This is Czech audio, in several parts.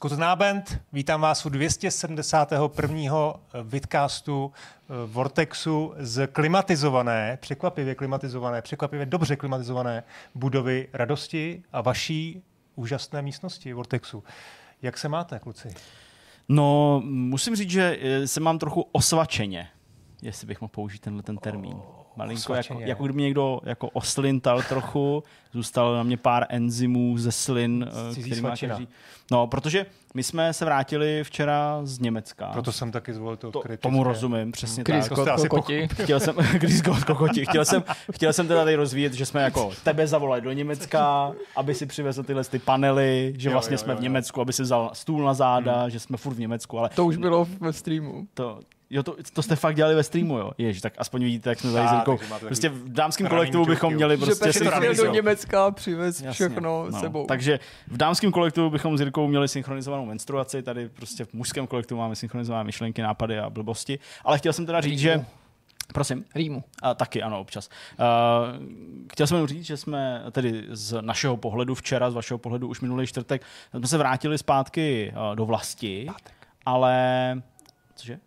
Kutnábend, vítám vás u 271. vidcastu eh, Vortexu z klimatizované, překvapivě klimatizované, překvapivě dobře klimatizované budovy radosti a vaší úžasné místnosti Vortexu. Jak se máte, kluci? No, musím říct, že eh, se mám trochu osvačeně, jestli bych mohl použít tenhle ten termín. Malinko, jako, jako kdyby někdo jako oslintal trochu, zůstalo na mě pár enzymů ze slin, eh, který má každý. No, protože my jsme se vrátili včera z Německa. Proto jsem taky zvolil to, to Tomu rozumím, přesně Chris tak. Scott kokoti. Chtěl jsem, Chris Scott kokoti. Chtěl jsem, chtěl jsem teda tady rozvíjet, že jsme jako tebe zavolali do Německa, aby si přivezl tyhle ty panely, že jo, vlastně jo, jsme jo, v Německu, aby si vzal stůl na záda, hmm. že jsme furt v Německu. Ale to už bylo ve streamu. To, Jo, to, to jste fakt dělali ve streamu, jo? Jež, tak aspoň vidíte, jak jsme tady s Jirkou. Prostě v dámském kolektivu bychom měli prostě že Petr do Německa a přivez všechno no. sebou. Takže v dámském kolektivu bychom s Jirkou měli synchronizovanou menstruaci, tady prostě v mužském kolektivu máme synchronizované myšlenky, nápady a blbosti. Ale chtěl jsem teda říct, že Prosím. Rýmu. A, taky, ano, občas. Uh, chtěl jsem říct, že jsme tedy z našeho pohledu včera, z vašeho pohledu už minulý čtvrtek, jsme se vrátili zpátky uh, do vlasti, Pátek. ale... Cože?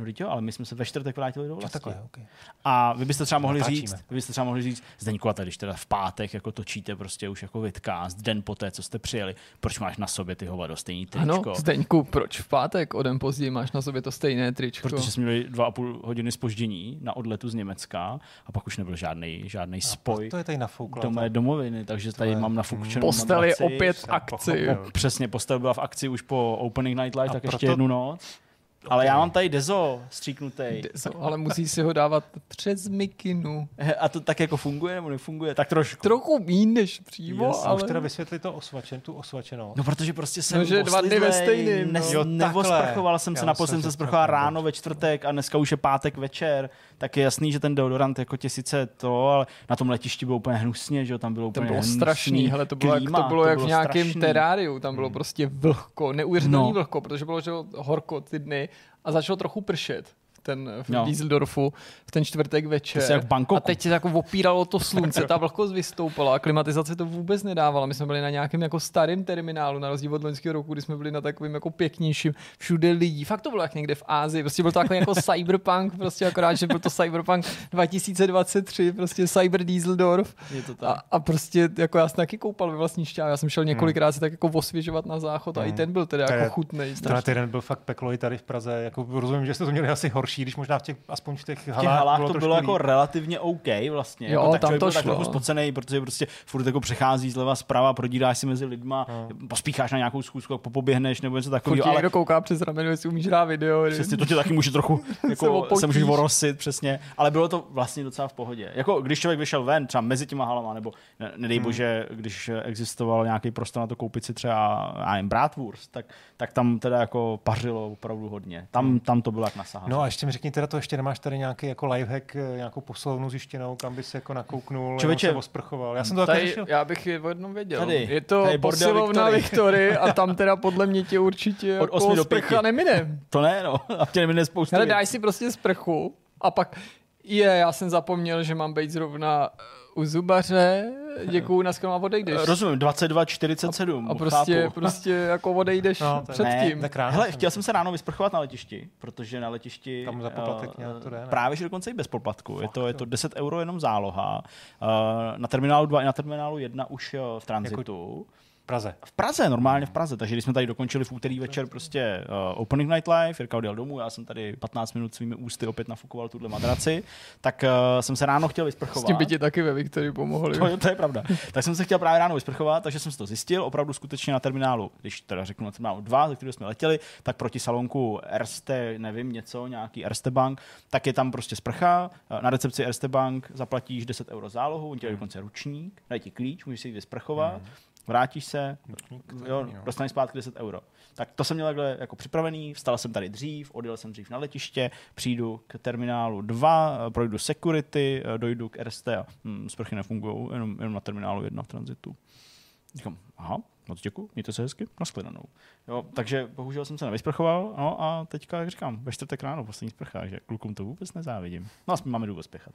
No jo, ale my jsme se ve čtvrtek vrátili do vlasti. Takhle, okay. A vy byste třeba mohli Natáčíme. říct, vy byste třeba mohli říct, Zdeňku, a když teda v pátek jako točíte prostě už jako vidcast, den po té, co jste přijeli, proč máš na sobě ty hovado stejný tričko? Ano, Zdeňku, proč v pátek o den později máš na sobě to stejné tričko? Protože jsme měli dva a půl hodiny spoždění na odletu z Německa a pak už nebyl žádný žádný spoj to je tady nafoukla, do mé domoviny, takže tady je... mám nafoukučenou Postel je opět v akci. Přesně, postel byla v akci už po Opening Night Live, tak proto... ještě jednu noc. Ale já mám tady Dezo stříknutý. Dezo, ale musí si ho dávat přes mikinu. A to tak jako funguje nebo nefunguje? Tak trošku. Trochu mín než přímo, yes, ale... Už teda vysvětli to osvačen, tu osvačenou. No protože prostě jsem no, že dva dny ve stejným. Ne, no. Nevosprchoval jsem se, naposledy se sprchoval ráno ve čtvrtek a dneska už je pátek večer, tak je jasný, že ten deodorant jako tě sice to, ale na tom letišti bylo úplně hnusně, že jo, tam bylo úplně To bylo strašný, hele, to bylo, klíma, jak, to bylo to jak bylo v nějakém teráriu, tam bylo hmm. prostě vlhko, neuvěřitelný no. vlhko, protože bylo že horko ty dny a začalo trochu pršet ten v no. Dieseldorfu v ten čtvrtek večer. jak v a teď se jako opíralo to slunce, ta vlhkost vystoupala a klimatizace to vůbec nedávala. My jsme byli na nějakém jako starém terminálu, na rozdíl od loňského roku, kdy jsme byli na takovým jako pěknějším, všude lidí. Fakt to bylo jak někde v Ázii, prostě byl to takový jako cyberpunk, prostě akorát, že byl to cyberpunk 2023, prostě cyber Dieseldorf. Je to tak. A, a, prostě jako já jsem taky koupal ve vlastní šťávě, já jsem šel několikrát hmm. se tak jako osvěžovat na záchod a hmm. i ten byl tedy jako chutný. Ten týden byl fakt peklo i tady v Praze, jako rozumím, že jste to měli asi horší horší, když možná v těch, aspoň v těch halách, v těch halách bylo to bylo jako líp. relativně OK vlastně. Jo, jako, tak tam to byl šlo. tak trochu spocený, protože prostě furt jako přechází zleva zprava, prodíráš si mezi lidma, hmm. pospícháš na nějakou schůzku, popoběhneš nebo něco takového. Ale někdo kouká přes rameno, jestli umíš hrát video. Přesně, to tě taky může trochu jako, se, se můžeš vorosit, přesně. Ale bylo to vlastně docela v pohodě. Jako když člověk vyšel ven, třeba mezi těma halama, nebo ne, nedej hmm. bože, když existoval nějaký prostor na to koupit si třeba, já nevím, bratwurst, tak, tak tam teda jako pařilo opravdu hodně. Tam, hmm. tam to bylo jak na No a ještě mi řekni teda to ještě nemáš tady nějaký jako lifehack, eh, nějakou poslovnu zjištěnou, kam bys jako nakouknul, Člověče, se osprchoval. Já jsem to tady, řešil. Já bych je o jednom věděl. Tady, je to tady posilovna Viktory. A tam teda podle mě tě určitě Od jako do sprcha nemine. To ne, no. A tě nemine spoustu Ale dáš si prostě sprchu a pak je, já jsem zapomněl, že mám být zrovna u zubaře, děkuju, dneska má odejdeš. Rozumím, 22.47. A, a prostě, chápu. prostě jako odejdeš no, předtím. Ne, Hele, chtěl jsem se ráno vysprchovat na letišti, protože na letišti Tam za poplatek uh, to jde, ne? právě že dokonce i bez poplatku. Fakt, je to, je to 10 euro jenom záloha. Uh, na terminálu 2 i na terminálu 1 už v tranzitu. Jako Praze. V Praze, normálně v Praze. Takže když jsme tady dokončili v úterý večer prostě uh, Opening Night Live, Jirka odjel domů, já jsem tady 15 minut svými ústy opět nafukoval tuhle madraci, tak uh, jsem se ráno chtěl vysprchovat. S tím by ti taky ve Viktorii pomohli. To, to, je pravda. tak jsem se chtěl právě ráno vysprchovat, takže jsem si to zjistil, opravdu skutečně na terminálu, když teda řeknu na terminálu 2, ze kterého jsme letěli, tak proti salonku Erste, nevím, něco, nějaký Erste Bank, tak je tam prostě sprcha, eh, na recepci Erste Bank zaplatíš 10 euro zálohu, on ti dokonce ručník, dají ti klíč, můžeš si jít vysprchovat. Hmm vrátíš se, jo, dostaneš zpátky 10 euro. Tak to jsem měl takhle jako připravený, vstal jsem tady dřív, odjel jsem dřív na letiště, přijdu k terminálu 2, projdu security, dojdu k RST a hm, sprchy nefungují, jenom, jenom na terminálu 1 v tranzitu. Říkám, aha, moc děkuji, mějte se hezky, nashledanou. Jo, takže bohužel jsem se nevysprchoval, no a teďka, jak říkám, ve čtvrtek ráno poslední sprcha, že klukům to vůbec nezávidím. No aspoň máme důvod spěchat.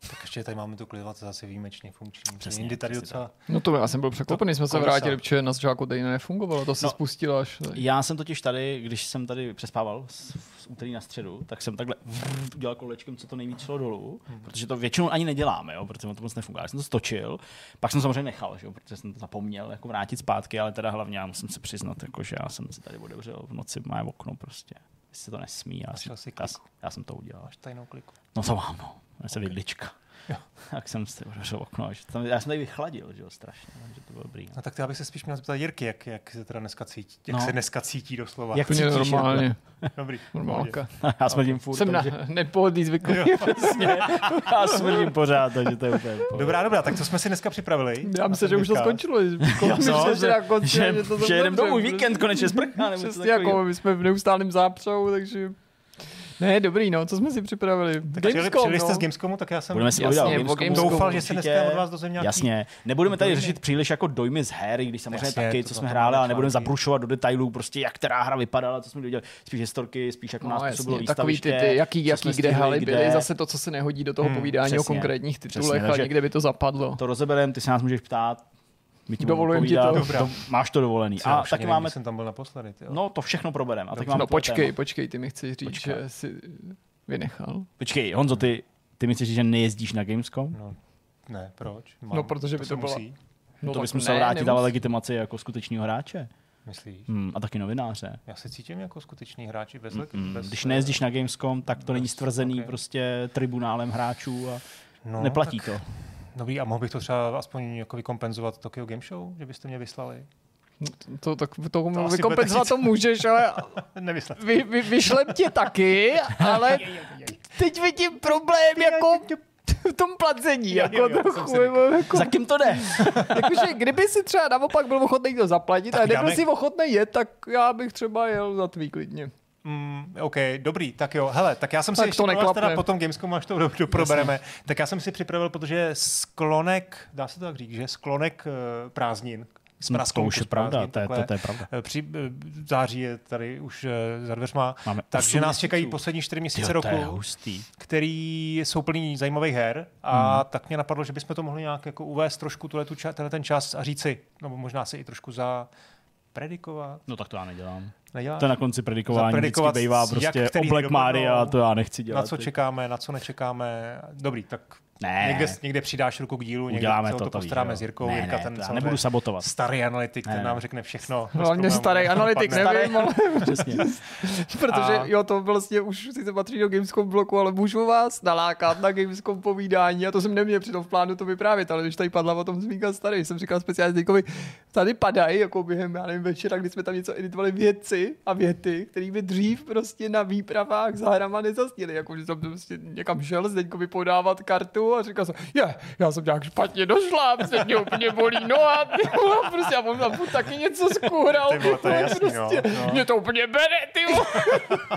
Tak ještě tady máme tu klimatizaci výjimečně funkční. Přesně, Jindy tady docela... No to já jsem byl překvapený, jsme se kolesa. vrátili, protože na začátku tady nefungovalo, to se No. spustilo až. tady. Já jsem totiž tady, když jsem tady přespával z, z úterý na středu, tak jsem takhle udělal kolečkem, co to nejvíc šlo dolů, Hmm. protože to většinou ani neděláme, jo, protože to moc nefunguje. Já jsem to stočil, pak jsem samozřejmě nechal, že jo, protože jsem to zapomněl jako vrátit zpátky, ale teda hlavně já musím se přiznat, jako, že já jsem si tady otevřel v noci moje okno prostě. Jestli se to nesmí, já, jsem, si já, já, jsem to udělal. Tajnou kliku. No to mám, no. Já jsem vidlička. Jo. Tak jsem si otevřel okno. že Tam, já jsem tady vychladil, že jo, strašně, takže to bylo dobrý. No. No tak já bych se spíš měl zeptat Jirky, jak, jak se teda dneska cítí, jak No. se dneska cítí doslova. Jak cítíš, normálně, Dobrý. normálka. já smrdím furt, Jsem na takže nepohodlý zvyklý. přesně, já smrdím pořád, takže to je úplně v pohodě. Dobrá, dobrá, tak to jsme si dneska připravili. Já Na myslím, že už to skončilo. že- Já Myslím, že na že, že to že dobře, domů, víkend konečně sprchá, Přesně jako my jsme v neustálém zápřou, takže... Ne, dobrý, no, co jsme si připravili? Tak Gamescom, přijeli jste no. z Gamescomu, tak já jsem Budeme si Jasně, Gamescomu. Gamescomu doufal, že se dneska od vás dozvím nějaký Jasně, nebudeme tady dojmy. řešit příliš jako dojmy z her, i když samozřejmě Jasně, taky, to co jsme hráli, ale nebudeme zabrušovat do detailů, prostě jak která hra vypadala, co jsme viděli, spíš historky, spíš jak No, nás působilo takový ty, ty jaký, jaký kde haly kde. byly, zase to, co se nehodí do toho Hmm, povídání o konkrétních titulech, ale takže- někde by to zapadlo. To rozeberem, ty se nás můžeš ptát, my ti Dovolujem ti to. Do- máš to dovolený. Co, já A taky nevím, máme, jsem tam byl naposledy. tyjo. no to všechno probereme. A taky Dobře. máme No počkej, téma. počkej, ty mi chceš říct, Počkej. že jsi vynechal. Počkej, Honzo, ty, ty mi chceš říct, že nejezdíš na Gamescom? No, ne, proč? No, protože by se to byla- musí, No, to bys musel ne, vrátit ale legitimaci jako skutečního hráče. myslíš? Hmm, a taky novináře. Já se cítím jako skutečný hráči bez, let, Mm, bez Když eh, nejezdíš na Gamescom, tak to není bez- stvrzený ok. prostě tribunálem hráčů a no, neplatí tak, to. Dobrý, a mohl bych to třeba aspoň jako vykompenzovat Tokyo Game Show, že byste mě vyslali? To, tak to, to vykompenzovat to můžeš, ale vy, vy, vyšlem tě taky, ale teď vidím problém jako v tom placení, Jo, jako jo, jo, to trochu, jako, jako, Za kým to jde? jakože kdyby si třeba naopak byl ochotný to zaplatit, Tak ale nebyl dáme- si ochotný jet, tak já bych třeba jel za tvý klidně. Mm, OK, dobrý, tak jo. Hele, tak já jsem si Tak ještě to vás neklapne. teda potom Gamescomu, až to probereme, tak já jsem si připravil, protože sklonek, dá se to tak říct, že sklonek uh, prázdnin, No, to prasklonku už je pravda, to je, to, to je pravda. eh, Při, eh, září je tady už za dveřma, Máme takže nás čekají měsíců. poslední čtyři měsíce to je roku, hustý. který jsou plný zajímavých her a tak mě napadlo, že bychom to mohli nějak jako uvést trošku tuhle tu tenhle ten čas a říci, nebo možná si i trošku za predikovat. No tak to já nedělám. Neděláš? To je na konci predikování vždycky bývá prostě který o Black dopadnou, Maria, to já nechci dělat. na co čekáme, na co nečekáme. Dobrý, tak Ne. někde, někde přidáš ruku k dílu, někde Uděláme se o to, to, to postaráme s Jirkou. Ne, Jirka ne, ten to já nebudu sabotovat. Starý analytik, Ne, ten ne. nám řekne všechno. bez Hlavně starý analytik, nevím, ale Přesně. protože A- jo, to vlastně už sice patří do Gamescom bloku, ale můžu vás nalákat na Gamescom povídání a to jsem neměl přitom v plánu to vyprávět, ale když tady padla o tom zmínka starý, jsem říkal speciálně Zdeňkovi, tady padají, jako během, já nevím, večera, kdy jsme tam něco editovali věci a věty, které by dřív prostě na výpravách za hrama nezasněly, jako že jsem prostě někam šel Zdeňkovi podávat kartu a říkal jsem, je, já jsem nějak špatně došla, prostě mě úplně bolí noha, ty vole, prostě tam furt taky něco skuhral, Ty vole, to je jasný, prostě, no. mě to úplně bere, ty vole.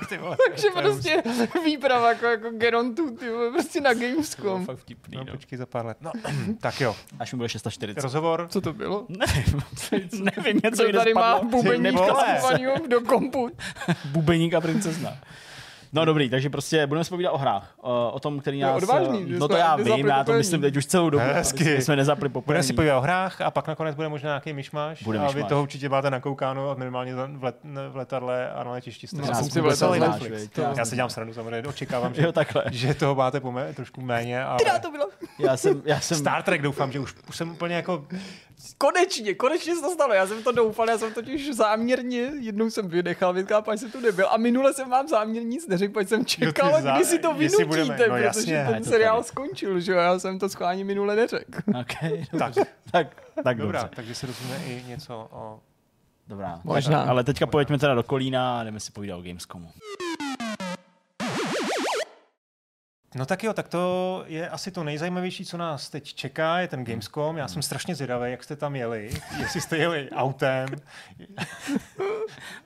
Ty vole, Takže to je prostě výprava jako, jako Gerontu, ty vole, prostě na Gamescom. Fakt vtipný, No, no. počkej za pár let. No, tak jo. Až mi bude 640. Rozhovor. Co to bylo? Nevím, nevím, něco, Co kde tady má spadlo. bubeníka vole. schovanýho do kompu? Bubeník a princezna. No dobrý, takže prostě budeme se povídat o hrách. O, o tom, který je nás... odvážný, že no to já vím, já to myslím teď už celou dobu. Hezky. Jsme nezapli Budeme popelní. si povídat o hrách a pak nakonec bude možná nějaký myšmaš. Bude a vy myšmaš. toho určitě máte nakoukáno a minimálně v, let, v letadle a na letišti jste No, si já jsem si vůbec vletel neznáš, Netflix. Já Já se dělám srandu, samozřejmě očekávám, že, Jo, takhle. že toho máte pome, trošku méně. Ale to byla? Já jsem, já jsem, Star Trek doufám, že už, už jsem úplně jako... Konečně, konečně se to stalo. Já jsem to doufal, já jsem totiž záměrně, jednou jsem vynechal, vytkal, až jsem tu nebyl. A minule jsem vám záměrně nic neřekl, protože jsem čekal, zá- kdy si to vynutíte, budeme- no protože jasně. Ten to seriál tady. skončil, že jo? Já jsem to schválně minule neřekl. Okay, Tak, tak, tak dobrá, dobře. takže se dozvíme i něco o... Dobrá. Možná. Ale teďka pojďme teda do Kolína a jdeme si povídat o Gamescomu. No tak jo, tak to je asi to nejzajímavější, co nás teď čeká, je ten Gamescom. Já jsem strašně zvědavý, jak jste tam jeli, jestli jste jeli autem.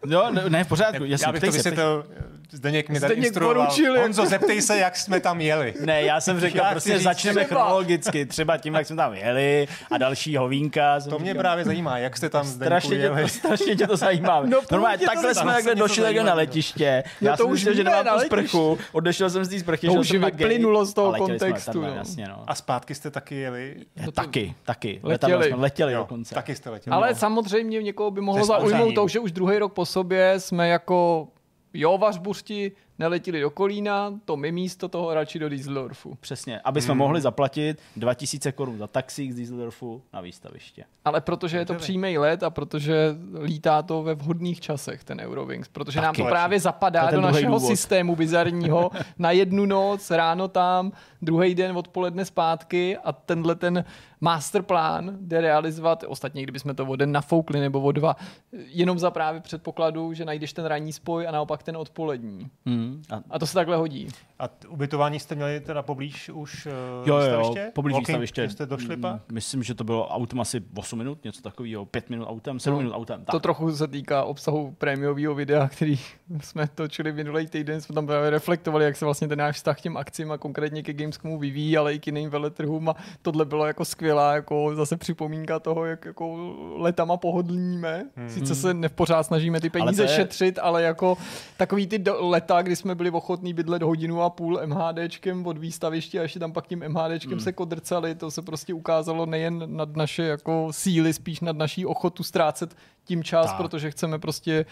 No, ne, ne v pořádku, jasně, Já bych to vysvětlil, Zdeněk mi tady Zdeněk instruoval. poručil, Honzo, zeptej se, jak jsme tam jeli. Ne, já jsem řekl, Já prostě říct, začneme třeba. chronologicky, třeba tím, jak jsme tam jeli a další hovínka. To mě říkal, právě zajímá, jak jste tam Zdeňku Strašně tě, jeli. to, strašně tě to zajímá. No, No, Normálně, takhle jsme takhle došli na letiště. No Já to jsem už myslel, že nemám na tu sprchu. Odešel jsem z té sprchy, šel jsem vyplynulo z toho a jsme kontextu. letadlem, no. Jasně, no. A zpátky jste taky jeli? no to... Taky, taky. Letěli. Jsme letěli Jo, dokonce. taky jste letěli. Ale No. samozřejmě někoho by mohlo je zaujmout to, že už druhý rok po sobě jsme jako jo, vařbuřti neletěli do Kolína, to my místo toho radši do Düsseldorfu. Přesně, aby jsme Hmm. mohli zaplatit 2000 korun za taxík z Düsseldorfu na výstaviště. Ale protože je to přímý let a protože lítá to ve vhodných časech, ten Eurowings, protože nám Taky. to právě To zapadá ten do našeho důvod. systému bizarního na jednu noc, ráno tam, druhý den odpoledne zpátky a tenhle ten masterplán jde realizovat, ostatně kdybychom to o den nafoukli nebo o dva, jenom za právě předpokladu, že najdeš ten ranní spoj a naopak ten odpolední. Hmm. A A to se takhle hodí. A ubytování jste měli teda poblíž už uh, Jo, jo, jo, poblíž Walking, výstaviště. že jste došli pak? Mm, Myslím, že to bylo autem asi 8 minut, něco takového, 5 minut autem, 7 No, minut autem. Tak. To trochu se týká obsahu prémiového videa, který jsme točili minulý týden, jsme tam právě reflektovali, jak se vlastně ten náš vztah k těm akcím a konkrétně ke Gamescomu vyvíjí, ale i k jiným veletrhům a tohle bylo jako skvělá jako zase připomínka toho, jak jako letama pohodlníme. Hmm. Sice se nepořád snažíme ty peníze Ale je- šetřit, ale jako takový ty do- leta, kdy jsme byli ochotní bydlet hodinu a půl MHDčkem od výstaviště a ještě tam pak tím MHDčkem hmm. se kodrcali, to se prostě ukázalo nejen nad naše jako síly, spíš nad naší ochotu ztrácet tím čas, Tak. protože chceme prostě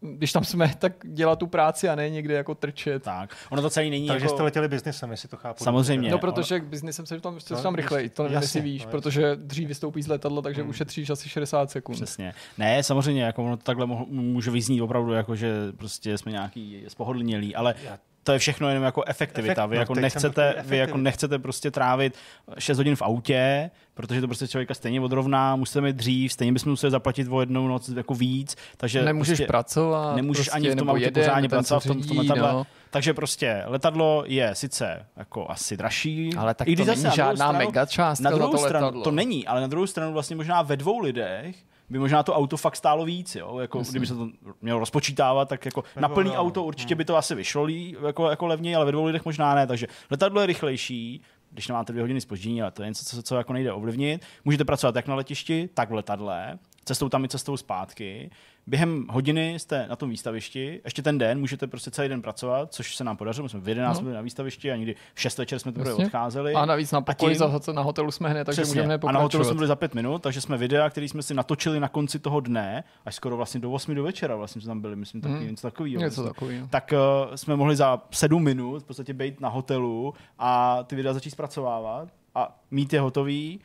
když tam jsme, tak dělat tu práci a ne někde jako trčet. tak. Ono to celý není Takže jako... jste letěli biznesem, jestli to chápu. Samozřejmě. No, protože k biznesem se tam, se No, tam rychleji, to nevím, jasně, víš, no, jasně. protože dřív vystoupí z letadla, takže ušetříš asi 60 sekund. Přesně. Ne, samozřejmě, jako ono to takhle mohl- může vyznít opravdu, jako že prostě jsme nějaký spohodlnělí, ale Já- to je všechno jenom jako efektivita. Efekt- Vy, no, jako nechcete, vy jako nechcete prostě trávit 6 hodin v autě, protože to prostě člověka stejně odrovná, musíte mít dřív, stejně bychom museli zaplatit o jednou noc jako víc, takže Nemůžeš prostě pracovat. nemůžeš prostě, ani v tom nebo autě jeden, pořádně pracovat v tom, v tom letadle. no. Takže prostě letadlo je sice jako asi dražší, Ale tak i to když zase není na druhou žádná stranu- mega částka na druhou to stranu, letadlo. to není, ale na druhou stranu vlastně možná ve dvou lidech by možná to auto fakt stálo víc, jo? Jako, kdyby se to mělo rozpočítávat, tak jako na plný no. auto určitě by to asi vyšlo lí, jako, jako levněji, ale ve dvou lidech možná ne, takže letadlo je rychlejší, když nemáte dvě hodiny spoždění, ale to je něco, co, co jako nejde ovlivnit. Můžete pracovat jak na letišti, tak v letadle, cestou tam i cestou zpátky. Během hodiny jste na tom výstavišti, ještě ten den můžete prostě celý den pracovat, což se nám podařilo. My jsme v 11 No. byli na výstavišti a někdy v 6 večer jsme teprve odcházeli. A navíc na pokoji tím- za, na hotelu jsme hned, takže Přesně. můžeme A na hotelu jsme byli za pět minut, takže jsme videa, který jsme si natočili na konci toho dne, až skoro vlastně do 8 do večera, vlastně jsme tam byli, myslím, taky Hmm. něco takového. Něco takového. Tak uh, jsme mohli za sedm minut v podstatě být na hotelu a ty videa začít zpracovávat a mít je hotový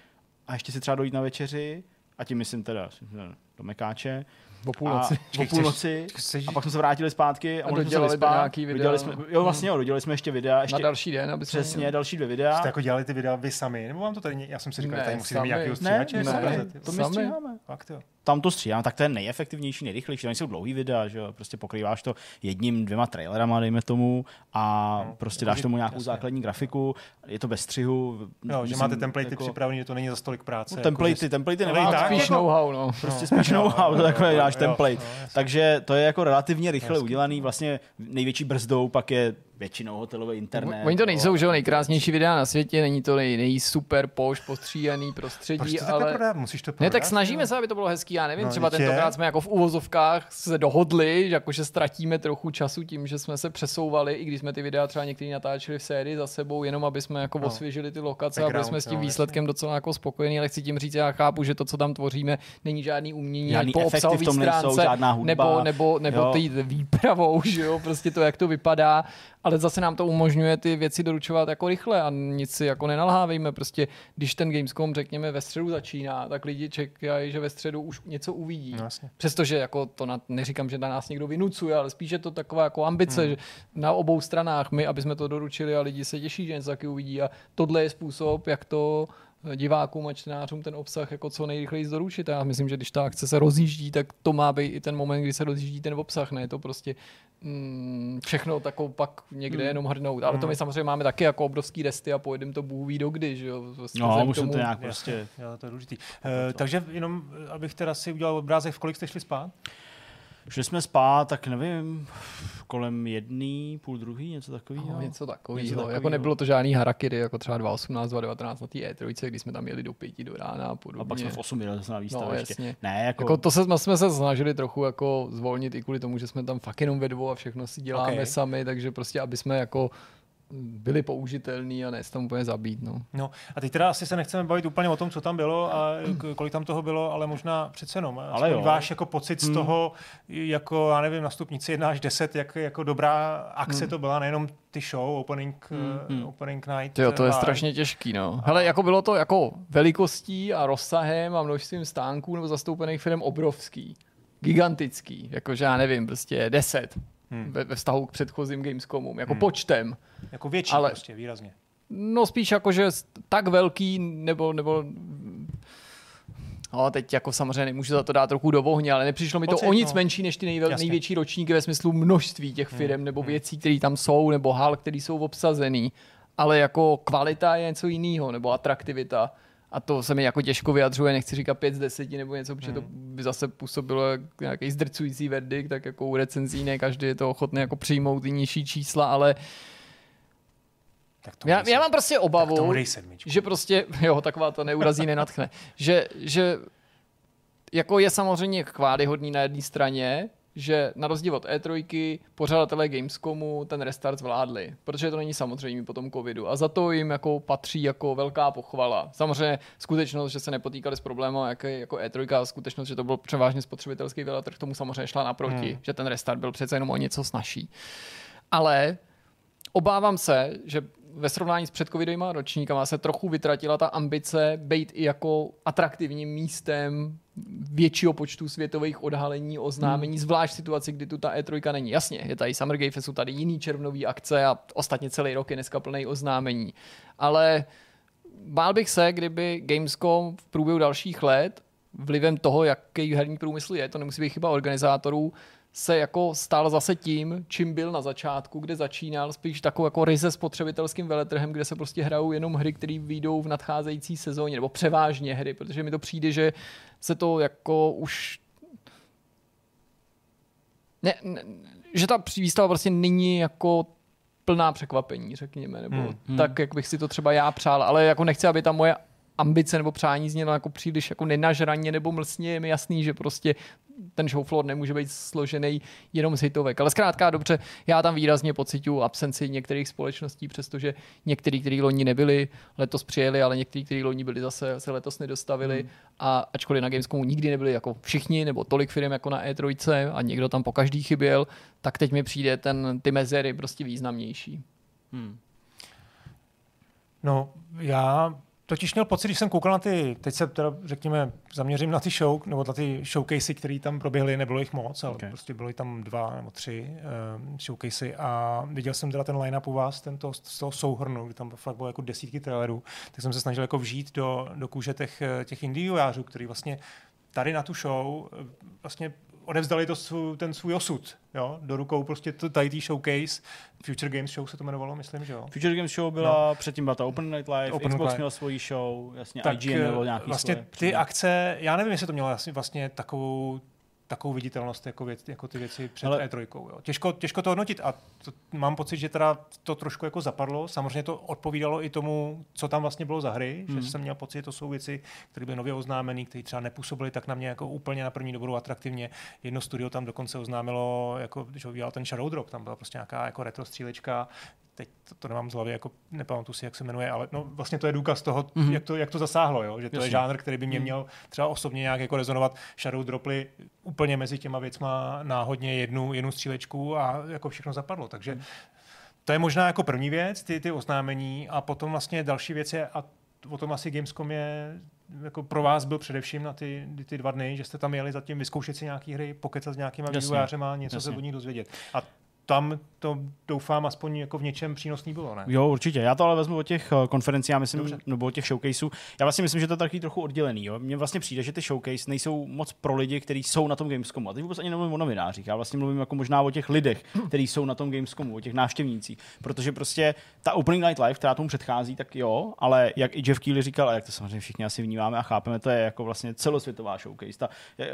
a ještě si třeba dojít na večeři a tím myslím teda do Mekáče. O půlnoci. A o půlnoci. Chceš- A pak jsme se vrátili zpátky a, A mohli jsme se dodělali vyspat. nějaký videa. Dodělali jsme, jo, vlastně jo, dodělali jsme ještě videa. Ještě, Na další den, aby jsme přesně, další dvě videa. Jste jako dělali ty videa vy sami, nebo vám to tady, já jsem si říkal, Ne, že tady musíte mít nějakého Ne, stříhače. ne, ne. to my Sami. stříháme. Fakt jo. Tam to stříhám, tak to je nejefektivnější, nejrychlejší. Tam jsou dlouhý videa, že jo? prostě pokrýváš to jedním, dvěma trailerama, dejme tomu, a No, prostě jako dáš že- tomu nějakou jasně. základní grafiku, je to bez střihu. Jo, že myslím, máte templatey jako- připravený, že to není za stolik práce. No, jako, Templatey, že- templatey nemá tak, Spíš jako- know-how, no. prostě spíš know-how, to takové jo, dáš jo, template. jo, jasně. Takže to je jako relativně rychle Jasně. udělaný, vlastně největší brzdou pak je většinou hotelový internet. Oni to nejsou, že jo, nejkrásnější videa na světě, není to nej, nej super poš, postříhaný Proč prostředí, to takhle ale... prodávat? Musíš to Ne, prodat? tak snažíme se, aby to bylo hezký, já nevím, No, třeba je. tentokrát jsme jako v uvozovkách se dohodli, že jakože ztratíme trochu času tím, že jsme se přesouvali, i když jsme ty videa třeba některý natáčeli v sérii za sebou, jenom aby jsme jako No. osvěžili ty lokace a byli Background, jsme s tím no, výsledkem docela jako spokojení, ale chci tím říct, já chápu, že to, co tam tvoříme, není žádný umění, Žádný po obsahové tom nejsou, stránce, žádná hudba, nebo, nebo, nebo ty výpravou, že jo, prostě to, jak to vypadá, ale zase nám to umožňuje ty věci doručovat jako rychle a nic si jako nenalhávejme. Prostě když ten Gamescom, řekněme, ve středu začíná, tak lidi čekají, že ve středu už něco uvidí. No, jasně. Přestože jako to na, neříkám, že na nás někdo vynucuje, ale spíš je to taková jako ambice, Hmm. že na obou stranách my, aby jsme to doručili a lidi se těší, že něco taky uvidí a tohle je způsob, jak to divákům a čtenářům ten obsah jako co nejrychleji doručit. Já myslím, že když ta akce se rozjíždí, tak to má být i ten moment, kdy se rozjíždí ten obsah, ne to prostě mm, všechno takovou pak někde Hmm. jenom hrnout. Ale to my samozřejmě máme taky jako obrovský resty a pojedeme to bůh ví dokdy, že jo. Prostě No, musím to nějak prostě... jo, to je důležitý. Uh, takže jenom, abych teda si udělal obrázek, v kolik jste šli spát? Šli jsme spát, tak nevím, kolem jedný, půl druhý, něco takového. No, něco takového. Jako nebylo to žádný harakiry, jako třeba 2018, 2019 na té E3, kdy jsme tam jeli do pěti do rána a podobně. A pak jsme v 8 jeli na výstaviště. jasně. ne, jako, Jako to se, jsme se snažili trochu jako zvolnit i kvůli tomu, že jsme tam fakt jenom ve dvou a všechno si děláme Ok. sami, takže prostě, aby jsme jako byly použitelný a ne se tam úplně zabít. No. No a teď teda asi se nechceme bavit úplně o tom, co tam bylo a kolik tam toho bylo, ale možná přece jenom. Ale jo. váš jako pocit z hmm. toho, jako, já nevím, na stupnici 1 až 10, jak jako dobrá akce hmm. to byla, nejenom ty show, opening, hmm. uh, opening night. Jo, to je strašně těžký, no. Hele, jako bylo to jako velikostí a rozsahem a množstvím stánků nebo zastoupených firm obrovský. Gigantický, jakože já nevím, prostě 10 hmm. ve, ve vztahu k předchozím Gamescomům, jako hmm. počtem. Jako větší ale, prostě, výrazně. No spíš jako, že tak velký, nebo, nebo No, teď jako samozřejmě nemůžu za to dát trochu do ohně, ale nepřišlo mi to Pocit, o nic no. menší než ty nejvel, největší ročníky ve smyslu množství těch firm hmm. nebo hmm. věcí, které tam jsou, nebo hal, které jsou obsazený. Ale jako kvalita je něco jiného, nebo atraktivita. A to se mi jako těžko vyjadřuje, nechci říkat 5 z 10 nebo něco, protože to hmm. by zase působilo jak nějaký zdrcující verdikt, tak jako u recenzí ne každý je to ochotný jako přijmout ty nižší čísla, ale tak to já, já mám prostě obavu, že prostě, jo, taková to neurazí, nenatchne, že, že jako je samozřejmě chválihodný na jedné straně, že na rozdíl od E3 pořadatelé Gamescomu ten restart zvládli, protože to není samozřejmě po tom covidu a za to jim jako patří jako velká pochvala. Samozřejmě skutečnost, že se nepotýkali s problémem jako, jako E3 a skutečnost, že to byl převážně spotřebitelský veletrh, tomu samozřejmě šla naproti, hmm. že ten restart byl přece jenom o něco snažší. Ale obávám se, že ve srovnání s předcovidovými ročníkama se trochu vytratila ta ambice být i jako atraktivním místem většího počtu světových odhalení, oznámení, hmm. zvlášť v situaci, kdy tu ta E3 není. Jasně, je tady Summer Game Fest, jsou tady jiný červnový akce a ostatně celý rok je dneska plný oznámení. Ale bál bych se, kdyby Gamescom v průběhu dalších let vlivem toho, jaký herní průmysl je, to nemusí být chyba organizátorů, se jako stál zase tím, čím byl na začátku, kde začínal, spíš takovou jako ryze spotřebitelským veletrhem, kde se prostě hrajou jenom hry, které vyjdou v nadcházející sezóně, nebo převážně hry, protože mi to přijde, že se to jako už ne, ne, že ta výstava prostě není jako plná překvapení, řekněme, nebo hmm, hmm. tak, jak bych si to třeba já přál, ale jako nechci, aby ta moje ambice nebo přání znělo jako příliš jako nenažraně nebo mlsně, je mi jasný, že prostě ten show floor nemůže být složený jenom z hitovek. Ale zkrátka dobře, já tam výrazně pocituju absenci některých společností, přestože některý, kteří loni nebyli, letos přijeli, ale některý, kteří loni byli zase, se letos nedostavili. Hmm. A ačkoliv na Gamescomu nikdy nebyli jako všichni, nebo tolik firm jako na E3 a někdo tam po každý chyběl, tak teď mi přijde ten, ty mezery prostě významnější. Hmm. No, já totiž měl pocit, když jsem koukal na ty, teď se teda řekněme zaměřím na ty show, nebo na ty showcasey, které tam proběhly, nebylo jich moc, ale okay. prostě bylo tam dva nebo tři um, showcasey a viděl jsem teda ten line-up u vás, tento, z toho souhrnu, kdy tam fakt bylo jako desítky trailerů, tak jsem se snažil jako vžít do, do kůže těch, těch indie který vlastně tady na tu show eh, vlastně odevzdali to svůj, ten svůj osud jo, do rukou prostě to, tady tý showcase. Future Games Show se to jmenovalo, myslím, že jo. Future Games Show byla, no. předtím byla ta Open Night Live, Open Xbox Night. měl svoji show, jasně, tak, IGN mělo nějaký Vlastně svoje, ty akce, já nevím, jestli to mělo vlastně takovou takovou viditelnost jako, věc, jako ty věci před Ale... E3. Jo. Těžko, těžko to hodnotit a to, mám pocit, že teda to trošku jako zapadlo. Samozřejmě to odpovídalo i tomu, co tam vlastně bylo za hry, hmm. že jsem měl pocit, že to jsou věci, které byly nově oznámené, které třeba nepůsobily tak na mě jako úplně na první dobrou atraktivně. Jedno studio tam dokonce oznámilo, jako, když ho ten Shadow Drop, tam byla prostě nějaká jako retro střílečka, teď to, to nemám z hlavy, jako nepamatuji si, jak se jmenuje, ale no, vlastně to je důkaz toho, mm-hmm. jak, to, jak to zasáhlo, jo? že to Jasně. je žánr, který by mě mhm. měl třeba osobně nějak jako rezonovat. Shadow Droply úplně mezi těma věcma náhodně jednu, jednu střílečku a jako všechno zapadlo. Takže to je možná jako první věc, ty, ty oznámení a potom vlastně další věc je, a o tom asi Gamescom je jako pro vás byl především na ty, ty dva dny, že jste tam jeli zatím vyzkoušet si nějaké hry, pokecat s nějakýma vývojářema a něco Jasně. se od nich dozvědět. A tam to doufám aspoň jako v něčem přínosný bylo, ne? Jo, určitě. Já to ale vezmu od těch eh, konferencí, já myslím, Dobře. nebo od těch showcaseů. Já vlastně myslím, že to je taky trochu oddělený. Jo? Mně vlastně přijde, že ty showcase nejsou moc pro lidi, kteří jsou na tom Gamescomu. A teď vůbec ani nemluvím o novinářích. Já vlastně mluvím jako možná o těch lidech, kteří jsou na tom Gamescomu, o těch návštěvnících. Protože prostě ta Opening Night Live, která tomu předchází, tak jo, ale jak i Jeff Keighley říkal, a jak to samozřejmě všichni asi vnímáme a chápeme, to je jako vlastně celosvětová showcase. Ta,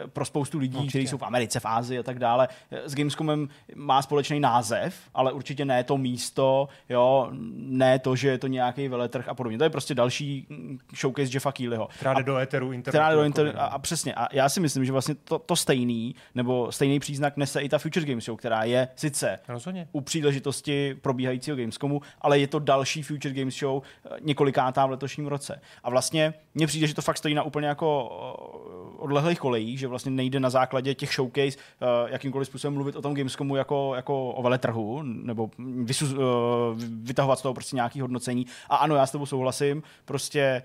pro spoustu lidí, kteří jsou v Americe, v Ázii a tak dále, s Gamescomem má společný název, ale určitě ne to místo, jo, ne to, že je to nějaký veletrh a podobně. To je prostě další mm, showcase Jeffa Keelyho. Která jde do éteru internetu. Do jako inter... by, a, a, přesně. A já si myslím, že vlastně to, to stejný, nebo stejný příznak nese i ta Future Games Show, která je sice Rozhodně. u příležitosti probíhajícího Gamescomu, ale je to další Future Games Show eh, několikátá v letošním roce. A vlastně mně přijde, že to fakt stojí na úplně jako eh, odlehlých kolejích, že vlastně nejde na základě těch showcase eh, jakýmkoliv způsobem mluvit o tom Gamescomu jako, jako o veletrhu, nebo vysu, eh, vytahovat z toho prostě nějaký hodnocení. A ano, já s tebou souhlasím, prostě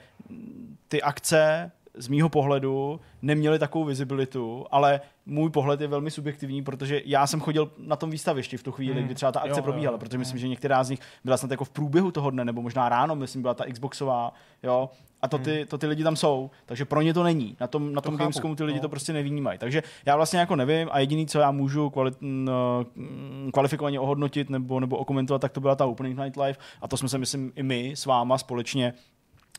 ty akce z mýho pohledu neměly takovou vizibilitu, ale můj pohled je velmi subjektivní, protože já jsem chodil na tom výstavišti v tu chvíli, Hmm. kdy třeba ta akce Jo, probíhala, jo. protože myslím, že některá z nich byla snad jako v průběhu toho dne, nebo možná ráno, myslím, byla ta Xboxová, jo, a to ty, to ty lidi tam jsou, takže pro ně to není. Na tom, na tom chápu, Gamescomu ty lidi no. to prostě nevnímají. Takže já vlastně jako nevím a jediný, co já můžu kvali, no, kvalifikovaně ohodnotit nebo, nebo okomentovat, tak to byla ta Opening Night Live a to jsme se, myslím, i my s váma společně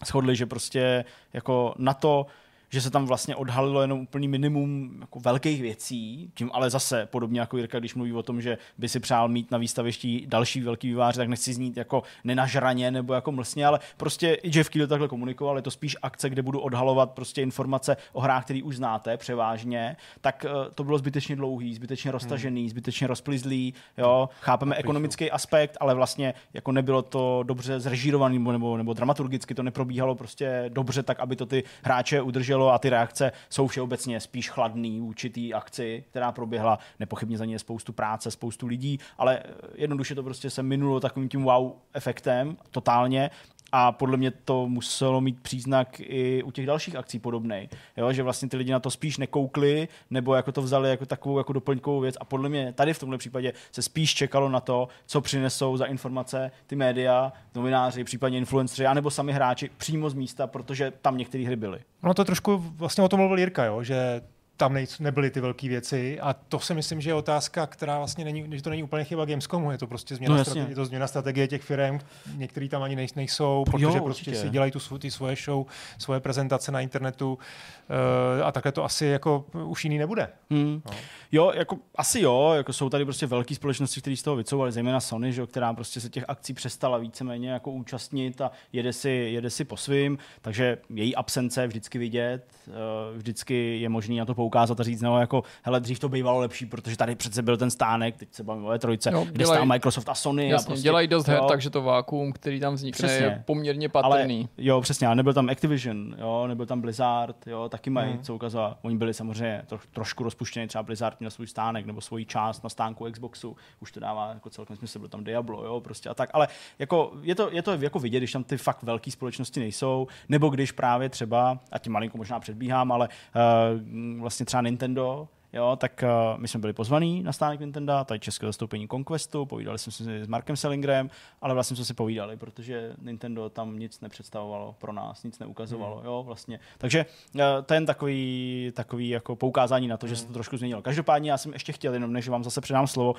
shodli, že prostě jako na to, že se tam vlastně odhalilo jenom úplný minimum jako velkých věcí, tím ale zase podobně jako Jirka, když mluví o tom, že by si přál mít na výstavišti další velký vývář, tak nechci znít jako nenažraně nebo jako mlsně, ale prostě i Jeff Keely takhle komunikoval, je to spíš akce, kde budu odhalovat prostě informace o hrách, které už znáte převážně, tak eh, to bylo zbytečně dlouhý, zbytečně roztažený, zbytečně rozplizlý, jo, chápeme ekonomický aspekt, ale vlastně jako nebylo to dobře zrežírovaný nebo, nebo, nebo dramaturgicky to neprobíhalo prostě dobře tak, aby to ty hráče udrželo a ty reakce jsou všeobecně spíš chladný vůči té akci, která proběhla. Nepochybně za ní je spoustu práce, spoustu lidí, ale eh, jednoduše to prostě se minulo takovým tím wow efektem totálně a podle mě to muselo mít příznak i u těch dalších akcí podobný, jo? že vlastně ty lidi na to spíš nekoukli, nebo jako to vzali jako takovou jako doplňkovou věc a podle mě tady v tomhle případě se spíš čekalo na to, co přinesou za informace ty média, novináři, případně influenceri, anebo sami hráči přímo z místa, protože tam některé hry byly. Ono to trošku, vlastně o tom mluvil Jirka, jo, že tam nej, nebyly ty velké věci a to si myslím, že je otázka, která vlastně není, že to není úplně chyba Gamescomu, je to prostě změna, No, strategie, je to změna strategie těch firm, některý tam ani nej, nejsou, protože Jo, prostě si dělají tu, ty svoje show, svoje prezentace na internetu uh, a takhle to asi jako už jiný nebude. Hmm. No. Jo, jako asi jo, jako jsou tady prostě velké společnosti, které z toho vycouvaly, zejména Sony, že, která prostě se těch akcí přestala víceméně jako účastnit a jede si, jede si po svým, takže její absence je vždycky vidět, eh, vždycky je možné na to poukázat a říct, no jako, hele, dřív to bývalo lepší, protože tady přece byl ten stánek, teď se bavíme o E3, Jo, kde dělají- stál Microsoft a Sony. a Jasně, prostě, dělají dost her, jo, takže to vákuum, který tam vznikne, Přesně. je poměrně ale, patrný. jo, přesně, ale nebyl tam Activision, jo, nebyl tam Blizzard, jo, taky mají, Hmm. co ukazovat. Oni byli samozřejmě tro, trošku rozpuštěni, třeba Blizzard měl svůj stánek nebo svoji část na stánku Xboxu, už to dává jako celkem smysl, byl tam Diablo, jo, prostě a tak, ale jako je to, je to jako vidět, když tam ty fakt velké společnosti nejsou, nebo když právě třeba, a tím malinko možná předbíhám, ale uh, vlastně třeba Nintendo, Jo, tak uh, my jsme byli pozvaní na stánek Nintendo, tady české zastoupení Conquestu, povídali jsme si s Markem Sellingrem, ale vlastně jsme si povídali, protože Nintendo tam nic nepředstavovalo pro nás, nic neukazovalo, Hmm. jo, vlastně. Takže uh, to je jen takový, takový jako poukázání na to, že Hmm. se to trošku změnilo. Každopádně já jsem ještě chtěl, jenom než vám zase předám slovo, uh,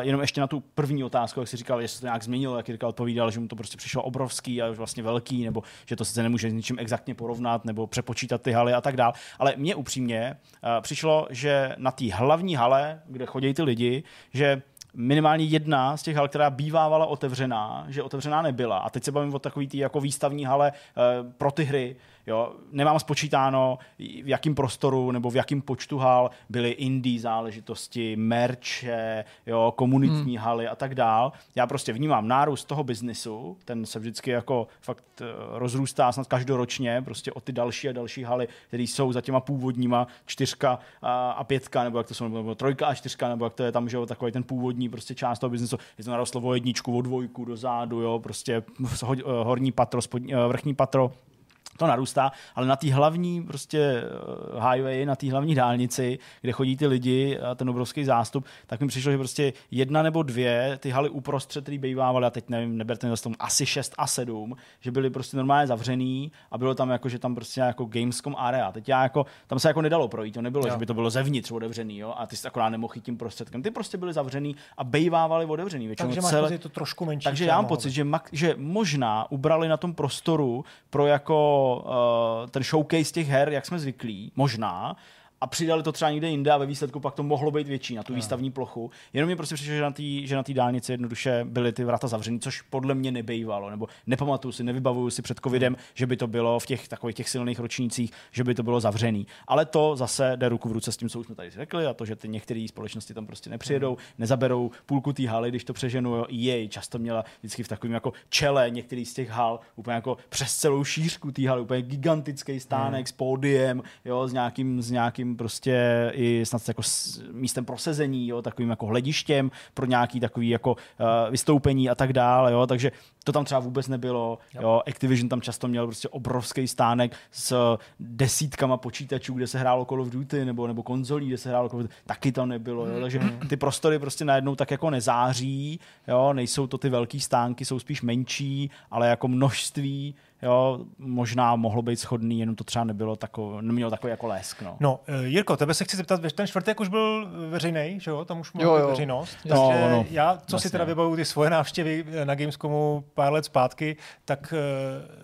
jenom ještě na tu první otázku, jak jsi říkal, jestli se to nějak změnilo, jak Jirka odpovídal, že mu to prostě přišlo obrovský a vlastně velký, nebo že to sice nemůže s ničím exaktně porovnat, nebo přepočítat ty haly a tak dál. Ale mně upřímně uh, přišlo, že na té hlavní hale, kde chodí ty lidi, že minimálně jedna z těch hal, která bývávala otevřená, že otevřená nebyla. A teď se bavím o takový tý jako výstavní hale uh, pro ty hry. Jo, nemám spočítáno, v jakém prostoru nebo v jakém počtu hal byly indie záležitosti, merče, jo, komunitní hmm. haly a tak dál. Já prostě vnímám nárůst toho biznisu, ten se vždycky jako fakt eh, rozrůstá snad každoročně, prostě o ty další a další haly, které jsou za těma původníma čtyřka a, a pětka, nebo jak to jsou, nebo trojka a čtyřka, nebo jak to je tam, že jo, takový ten původní prostě část toho biznesu. Je to narostlo o jedničku, o dvojku do zádu, jo, prostě ho- horní patro, spodní, eh, vrchní patro to narůstá, ale na té hlavní prostě eh, highway, na té hlavní dálnici, kde chodí ty lidi a ten obrovský zástup, tak mi přišlo, že prostě jedna nebo dvě ty haly uprostřed, který bývávaly, a teď nevím, neberte mě tom, asi 6 a 7, že byly prostě normálně zavřený a bylo tam jako, že tam prostě jako Gamescom area. Teď já jako, tam se jako nedalo projít, to nebylo, Jo. že by to bylo zevnitř otevřený, jo, a ty jsi akorát nemohl jít tím prostředkem. Ty prostě byly zavřený a bývávaly otevřený. Většinou Takže máš pocit, je to trošku menší. takže já mám pocit, být. že, mak, že možná ubrali na tom prostoru pro jako uh, ten showcase těch her, jak jsme zvyklí, možná, a přidali to třeba někde jinde a ve výsledku pak to mohlo být větší na tu no. výstavní plochu. Jenom mi prostě přišlo, že na té že na dálnici jednoduše byly ty vrata zavřený, což podle mě nebejvalo, nebo nepamatuju si, nevybavuju si před covidem, že by to bylo v těch takových těch silných ročnících, že by to bylo zavřený. Ale to zase jde ruku v ruce s tím, co už jsme tady řekli, a to, že ty některé společnosti tam prostě nepřijedou, hmm. nezaberou půlku té haly, když to přeženu. jej často měla vždycky v takovém jako čele některý z těch hal, úplně jako přes celou šířku té haly, úplně gigantický stánek hmm. s pódiem, jo, s nějakým, s nějakým prostě i snad jako s místem prosezení, jo, takovým jako hledištěm pro nějaký takový jako uh, vystoupení a tak dále, jo, takže to tam třeba vůbec nebylo. Jo. Activision tam často měl prostě obrovský stánek s desítkama počítačů, kde se hrálo Call of Duty, nebo, nebo konzolí, kde se hrálo Call of Duty. Taky tam nebylo. Jo. Takže hmm. ty prostory prostě najednou tak jako nezáří. Jo. Nejsou to ty velký stánky, jsou spíš menší, ale jako množství jo, možná mohlo být schodný, jenom to třeba nebylo tako, nemělo takový jako lesk. No. no, eh, Jirko, tebe se chci zeptat, ten čtvrtek už byl veřejný, že jo, tam už byla veřejnost. No, takže no, já, co vlastně. si teda vybavuju ty svoje návštěvy na Gamescomu pár let zpátky, tak eh,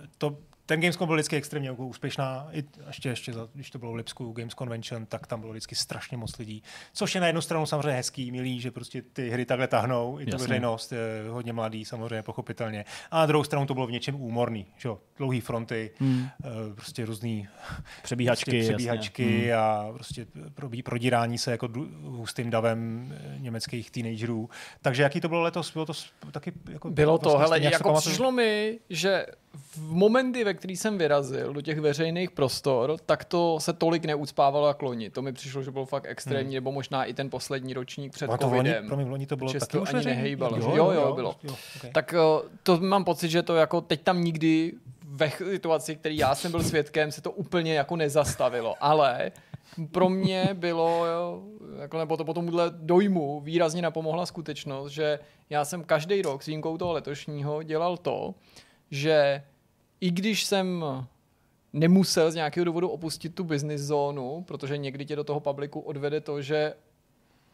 ten Gamescom byl vždycky extrémně jako úspěšná, I ještě, ještě za, když to bylo v Lipsku Games Convention, tak tam bylo vždycky strašně moc lidí. Což je na jednu stranu samozřejmě hezký, milý, že prostě ty hry takhle tahnou, i tu veřejnost, je hodně mladý samozřejmě, pochopitelně. A na druhou stranu to bylo v něčem úmorný, že jo, dlouhý fronty, hmm. Eh, prostě různý přebíhačky, prostě přebíhačky hmm. a prostě probí, prodírání se jako hustým davem eh, německých teenagerů. Takže jaký to bylo letos? Bylo to taky jako... Bylo to, vlastně hele, jako přišlo mi, že v momenty, ve který jsem vyrazil do těch veřejných prostor, tak to se tolik neucpávalo jak loni. To mi přišlo, že bylo fakt extrémní, hmm. nebo možná i ten poslední ročník před covidem. To loni, promiň, loni to bylo taky to ani nehejbalo. Jo, jo, jo, bylo. Jo, okay. Tak eh, to mám pocit, že to jako teď tam nikdy ve situaci, který já jsem byl svědkem, se to úplně jako nezastavilo. Ale pro mě bylo, jo, jako nebo to po tomuhle dojmu výrazně napomohla skutečnost, že já jsem každý rok s výjimkou toho letošního dělal to, že i když jsem nemusel z nějakého důvodu opustit tu business zónu, protože někdy tě do toho publiku odvede to, že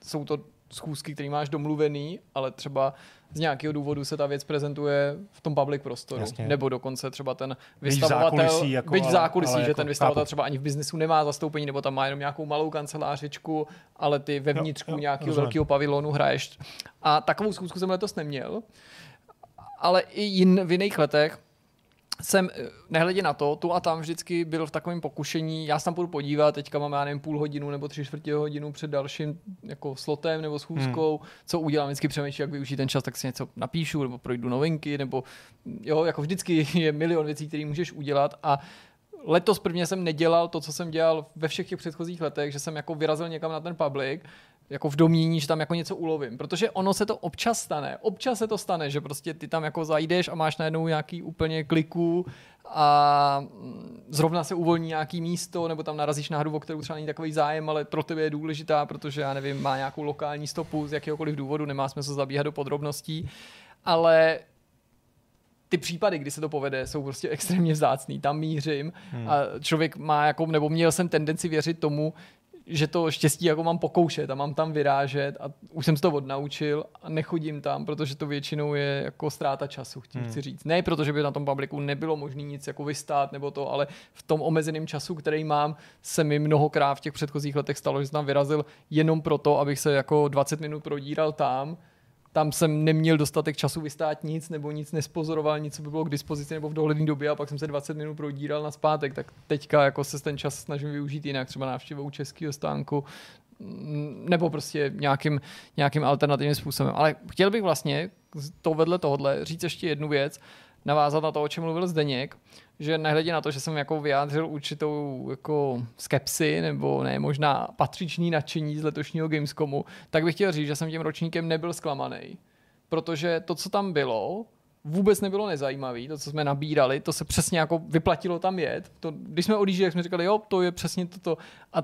jsou to schůzky, které máš domluvený, ale třeba z nějakého důvodu se ta věc prezentuje v tom public prostoru. Jasně. Nebo dokonce třeba ten vystavovatel, byť v zákulisí, jako, byť v zákulisí ale, ale že jako, ten vystavovatel chápu. třeba ani v biznesu nemá zastoupení, nebo tam má jenom nějakou malou kancelářičku, ale ty vevnitřku nějakého velkého pavilonu hraješ. A takovou schůzku jsem letos neměl, ale i jin, v jiných letech jsem, eh, nehledě na to, tu a tam vždycky byl v takovém pokušení, já se tam půjdu podívat, teďka mám, já nevím, půl hodinu nebo tři čtvrtě hodinu před dalším jako slotem nebo schůzkou, hmm. co udělám, vždycky přemýšlím, jak využít ten čas, tak si něco napíšu, nebo projdu novinky, nebo jo, jako vždycky je milion věcí, které můžeš udělat. A letos prvně jsem nedělal to, co jsem dělal ve všech těch předchozích letech, že jsem jako vyrazil někam na ten public jako v domění, že tam jako něco ulovím. Protože ono se to občas stane. Občas se to stane, že prostě ty tam jako zajdeš a máš najednou nějaký úplně kliku a zrovna se uvolní nějaký místo, nebo tam narazíš na hru, o kterou třeba není takový zájem, ale pro tebe je důležitá, protože já nevím, má nějakou lokální stopu z jakéhokoliv důvodu, nemá smysl zabíhat do podrobností. Ale ty případy, kdy se to povede, jsou prostě extrémně vzácný. Tam mířím hmm. a člověk má jako, nebo měl jsem tendenci věřit tomu, že to štěstí jako mám pokoušet a mám tam vyrážet a už jsem se to odnaučil a nechodím tam, protože to většinou je jako ztráta času, chci, hmm. chci říct. Ne protože by na tom publiku nebylo možné nic jako vystát nebo to, ale v tom omezeném času, který mám, se mi mnohokrát v těch předchozích letech stalo, že jsem tam vyrazil jenom proto, abych se jako 20 minut prodíral tam, tam jsem neměl dostatek času vystát nic, nebo nic nespozoroval, nic, co by bylo k dispozici, nebo v dohledné době, a pak jsem se 20 minut prodíral na zpátek, tak teďka jako se ten čas snažím využít jinak, třeba návštěvou českého stánku, mm, nebo prostě nějakým, nějakým alternativním způsobem. Ale chtěl bych vlastně to vedle tohohle říct ještě jednu věc, navázat na to, o čem mluvil Zdeněk, že nehledě na to, že jsem jako vyjádřil určitou jako skepsi nebo ne možná patřičný nadšení z letošního Gamescomu, tak bych chtěl říct, že jsem tím ročníkem nebyl zklamaný. Protože to, co tam bylo, vůbec nebylo nezajímavé, to, co jsme nabírali, to se přesně jako vyplatilo tam jet. To, když jsme odjížděli, jak jsme říkali, jo, to je přesně toto. A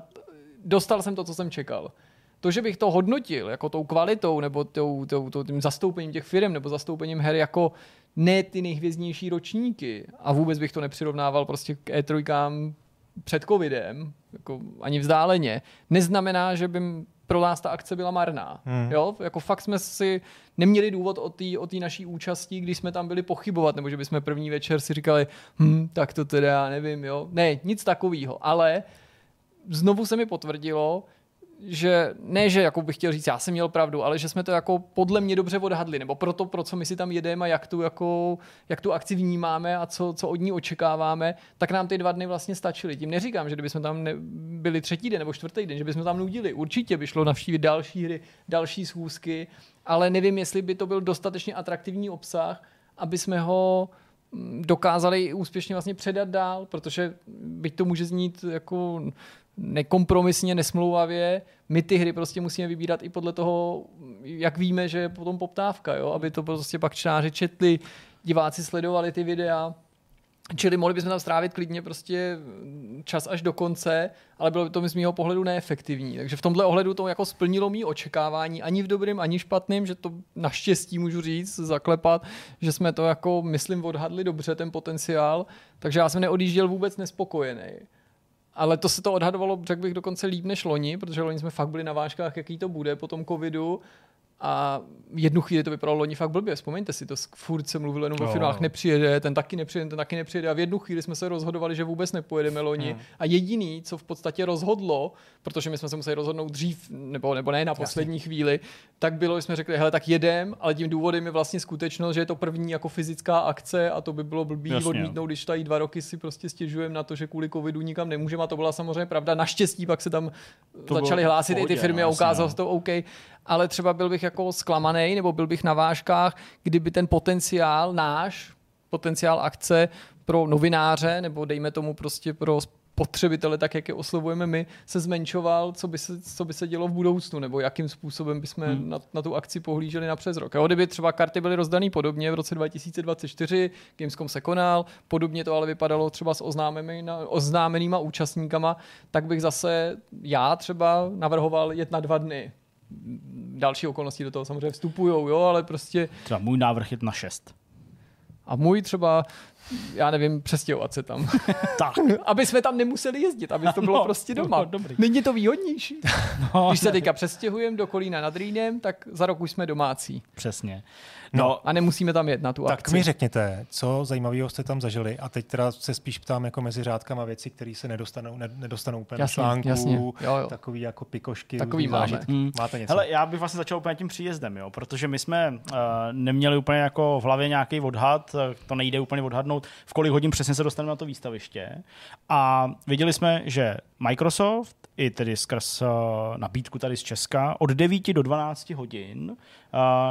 dostal jsem to, co jsem čekal. To, že bych to hodnotil jako tou kvalitou nebo tou, tou, tou, tím zastoupením těch firm nebo zastoupením her jako ne ty nejhvězdnější ročníky a vůbec bych to nepřirovnával prostě k E3 před covidem, jako ani vzdáleně, neznamená, že by pro nás ta akce byla marná. Hmm. Jo? Jako fakt jsme si neměli důvod o té o naší účasti, když jsme tam byli pochybovat, nebo že bychom první večer si říkali, hm, tak to teda já nevím, jo. Ne, nic takového, ale znovu se mi potvrdilo, že ne, že jako bych chtěl říct, já jsem měl pravdu, ale že jsme to jako podle mě dobře odhadli, nebo proto, pro co my si tam jedeme a jak tu, jako, jak tu akci vnímáme a co, co od ní očekáváme, tak nám ty dva dny vlastně stačily. Tím neříkám, že kdybychom tam ne, byli třetí den nebo čtvrtý den, že bychom tam nudili. Určitě by šlo navštívit další hry, další schůzky, ale nevím, jestli by to byl dostatečně atraktivní obsah, aby jsme ho mm, dokázali úspěšně vlastně předat dál, protože byť to může znít jako nekompromisně, nesmlouvavě, my ty hry prostě musíme vybírat i podle toho, jak víme, že je potom poptávka, jo? aby to prostě pak čtenáři četli, diváci sledovali ty videa, Čili mohli bychom tam strávit klidně prostě čas až do konce, ale bylo by to z mého pohledu neefektivní. Takže v tomhle ohledu to jako splnilo mý očekávání, ani v dobrým, ani špatným, že to naštěstí můžu říct, zaklepat, že jsme to jako, myslím, odhadli dobře, ten potenciál. Takže já jsem neodjížděl vůbec nespokojený. Ale to se to odhadovalo, řekl bych, dokonce líp než loni, protože loni jsme fakt byli na vážkách, jaký to bude po tom covidu a jednu chvíli to vypadalo loni fakt blbě. Vzpomeňte si, to furt se mluvilo jenom no. o finálech nepřijede, ten taky nepřijede, ten taky nepřijede. A v jednu chvíli jsme se rozhodovali, že vůbec nepojedeme loni. Hmm. A jediný, co v podstatě rozhodlo, protože my jsme se museli rozhodnout dřív, nebo, nebo ne na poslední Jasně. chvíli, tak bylo, že jsme řekli, hele, tak jedem, ale tím důvodem je vlastně skutečnost, že je to první jako fyzická akce a to by bylo blbý Jasně. odmítnout, když tady dva roky si prostě stěžujeme na to, že kvůli covidu nikam nemůžeme. A to byla samozřejmě pravda. Naštěstí pak se tam to začaly hlásit pohodě, i ty firmy no, a ukázalo se to OK ale třeba byl bych jako zklamaný nebo byl bych na vážkách, kdyby ten potenciál náš, potenciál akce pro novináře nebo dejme tomu prostě pro potřebitele, tak jak je oslovujeme my, se zmenšoval, co by se, co by se dělo v budoucnu, nebo jakým způsobem bychom hmm. na, na tu akci pohlíželi na přes rok. Jo, kdyby třeba karty byly rozdané podobně v roce 2024, Gamescom se konal, podobně to ale vypadalo třeba s oznámenýma, oznámenýma účastníkama, tak bych zase já třeba navrhoval jet na dva dny další okolnosti do toho samozřejmě vstupují, jo, ale prostě... Třeba můj návrh je na šest. A můj třeba, já nevím, přestěhovat se tam. tak. aby jsme tam nemuseli jezdit, aby to bylo no, prostě doma. No, dobrý. Není to výhodnější. no, Když se teďka přestěhujeme do Kolína nad Rýnem, tak za rok už jsme domácí. Přesně. No, a nemusíme tam jet na tu tak akci. Tak mi řekněte, co zajímavého jste tam zažili a teď teda se spíš ptám jako mezi řádkama věci, které se nedostanou, ne, nedostanou úplně jasně, článku, jasně. Jo, jo. takový jako pikošky, takový máme. Hmm. Máte něco? Hele, já bych vlastně začal úplně tím příjezdem, jo, protože my jsme uh, neměli úplně jako v hlavě nějaký odhad, eh, to nejde úplně odhadnout, v kolik hodin přesně se dostaneme na to výstaviště a viděli jsme, že Microsoft i tedy skrz uh, nabídku tady z Česka. Od 9 do 12 hodin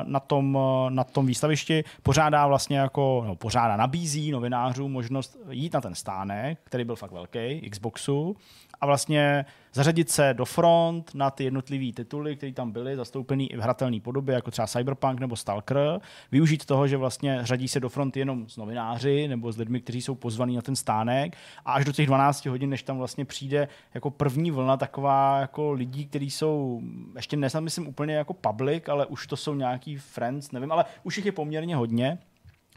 na tom, na tom výstavišti. Pořádá vlastně jako, no, pořádá, nabízí novinářům možnost jít na ten stánek, který byl fakt velký, Xboxu, a vlastně zařadit se do front na ty jednotlivé tituly, které tam byly, zastoupený i v hratelné podobě, jako třeba Cyberpunk nebo Stalker, využít toho, že vlastně řadí se do front jenom s novináři nebo s lidmi, kteří jsou pozvaní na ten stánek. A až do těch 12 hodin, než tam vlastně přijde jako první vlna taková jako lidí, kteří jsou, ještě nesam myslím úplně jako public, ale už to jsou nějaký friends, nevím, ale už jich je poměrně hodně,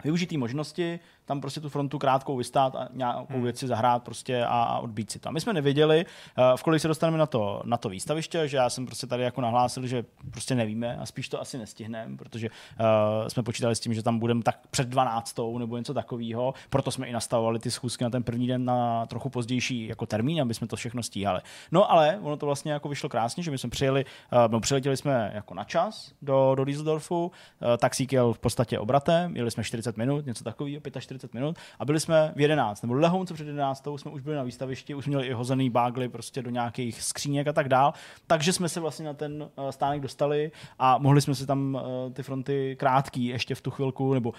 využít možnosti, tam prostě tu frontu krátkou vystát a nějakou hmm. věci zahrát prostě a, a odbít si to. my jsme nevěděli, uh, v kolik se dostaneme na to, na to výstaviště, že já jsem prostě tady jako nahlásil, že prostě nevíme a spíš to asi nestihneme, protože uh, jsme počítali s tím, že tam budeme tak před 12. nebo něco takového, proto jsme i nastavovali ty schůzky na ten první den na trochu pozdější jako termín, aby jsme to všechno stíhali. No ale ono to vlastně jako vyšlo krásně, že my jsme přijeli, uh, no, přiletěli jsme jako na čas do, do Düsseldorfu, uh, taxík jel v podstatě obratem, jeli jsme 40 minut, něco takového, 45 40 minut a byli jsme v 11, nebo lehonce před 11, jsme už byli na výstavišti, už měli i hozený bágly prostě do nějakých skříněk a tak dál, takže jsme se vlastně na ten uh, stánek dostali a mohli jsme si tam uh, ty fronty krátký ještě v tu chvilku, nebo uh,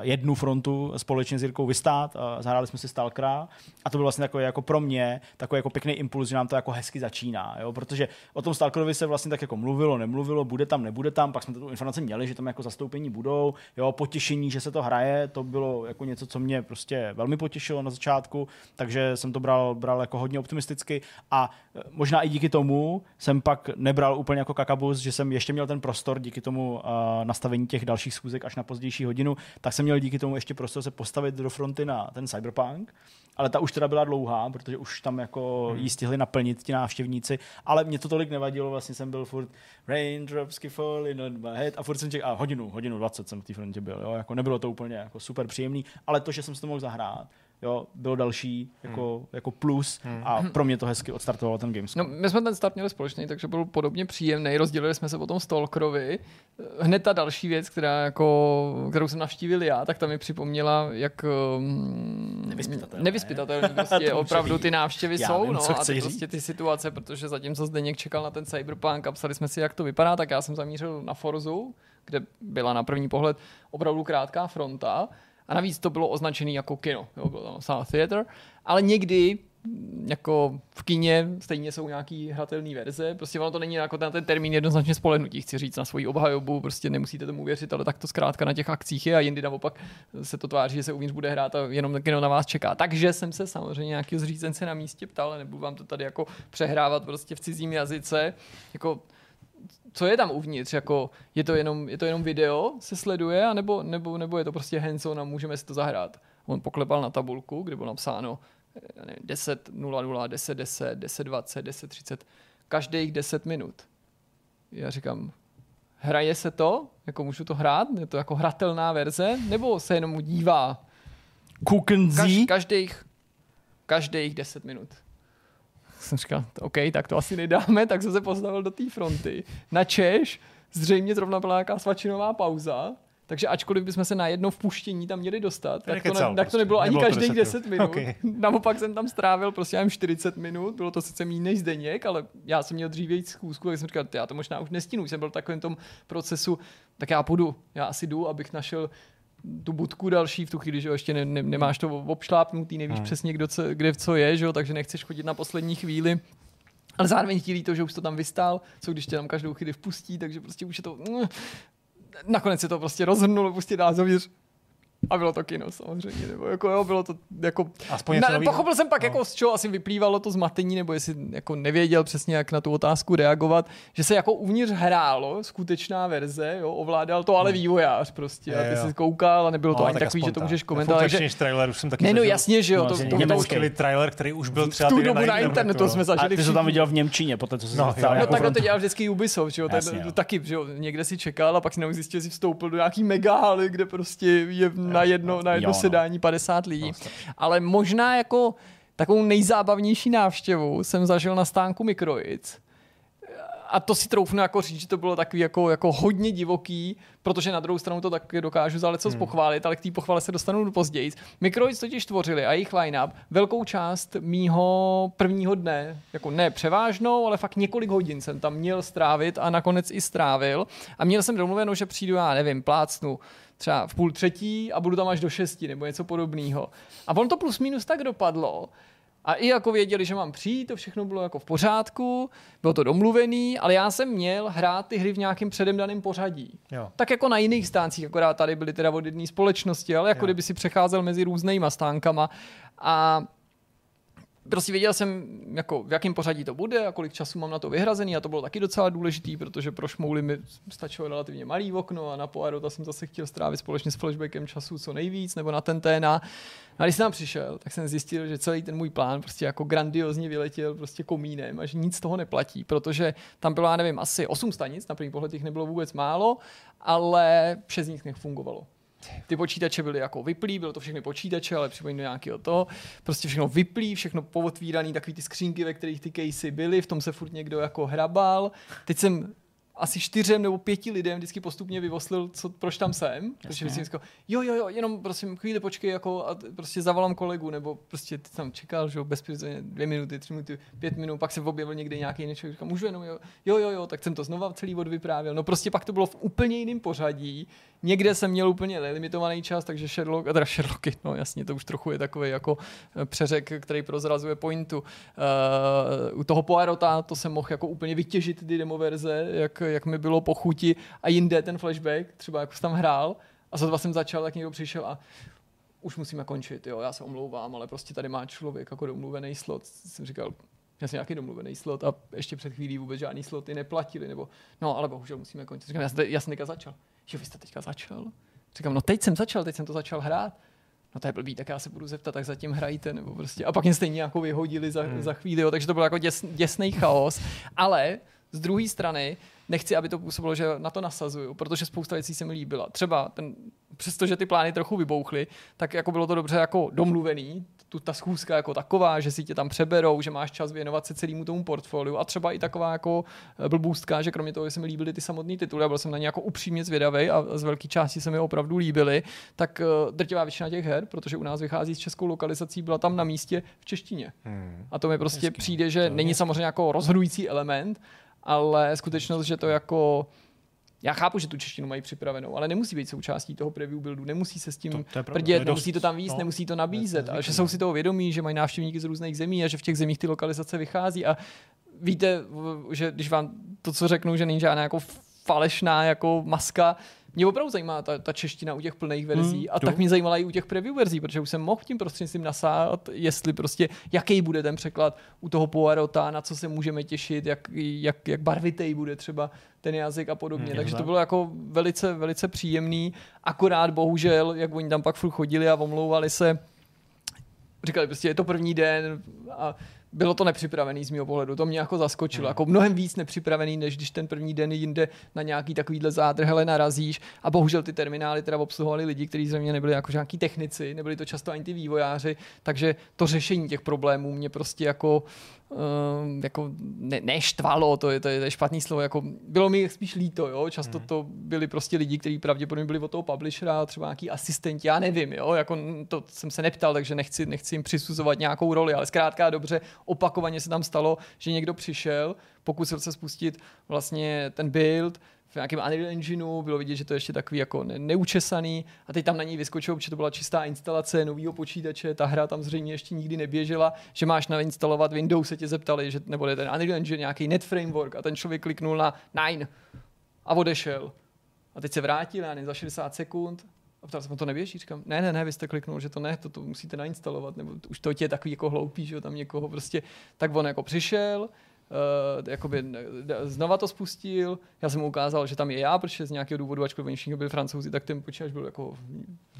jednu frontu společně s Jirkou vystát, zahráli jsme si Stalkera a to byl vlastně takový jako pro mě takový jako pěkný impuls, že nám to jako hezky začíná, jo? protože o tom Stalkerovi se vlastně tak jako mluvilo, nemluvilo, bude tam, nebude tam, pak jsme tu informaci měli, že tam jako zastoupení budou, jo, potěšení, že se to hraje, to bylo jako něco, co mě prostě velmi potěšilo na začátku, takže jsem to bral, bral jako hodně optimisticky a e, možná i díky tomu jsem pak nebral úplně jako kakabus, že jsem ještě měl ten prostor díky tomu uh, nastavení těch dalších schůzek až na pozdější hodinu, tak jsem měl díky tomu ještě prostor se postavit do fronty na ten Cyberpunk, ale ta už teda byla dlouhá, protože už tam jako hmm. jí stihli naplnit ti návštěvníci, ale mě to tolik nevadilo, vlastně jsem byl furt raindrops keep falling on my head a furt jsem čekal, a hodinu, hodinu 20 jsem v té frontě byl, jo, jako nebylo to úplně jako super příjemný, ale to, že jsem si to mohl zahrát jo, bylo další jako, jako plus a pro mě to hezky odstartovalo ten Gamescom. No, my jsme ten start měli společný, takže byl podobně příjemný. Rozdělili jsme se potom Stalkerovi. Hned ta další věc, která jako, kterou jsem navštívil já, tak ta mi připomněla, jak um, Nevyspytatelné. nevyspytatelný prostě opravdu ty návštěvy Já jsou. vím, no, co a ty, chceš prostě říct. ty situace, protože zatímco Zdeněk čekal na ten Cyberpunk a psali jsme si, jak to vypadá, tak já jsem zamířil na Forzu, kde byla na první pohled opravdu krátká fronta. A navíc to bylo označené jako kino, jo, bylo tam napsáno theater, ale někdy jako v kině stejně jsou nějaký hratelné verze. Prostě ono to není jako na ten termín jednoznačně spolehnutí, chci říct na svoji obhajobu, prostě nemusíte tomu věřit, ale tak to zkrátka na těch akcích je a jindy naopak se to tváří, že se uvnitř bude hrát a jenom kino na vás čeká. Takže jsem se samozřejmě nějakého zřízence na místě ptal, nebudu vám to tady jako přehrávat prostě v cizím jazyce. Jako co je tam uvnitř? Jako, je, to jenom, je to jenom video, se sleduje, anebo, nebo, nebo je to prostě hands-on a můžeme si to zahrát? On poklepal na tabulku, kde bylo napsáno eh, já nevím, 10, 0, 0, 10, 10, 10, 20, 10, 30, každých 10 minut. Já říkám, hraje se to? Jako můžu to hrát? Je to jako hratelná verze? Nebo se jenom dívá? Kukenzi. Kaž, každých, každých 10 minut. Jsem říkal, OK, tak to asi nedáme, tak jsem se postavil do té fronty. Na Češ zřejmě zrovna byla nějaká svačinová pauza, takže ačkoliv bychom se na jedno vpuštění tam měli dostat, tak to, ne, tak to prostě. nebylo ani každých 10 10 minut. minut. Ok. Naopak jsem tam strávil prostě nevím, 40 minut, bylo to sice méně než Zdeněk, ale já jsem měl dřívějíc schůzku, tak jsem říkal, já to možná už nestínu, jsem byl v takovém tom procesu, tak já půjdu, já asi jdu, abych našel tu budku další v tu chvíli, že jo, ještě ne, ne, nemáš to obšlápnutý, nevíš Hmm. přesně, kdo co, kde co je, že jo, takže nechceš chodit na poslední chvíli. Ale zároveň ti to, že už to tam vystál, co když tě tam každou chvíli vpustí, takže prostě už je to... Nakonec se to prostě rozhrnulo, pustě dá zavěř. A bylo to kino samozřejmě, nebo jako jo, bylo to jako... Aspoň něco Na, pochopil jsem pak, No. jako z čeho asi vyplývalo to zmatení, nebo jestli jako nevěděl přesně, jak na tu otázku reagovat, že se jako uvnitř hrálo, skutečná verze, jo, ovládal to ale vývojář prostě. A Je, ty jo. jsi koukal a nebylo to No, ani tak takový, že to můžeš tak. komentovat. Takže, trailer už jsem taky ne, no jasně, že jo, No, to, to, To německý. pouštěli trailer, který už byl v třeba tu týden dobu na internetu jsme zažili A ty jsi to tam viděl v Němčině, poté co jsi No, no, jako takhle to dělal vždycky Ubisoft, že jo, tak, taky, že jo, někde si čekal a pak si najednou zjistil, že jsi vstoupil do nějaký mega haly, kde prostě je na jedno, na jedno Jo, no. sedání 50 lidí. No. Ale možná jako takovou nejzábavnější návštěvu jsem zažil na stánku Mikroic. A to si troufnu jako říct, že to bylo takový jako, jako hodně divoký, protože na druhou stranu to taky dokážu za leco hmm. pochválit, ale k té pochvale se dostanu později. Mikroic totiž tvořili a jejich line-up velkou část mýho prvního dne, jako ne převážnou, ale fakt několik hodin jsem tam měl strávit a nakonec i strávil. A měl jsem domluveno, že přijdu, já nevím, plácnu třeba v půl třetí a budu tam až do šesti nebo něco podobného. A on to plus minus tak dopadlo, a i jako věděli, že mám přijít, to všechno bylo jako v pořádku, bylo to domluvený, ale já jsem měl hrát ty hry v nějakém předem daném pořadí. Jo. Tak jako na jiných stáncích, akorát tady byly teda od jedné společnosti, ale jako Jo. kdyby si přecházel mezi různýma stánkama a prostě věděl jsem, jako, v jakém pořadí to bude a kolik času mám na to vyhrazený a to bylo taky docela důležitý, protože pro šmouly mi stačilo relativně malý okno a na Poirota jsem zase chtěl strávit společně s flashbackem času co nejvíc, nebo na ten téna. A když jsem tam přišel, tak jsem zjistil, že celý ten můj plán prostě jako grandiozně vyletěl prostě komínem a že nic z toho neplatí, protože tam bylo, já nevím, asi 8 stanic, na první pohled jich nebylo vůbec málo, ale přes nich nefungovalo. Ty počítače byly jako vyplý, bylo to všechny počítače, ale připomínám nějakého to. Prostě všechno vyplý, všechno pootvíraný, takový ty skřínky, ve kterých ty casey byly, v tom se furt někdo jako hrabal. Teď jsem asi čtyřem nebo pěti lidem vždycky postupně vyvoslil, co, proč tam jsem. Protože vždycky říkal, jo, jo, jo, jenom prosím chvíli počkej, jako a prostě zavolám kolegu, nebo prostě ty tam čekal, že jo, bezpečně dvě minuty, tři minuty, pět minut, pak se objevil někde nějaký jiný člověk, říkal, můžu jenom, jo, jo, jo, jo, tak jsem to znova celý odvyprávěl. No prostě pak to bylo v úplně jiném pořadí. Někde jsem měl úplně limitovaný čas, takže Sherlock, a teda Sherlocky, no jasně, to už trochu je takový jako eh, přeřek, který prozrazuje pointu. Uh, u toho Poirota to jsem mohl jako úplně vytěžit ty demo verze, jak, jak mi bylo po chuti a jinde ten flashback, třeba jako tam hrál a sotva jsem začal, tak někdo přišel a už musíme končit, jo, já se omlouvám, ale prostě tady má člověk jako domluvený slot. Jsem říkal, já jsem nějaký domluvený slot a ještě před chvílí vůbec žádný sloty neplatili, nebo no, ale bohužel musíme končit. Říkám, já jsem, já jsem začal. Jo, vy jste teďka začal? Říkám, no teď jsem začal, teď jsem to začal hrát. No to je blbý, tak já se budu zeptat, tak zatím hrajte, nebo prostě. A pak mě stejně jako vyhodili za, hmm. za chvíli, jo, takže to byl jako děs, děsný chaos. Ale Z druhé strany nechci, aby to působilo, že na to nasazuju, protože spousta věcí se mi líbila. Třeba ten, přestože ty plány trochu vybouchly, tak jako bylo to dobře jako domluvený, tu, ta schůzka jako taková, že si tě tam přeberou, že máš čas věnovat se celému tomu portfoliu a třeba i taková jako eh, blbůstka, že kromě toho, že se mi líbily ty samotné tituly a byl jsem na ně jako upřímně zvědavý a z velké části se mi opravdu líbily, tak uh, drtivá většina těch her, protože u nás vychází s českou lokalizací, byla tam na místě v češtině. Hmm. A to mi prostě Hezky. přijde, že to není je. samozřejmě jako rozhodující element, ale skutečnost, že to jako já chápu, že tu češtinu mají připravenou, ale nemusí být součástí toho preview buildu, nemusí se s tím to, to prdět, nemusí to tam víc, no, nemusí to nabízet. A že jsou si toho vědomí, že mají návštěvníky z různých zemí a že v těch zemích ty lokalizace vychází. A víte, že když vám to, co řeknu, že není žádná jako falešná jako maska, mě opravdu zajímá ta, ta čeština u těch plných verzí hmm, a tu? tak mě zajímala i u těch preview verzí, protože už jsem mohl tím prostřednictvím nasát, jestli prostě, jaký bude ten překlad u toho Poirota, na co se můžeme těšit, jak, jak, jak barvitej bude třeba ten jazyk a podobně. Hmm, Takže to bylo jako velice, velice příjemný, akorát bohužel, jak oni tam pak furt chodili a omlouvali se, říkali prostě, je to první den a bylo to nepřipravený z mého pohledu. To mě jako zaskočilo. Hmm. Jako mnohem víc nepřipravený, než když ten první den jinde na nějaký takovýhle zádrhele narazíš. A bohužel ty terminály teda obsluhovali lidi, kteří zřejmě nebyli jako nějaký technici, nebyli to často ani ty vývojáři, takže to řešení těch problémů mě prostě jako uh, jako ne, neštvalo, to je, to je špatný slovo, jako bylo mi spíš líto, jo? často hmm. to byli prostě lidi, kteří pravděpodobně byli od toho publishera, třeba nějaký asistenti, já nevím, jo? Jako, to jsem se neptal, takže nechci, nechci jim přisuzovat nějakou roli, ale zkrátka dobře, opakovaně se tam stalo, že někdo přišel, pokusil se spustit vlastně ten build, v nějakém Unreal Engineu, bylo vidět, že to je ještě takový jako ne- neučesaný a teď tam na ní vyskočilo, protože to byla čistá instalace nového počítače, ta hra tam zřejmě ještě nikdy neběžela, že máš nainstalovat Windows, se tě zeptali, že, nebo ten Unreal Engine, nějaký net framework a ten člověk kliknul na Nine a odešel. A teď se vrátil, já za 60 sekund a ptal jsem, to neběží? Říkám, ne, ne, ne, vy jste kliknul, že to ne, to, to musíte nainstalovat, nebo už to je takový jako hloupý, že tam někoho prostě, tak on jako přišel, uh, jakoby znova to spustil. Já jsem mu ukázal, že tam je já, protože z nějakého důvodu, ačkoliv oni všichni byli francouzi, tak ten počítač byl jako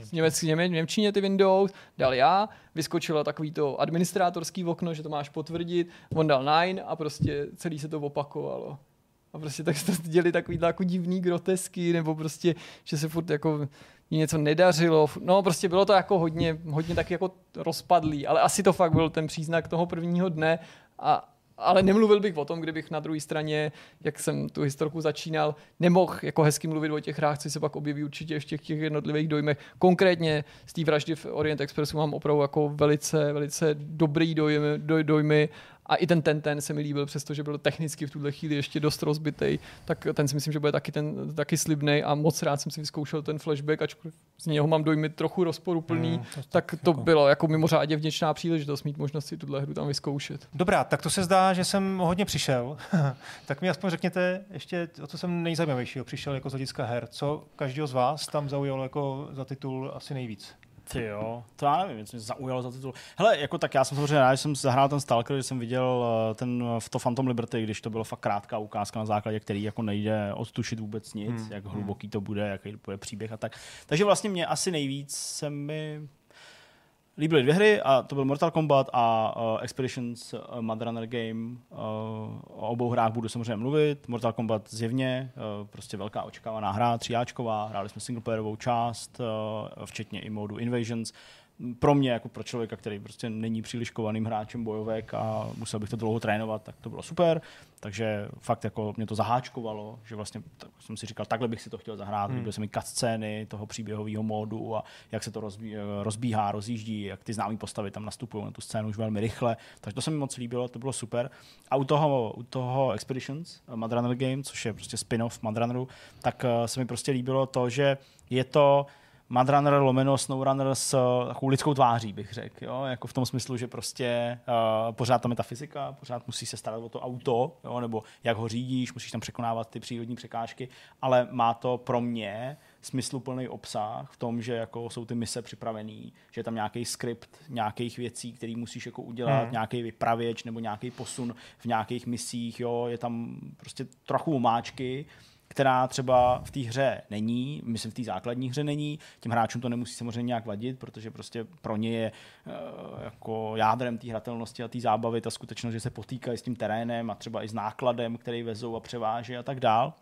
v německy, něme, němčině ty Windows, dal já, vyskočilo takový to administrátorský okno, že to máš potvrdit, on dal nine a prostě celý se to opakovalo. A prostě tak se děli takový jako divný grotesky, nebo prostě, že se furt jako něco nedařilo. No prostě bylo to jako hodně, hodně taky jako rozpadlý, ale asi to fakt byl ten příznak toho prvního dne a, ale nemluvil bych o tom, kdybych na druhé straně, jak jsem tu historku začínal, nemohl jako hezky mluvit o těch hrách, co se pak objeví určitě ještě v těch jednotlivých dojmech. Konkrétně z té vraždy v Orient Expressu mám opravdu jako velice, velice dobrý dojmy, doj, dojmy a i ten ten ten se mi líbil, přestože byl technicky v tuhle chvíli ještě dost rozbitý, tak ten si myslím, že bude taky, ten, taky slibný a moc rád jsem si vyzkoušel ten flashback, ačkoliv z něho mám dojmy trochu rozporuplný, mm, to tak to jako... bylo jako mimořádně vděčná příležitost mít možnost si tuhle hru tam vyzkoušet. Dobrá, tak to se zdá, že jsem hodně přišel. tak mi aspoň řekněte ještě, o co jsem nejzajímavějšího přišel jako z hlediska her. Co každého z vás tam zaujalo jako za titul asi nejvíc? Ty jo, to já nevím, co mě zaujalo za titul. Hele, jako tak já jsem samozřejmě rád, že jsem zahrál ten Stalker, že jsem viděl eh, ten v to Phantom Liberty, když to bylo fakt krátká ukázka na základě, který jako nejde odtušit vůbec nic, hmm. jak hluboký to bude, jaký bude příběh a tak. Takže vlastně mě asi nejvíc se mi líbily dvě hry a to byl Mortal Kombat a uh, Expeditions uh, Mad Runner Game. Uh, o obou hrách budu samozřejmě mluvit. Mortal Kombat zjevně, uh, prostě velká očekávaná hra, tříáčková, hráli jsme singleplayerovou část, uh, včetně i modu Invasions pro mě, jako pro člověka, který prostě není příliš kovaným hráčem bojovek a musel bych to dlouho trénovat, tak to bylo super. Takže fakt jako mě to zaháčkovalo, že vlastně tak jsem si říkal, takhle bych si to chtěl zahrát. Hmm. Líbil se mi scény toho příběhového módu a jak se to rozbí, rozbíhá, rozjíždí, jak ty známé postavy tam nastupují na tu scénu už velmi rychle. Takže to se mi moc líbilo, to bylo super. A u toho, u toho Expeditions, Mad Runner Game, což je prostě spin-off Mad Runneru, tak eh, se mi prostě líbilo to, že je to Madrunner lomeno Snowrunner s takovou lidskou tváří, bych řekl. Jo? Jako v tom smyslu, že prostě uh, pořád tam je ta fyzika, pořád musíš se starat o to auto, jo? nebo jak ho řídíš, musíš tam překonávat ty přírodní překážky, ale má to pro mě smysluplný obsah v tom, že jako jsou ty mise připravený, že je tam nějaký skript nějakých věcí, které musíš jako udělat, hmm. nějaký vypravěč nebo nějaký posun v nějakých misích, jo? je tam prostě trochu máčky, která třeba v té hře není, myslím v té základní hře není, těm hráčům to nemusí samozřejmě nějak vadit, protože prostě pro ně je uh, jako jádrem té hratelnosti a té zábavy ta skutečnost, že se potýkají s tím terénem a třeba i s nákladem, který vezou a převáží a tak dál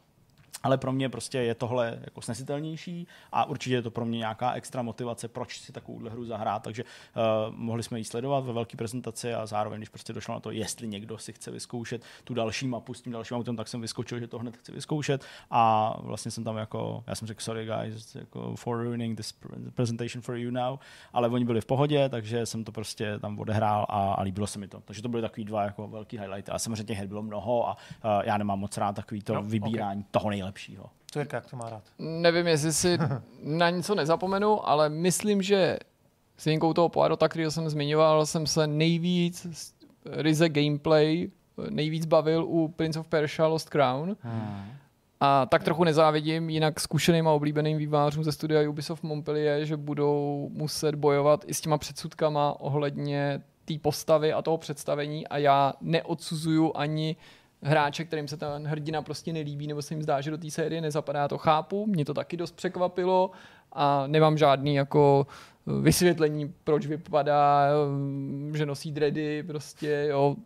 ale pro mě prostě je tohle jako snesitelnější a určitě je to pro mě nějaká extra motivace, proč si takovouhle hru zahrát, takže uh, mohli jsme ji sledovat ve velké prezentaci a zároveň, když prostě došlo na to, jestli někdo si chce vyzkoušet tu další mapu s tím dalším autem, tak jsem vyskočil, že to hned chci vyzkoušet. A vlastně jsem tam jako, já jsem řekl sorry guys, jako for ruining this presentation for you now, ale oni byli v pohodě, takže jsem to prostě tam odehrál a, a líbilo se mi to. Takže to byly takový dva jako velký highlighty. A samozřejmě těch her bylo mnoho a uh, já nemám moc rád takový to no, vybírání okay. toho nejlepšího nejlepšího. To je jak to má rád. Nevím, jestli si na něco nezapomenu, ale myslím, že s výjimkou toho Poirota, který jsem zmiňoval, jsem se nejvíc ryze gameplay nejvíc bavil u Prince of Persia Lost Crown. Hmm. A tak trochu nezávidím jinak zkušeným a oblíbeným vývářům ze studia Ubisoft Montpellier, že budou muset bojovat i s těma předsudkama ohledně té postavy a toho představení a já neodsuzuju ani hráče, kterým se ten hrdina prostě nelíbí, nebo se jim zdá, že do té série nezapadá, to chápu. Mě to taky dost překvapilo a nemám žádný jako eh, vysvětlení, proč vypadá, eh, že nosí dready, prostě, jo.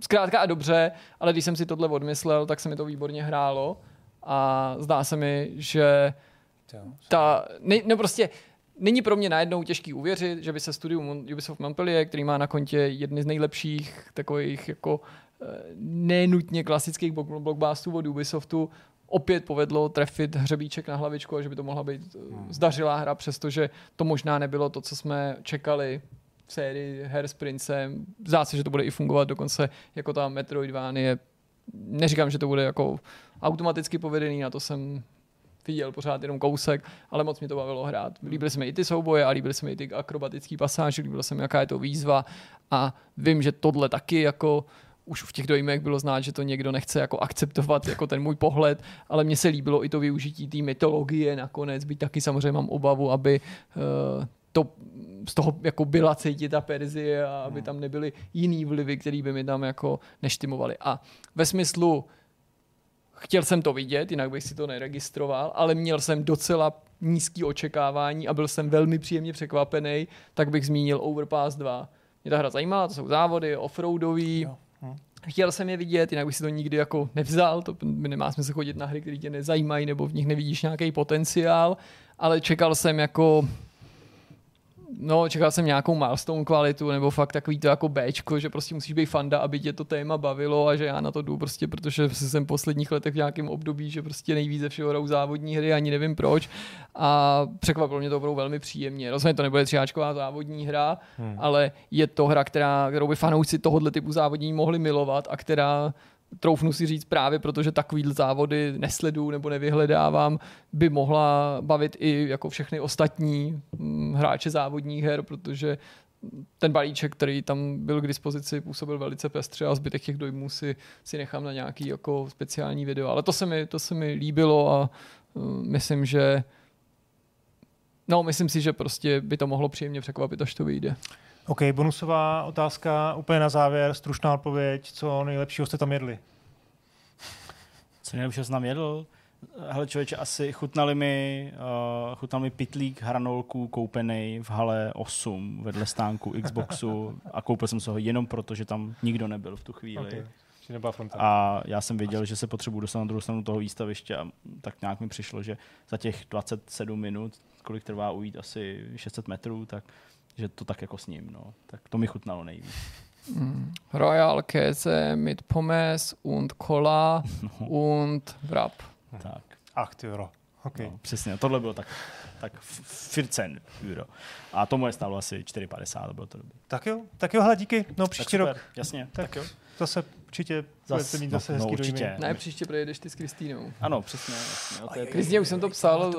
Zkrátka a dobře, ale když jsem si tohle odmyslel, tak se mi to výborně hrálo a zdá se mi, že ta, ne, no prostě není pro mě najednou těžký uvěřit, že by se studium Ubisoft Montpellier, který má na kontě jedny z nejlepších takových jako nenutně klasických blockbusterů od Ubisoftu opět povedlo trefit hřebíček na hlavičku a že by to mohla být eh, hmm. zdařilá hra, přestože to možná nebylo to, co jsme čekali v sérii her s Princem. Zdá se, že to bude i fungovat dokonce jako ta Metroidvanie. Neříkám, že to bude jako automaticky povedený, na to jsem viděl pořád jenom kousek, ale moc mi to bavilo hrát. Líbily se mi i ty souboje a líbily se mi i ty akrobatické pasáže, líbilo se mi, jaká je to výzva a vím, že tohle taky jako už v těch dojmech bylo znát, že to někdo nechce jako akceptovat jako ten můj pohled, ale mně se líbilo i to využití té mytologie nakonec, byť taky samozřejmě mám obavu, aby uh, to z toho jako byla cítit ta Perzie a aby hmm. tam nebyly jiný vlivy, které by mi tam jako neštimovaly. A ve smyslu chtěl jsem to vidět, jinak bych si to neregistroval, ale měl jsem docela nízký očekávání a byl jsem velmi příjemně překvapený, tak bych zmínil Overpass 2. Mě ta hra zajímala, to jsou závody, offroadový, jo. Chtěl jsem je vidět, jinak bych si to nikdy jako nevzal, to nemá smysl chodit na hry, které tě nezajímají, nebo v nich nevidíš nějaký potenciál, ale čekal jsem jako no, čekal jsem nějakou milestone kvalitu, nebo fakt takový to jako Bčko, že prostě musíš být fanda, aby tě to téma bavilo a že já na to jdu prostě, protože jsem v posledních letech v nějakém období, že prostě nejvíc ze všeho hrajou závodní hry, ani nevím proč. A překvapilo mě to opravdu velmi příjemně. Rozhodně to nebude třiáčková závodní hra, hmm. ale je to hra, která, kterou by fanoušci tohohle typu závodní mohli milovat a která troufnu si říct právě protože takový závody nesledu nebo nevyhledávám, by mohla bavit i jako všechny ostatní hm, hráče závodních her, protože ten balíček, který tam byl k dispozici, působil velice pestře a zbytek těch dojmů si, si nechám na nějaký jako speciální video. Ale to se mi, to se mi líbilo a uh, myslím, že no, myslím si, že prostě by to mohlo příjemně překvapit, až to vyjde. OK, bonusová otázka, úplně na závěr, stručná odpověď, co nejlepšího jste tam jedli? Co nejlepšího jsem tam jedl? Hele člověče, asi chutnali mi, uh, chutnal mi pitlík hranolků koupený v hale 8 vedle stánku Xboxu a koupil jsem se ho jenom proto, že tam nikdo nebyl v tu chvíli. Okay. A já jsem věděl, že se potřebuji dostat na druhou stranu toho výstaviště a tak nějak mi přišlo, že za těch 27 minut, kolik trvá ujít asi 600 metrů, tak že to tak jako s ním, no. Tak to mi chutnalo nejvíc. Mm. Royal Käse mit Pommes und Cola no. und Wrap. Tak. Ach ty euro. Okay. No, přesně, tohle bylo tak, tak 14 euro. A to moje stálo asi 4,50, to bylo to dobré. Tak jo, tak jo, hele, díky. No příští rok. Jasně, tak, tak jo. Zase určitě Zas, mít zase no, hezký no, určitě. Ne, příště projedeš ty s Kristýnou. Ano, přesně. Kristýně už jsem to psal,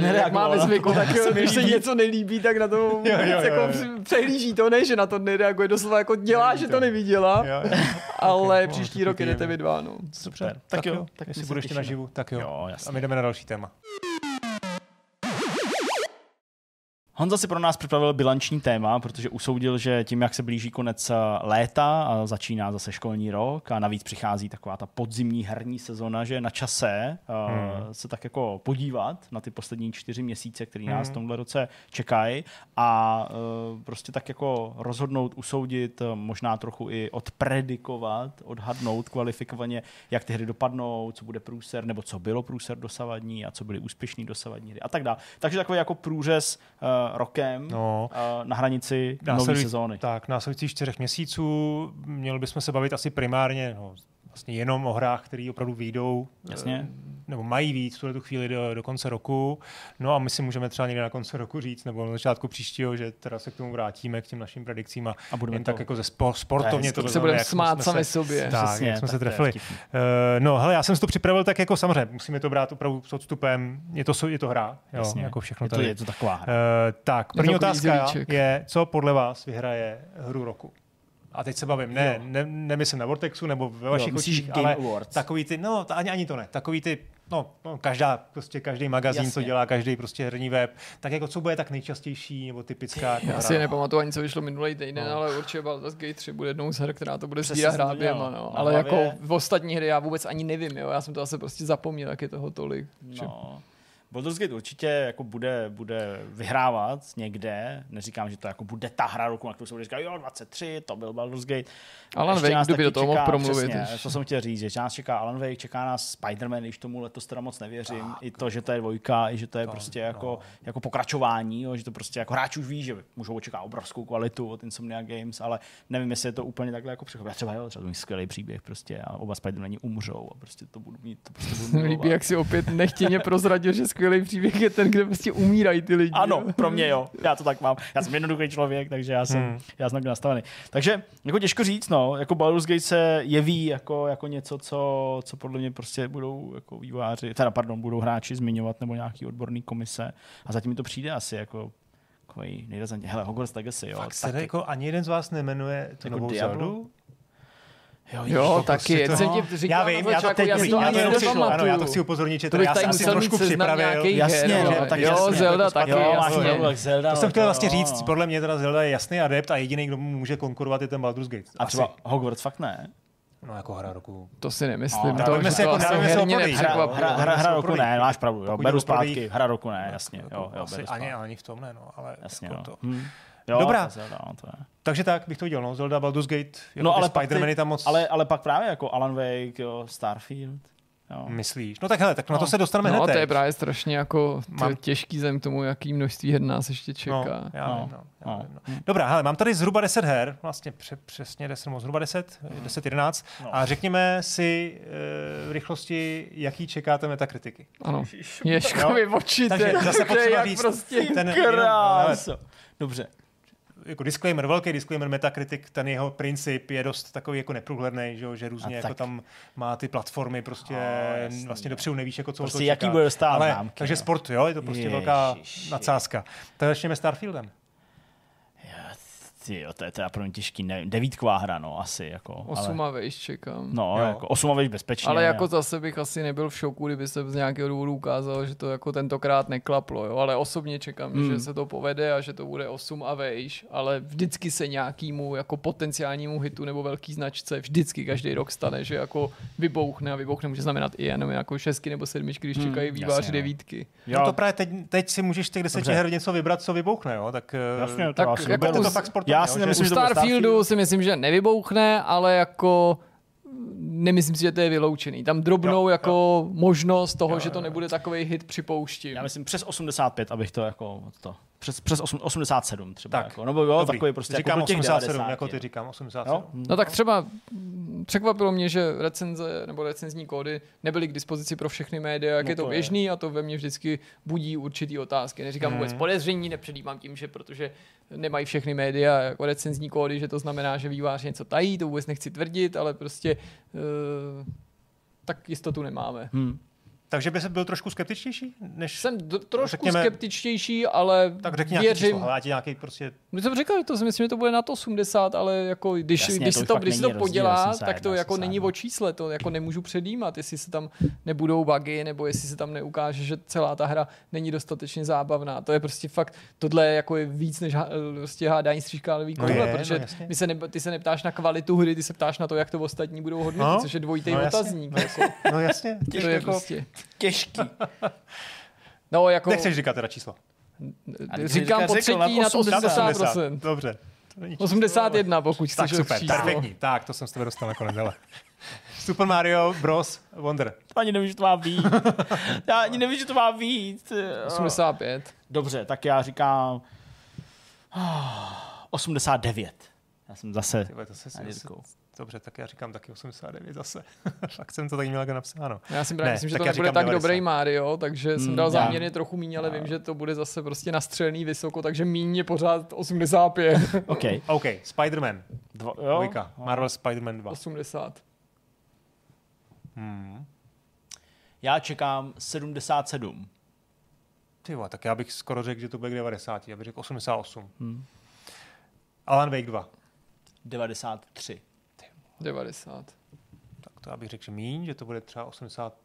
jak máme zvyku, tak když se něco nelíbí, tak na to jo, jo, jo, jako přehlíží to, ne, že na to nereaguje, doslova jako dělá, že to neviděla, ale příští rok jedete vy dva, no. Super, tak jo, tak jestli budeš naživu, tak jo. A my jdeme na další téma. Honza si pro nás připravil bilanční téma, protože usoudil, že tím, jak se blíží konec eh, léta a začíná zase školní rok a navíc přichází taková ta podzimní herní sezona, že je na čase hmm. se tak jako podívat na ty poslední čtyři měsíce, které nás hmm. v tomhle roce čekají a uh, prostě tak jako rozhodnout, usoudit, možná trochu i odpredikovat, odhadnout kvalifikovaně, jak ty hry dopadnou, co bude průser, nebo co bylo průser dosavadní a co byly úspěšný dosavadní hry a tak dále. Takže takový jako průřez rokem no. na hranici nové sezóny. Tak, následujících čtyřech měsíců měli bychom se bavit asi primárně no, vlastně jenom o hrách, které opravdu výjdou, Jasně. Eh, nebo mají víc v tuhle tu chvíli do, do konce roku. No a my si můžeme třeba někde na konci roku říct, nebo na začátku příštího, že teda se k tomu vrátíme, k těm našim predikcím a, a budeme jen to... tak jako ze spo, sportovně to, to se budeme smát sami se, sobě. Tak, Přesně, jak jsme tak se trefili. Uh, no hele, já jsem si to připravil tak jako samozřejmě, musíme to brát opravdu s odstupem, je to, je to hra, jo, Jasně. jako všechno je to, tady. Je to taková hra. Uh, tak, první otázka je, co podle vás vyhraje hru roku? A teď se bavím, ne, ne nemyslím na Vortexu nebo ve vašich jo, očích, ale Awards. takový ty, no ani, ani to ne, takový ty, no, no každá, prostě každý magazín, Jasně. co dělá, každý prostě herní web, tak jako co bude tak nejčastější nebo typická Já si nepamatuju ani, co vyšlo minulý týden, no. ale určitě Baldur's Gate 3 bude jednou z her, která to bude sdírat hráběma, no. Ale jako v ostatní hry já vůbec ani nevím, jo, já jsem to asi prostě zapomněl, jak je toho tolik. No. Baldur's Gate určitě jako bude, bude vyhrávat někde. Neříkám, že to jako bude ta hra roku, na kterou se bude říkat, jo, 23, to byl Baldur's Gate. Alan Wake, kdo by do toho mohl promluvit. Přesně, to jsem chtěl říct, že nás čeká Alan Wake, čeká nás Spider-Man, když tomu letos teda moc nevěřím. Tak, I to, že to je dvojka, i že to je to, prostě no. jako, jako pokračování, jo, že to prostě jako hráč už ví, že můžou očekávat obrovskou kvalitu od Insomnia Games, ale nevím, jestli je to úplně takhle jako přechod. Třeba jo, třeba to skvělý příběh prostě a oba Spider-Mani umřou a prostě to budu mít. To prostě budu Líbí, jak si opět nechtěně prozradil, že skvělý příběh je ten, kde prostě umírají ty lidi. Ano, pro mě jo. Já to tak mám. Já jsem jednoduchý člověk, takže já jsem, hmm. já jsem nastavený. Takže jako těžko říct, no, jako Baldur's Gate se jeví jako, jako něco, co, co podle mě prostě budou jako vývojáři, teda pardon, budou hráči zmiňovat nebo nějaký odborný komise a zatím mi to přijde asi jako takový nejrazantně. Hele, Hogwarts Legacy, jo. Fakt se jako ani jeden z vás nemenuje tu jako novou Diablo? Zeldu? Jo, jo taky. Prostě to... Tě říkal, já vím, já to teď já to, já to, chci, ano, já to chci upozornit, že to já jsem si trošku připravil. Jasně, no, tak jo, jasně, Zelda taky, jo, jasně. Zelda, to jsem chtěl vlastně říct, podle mě teda Zelda je jasný adept a jediný, kdo mu může konkurovat, je ten Baldur's Gate. A třeba Hogwarts fakt ne. No jako hra roku. To si nemyslím. No, to, to, jako, hra, hra, hra, hra roku ne, máš pravdu. Jo, beru zpátky, hra roku ne, jasně. Jo, jo, ani, ani v tom ne, no, ale jasně, jako no. to. Hmm. Jo, Dobrá. Zelda, no, to je. Takže tak bych to viděl, no, Zelda, Baldur's Gate, jako no, ale Spider-Man tam moc... Ale, ale pak právě jako Alan Wake, jo, Starfield. Jo. Myslíš? No tak hele, tak no. na to no. se dostaneme no, hned. No to je právě strašně jako mám... těžký zem tomu, jaký množství her nás ještě čeká. No, já no. Vím, no, já no. Vím, no. Dobrá, hele, mám tady zhruba 10 her, vlastně pře- přesně 10, nebo zhruba 10, 10, 11. No. A řekněme si e, v rychlosti, jaký čekáte metakritiky. Ano, Ježkovi oči, Takže zase potřeba říct, prostě ten, krás. Dobře jako disclaimer, velký disclaimer, Metacritic, ten jeho princip je dost takový jako neprůhledný, že, že různě jako tam má ty platformy, prostě a, vlastně dopředu nevíš, jako co prostě jaký bude Ale, Takže no. sport, jo, je to prostě Ježiši. velká nadsázka. Tak začneme Starfieldem. Ty jo, to je teda pro mě těžký, ne, devítková hra, no, asi. Jako, osm ale... a vejš čekám. No, jo. jako osm a vejš bezpečně. Ale jako jo. zase bych asi nebyl v šoku, kdyby se z nějakého důvodu ukázalo, že to jako tentokrát neklaplo, jo, ale osobně čekám, hmm. že se to povede a že to bude osm a vejš, ale vždycky se nějakýmu jako potenciálnímu hitu nebo velký značce vždycky každý rok stane, že jako vybouchne a vybouchne může znamenat i jenom jako šestky nebo sedmičky, když hmm, čekají výváři no. devítky. Jo. No to právě teď, teď si můžeš těch deseti her něco vybrat, co vybouchne, jo, tak, jasně, tak jako to fakt sportovně já si nemyslím, u Starfieldu si myslím, že nevybouchne, ale jako nemyslím si, že to je vyloučený. Tam drobnou jo, jako jo. možnost toho, jo, že to nebude takový hit připouštím. Já myslím přes 85, abych to jako to přes, přes 8, 87 třeba. Tak, jako, nebo jo, Dobrý. takový prostě říkám jako 87, 90, jako ty říkám 87. Jo? No tak třeba překvapilo mě, že recenze nebo recenzní kódy nebyly k dispozici pro všechny média, jak no je to běžný je. a to ve mně vždycky budí určitý otázky. Neříkám hmm. vůbec podezření, nepředjímám tím, že protože nemají všechny média jako recenzní kódy, že to znamená, že vývář něco tají, to vůbec nechci tvrdit, ale prostě uh, tak jistotu nemáme. Hmm. Takže by se byl trošku skeptičtější, než... Jsem d- trošku Řekněme- skeptičtější, ale Tak řekni nějaký věřím. číslo, ale já ti nějaký prostě... My jsem říkal, že to si myslím, že to bude na to 80, ale jako když, Jasně, když, to si to, když se to podělá, 81, tak to jako 82. není o čísle, to jako nemůžu předjímat, jestli se tam nebudou bugy, nebo jestli se tam neukáže, že celá ta hra není dostatečně zábavná. To je prostě fakt, tohle je jako je víc než prostě hádání stříkálevý No koule, je, no protože jasně. my se ne, ty se neptáš na kvalitu hry, ty se ptáš na to, jak to ostatní budou hodnotit, No, což je dvojitý no otazník. no jako. No jasně, To je jako... prostě. Těžký. No, jako, Nechceš říkat teda číslo. Říkám říká- po třetí na to 80. 80%. Dobře. To není číslo, 81, pokud ale- Tak chceš super, číslo. perfektní. Tak, to jsem z tebe dostal nakonec, ale... Super Mario Bros. Wonder. To ani nevím, že to má být. Já ani nevím, že to má být. 85. Dobře, tak já říkám ah, 89. Já jsem zase Ty vole, to se. Dobře, tak já říkám taky 89 zase. Fakt jsem to tak měl jako napsáno. Já si právě Ne, myslím, že tak to já nebude tak 90. dobrý Mario, takže jsem Hmm, dal já- záměrně trochu míň, ale vím, že to bude zase prostě nastřelený vysoko, takže míň je pořád 85. OK. OK, Spider-Man. Dva, jo? Dvojka. Marvel Spider-Man 2. 80. Hmm. Já čekám 77. Ty tak já bych skoro řekl, že to bude k 90. Já bych řekl 88. Hmm. Alan Wake 2. 93. 90. Tak to já bych řekl, že míň, že to bude třeba 80.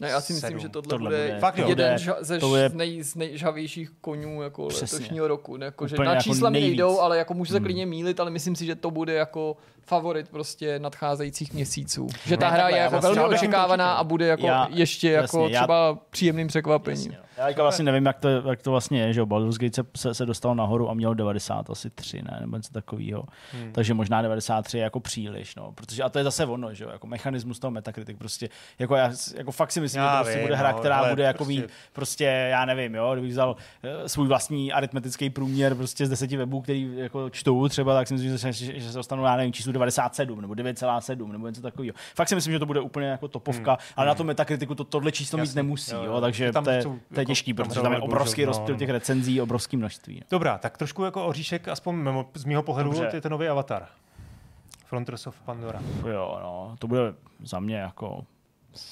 Ne, já si myslím, Sedm. že tohle, Tohle bude, bude- Fakt jeden bude- ža- ze to bude- z nej, z nejžavějších konňů jako Přesně. letošního roku. Ne, Jako, že na jako čísla mi nejvíc. nejdou, ale jako můžu se Hmm. klidně mílit, ale myslím si, že to bude jako favorit prostě nadcházejících měsíců. Že ta hra takhle, je já jako velmi já očekávaná a bude jako Já- ještě jako jasně, já- třeba příjemným překvapením. Jasně, no. Já teďka vlastně nevím, jak to, jak to vlastně je, že jo, Baldur's Gate se, se, se dostal nahoru a měl 90, asi 3, ne, nebo něco takového. Hmm. Takže možná 93 je jako příliš, no, protože a to je zase ono, že jo, jako mechanismus toho Metacritic, prostě, jako já, jako fakt si myslím, Já že to prostě vím, bude hra, no, která bude jako prostě- prostě... prostě, já nevím, jo, kdybych vzal eh, svůj vlastní aritmetický průměr prostě z deseti webů, který jako čtou třeba, tak si myslím, že, že, že se dostanu, já nevím, číslu 97 nebo 9,7 nebo něco takového. Fakt si myslím, že to bude úplně jako topovka, Hmm, ale na tom Metacriticu to tohle číslo mít Jasně, nemusí, jo, jo, takže Tam to je, jako- těžký, tam protože tam je obrovský no, rozptyl no. těch recenzí, obrovský množství. Dobrá, tak trošku jako oříšek, aspoň mimo, z mého pohledu, Dobře. je to nový avatar. Frontiers of Pandora. Jo, no, to bude za mě jako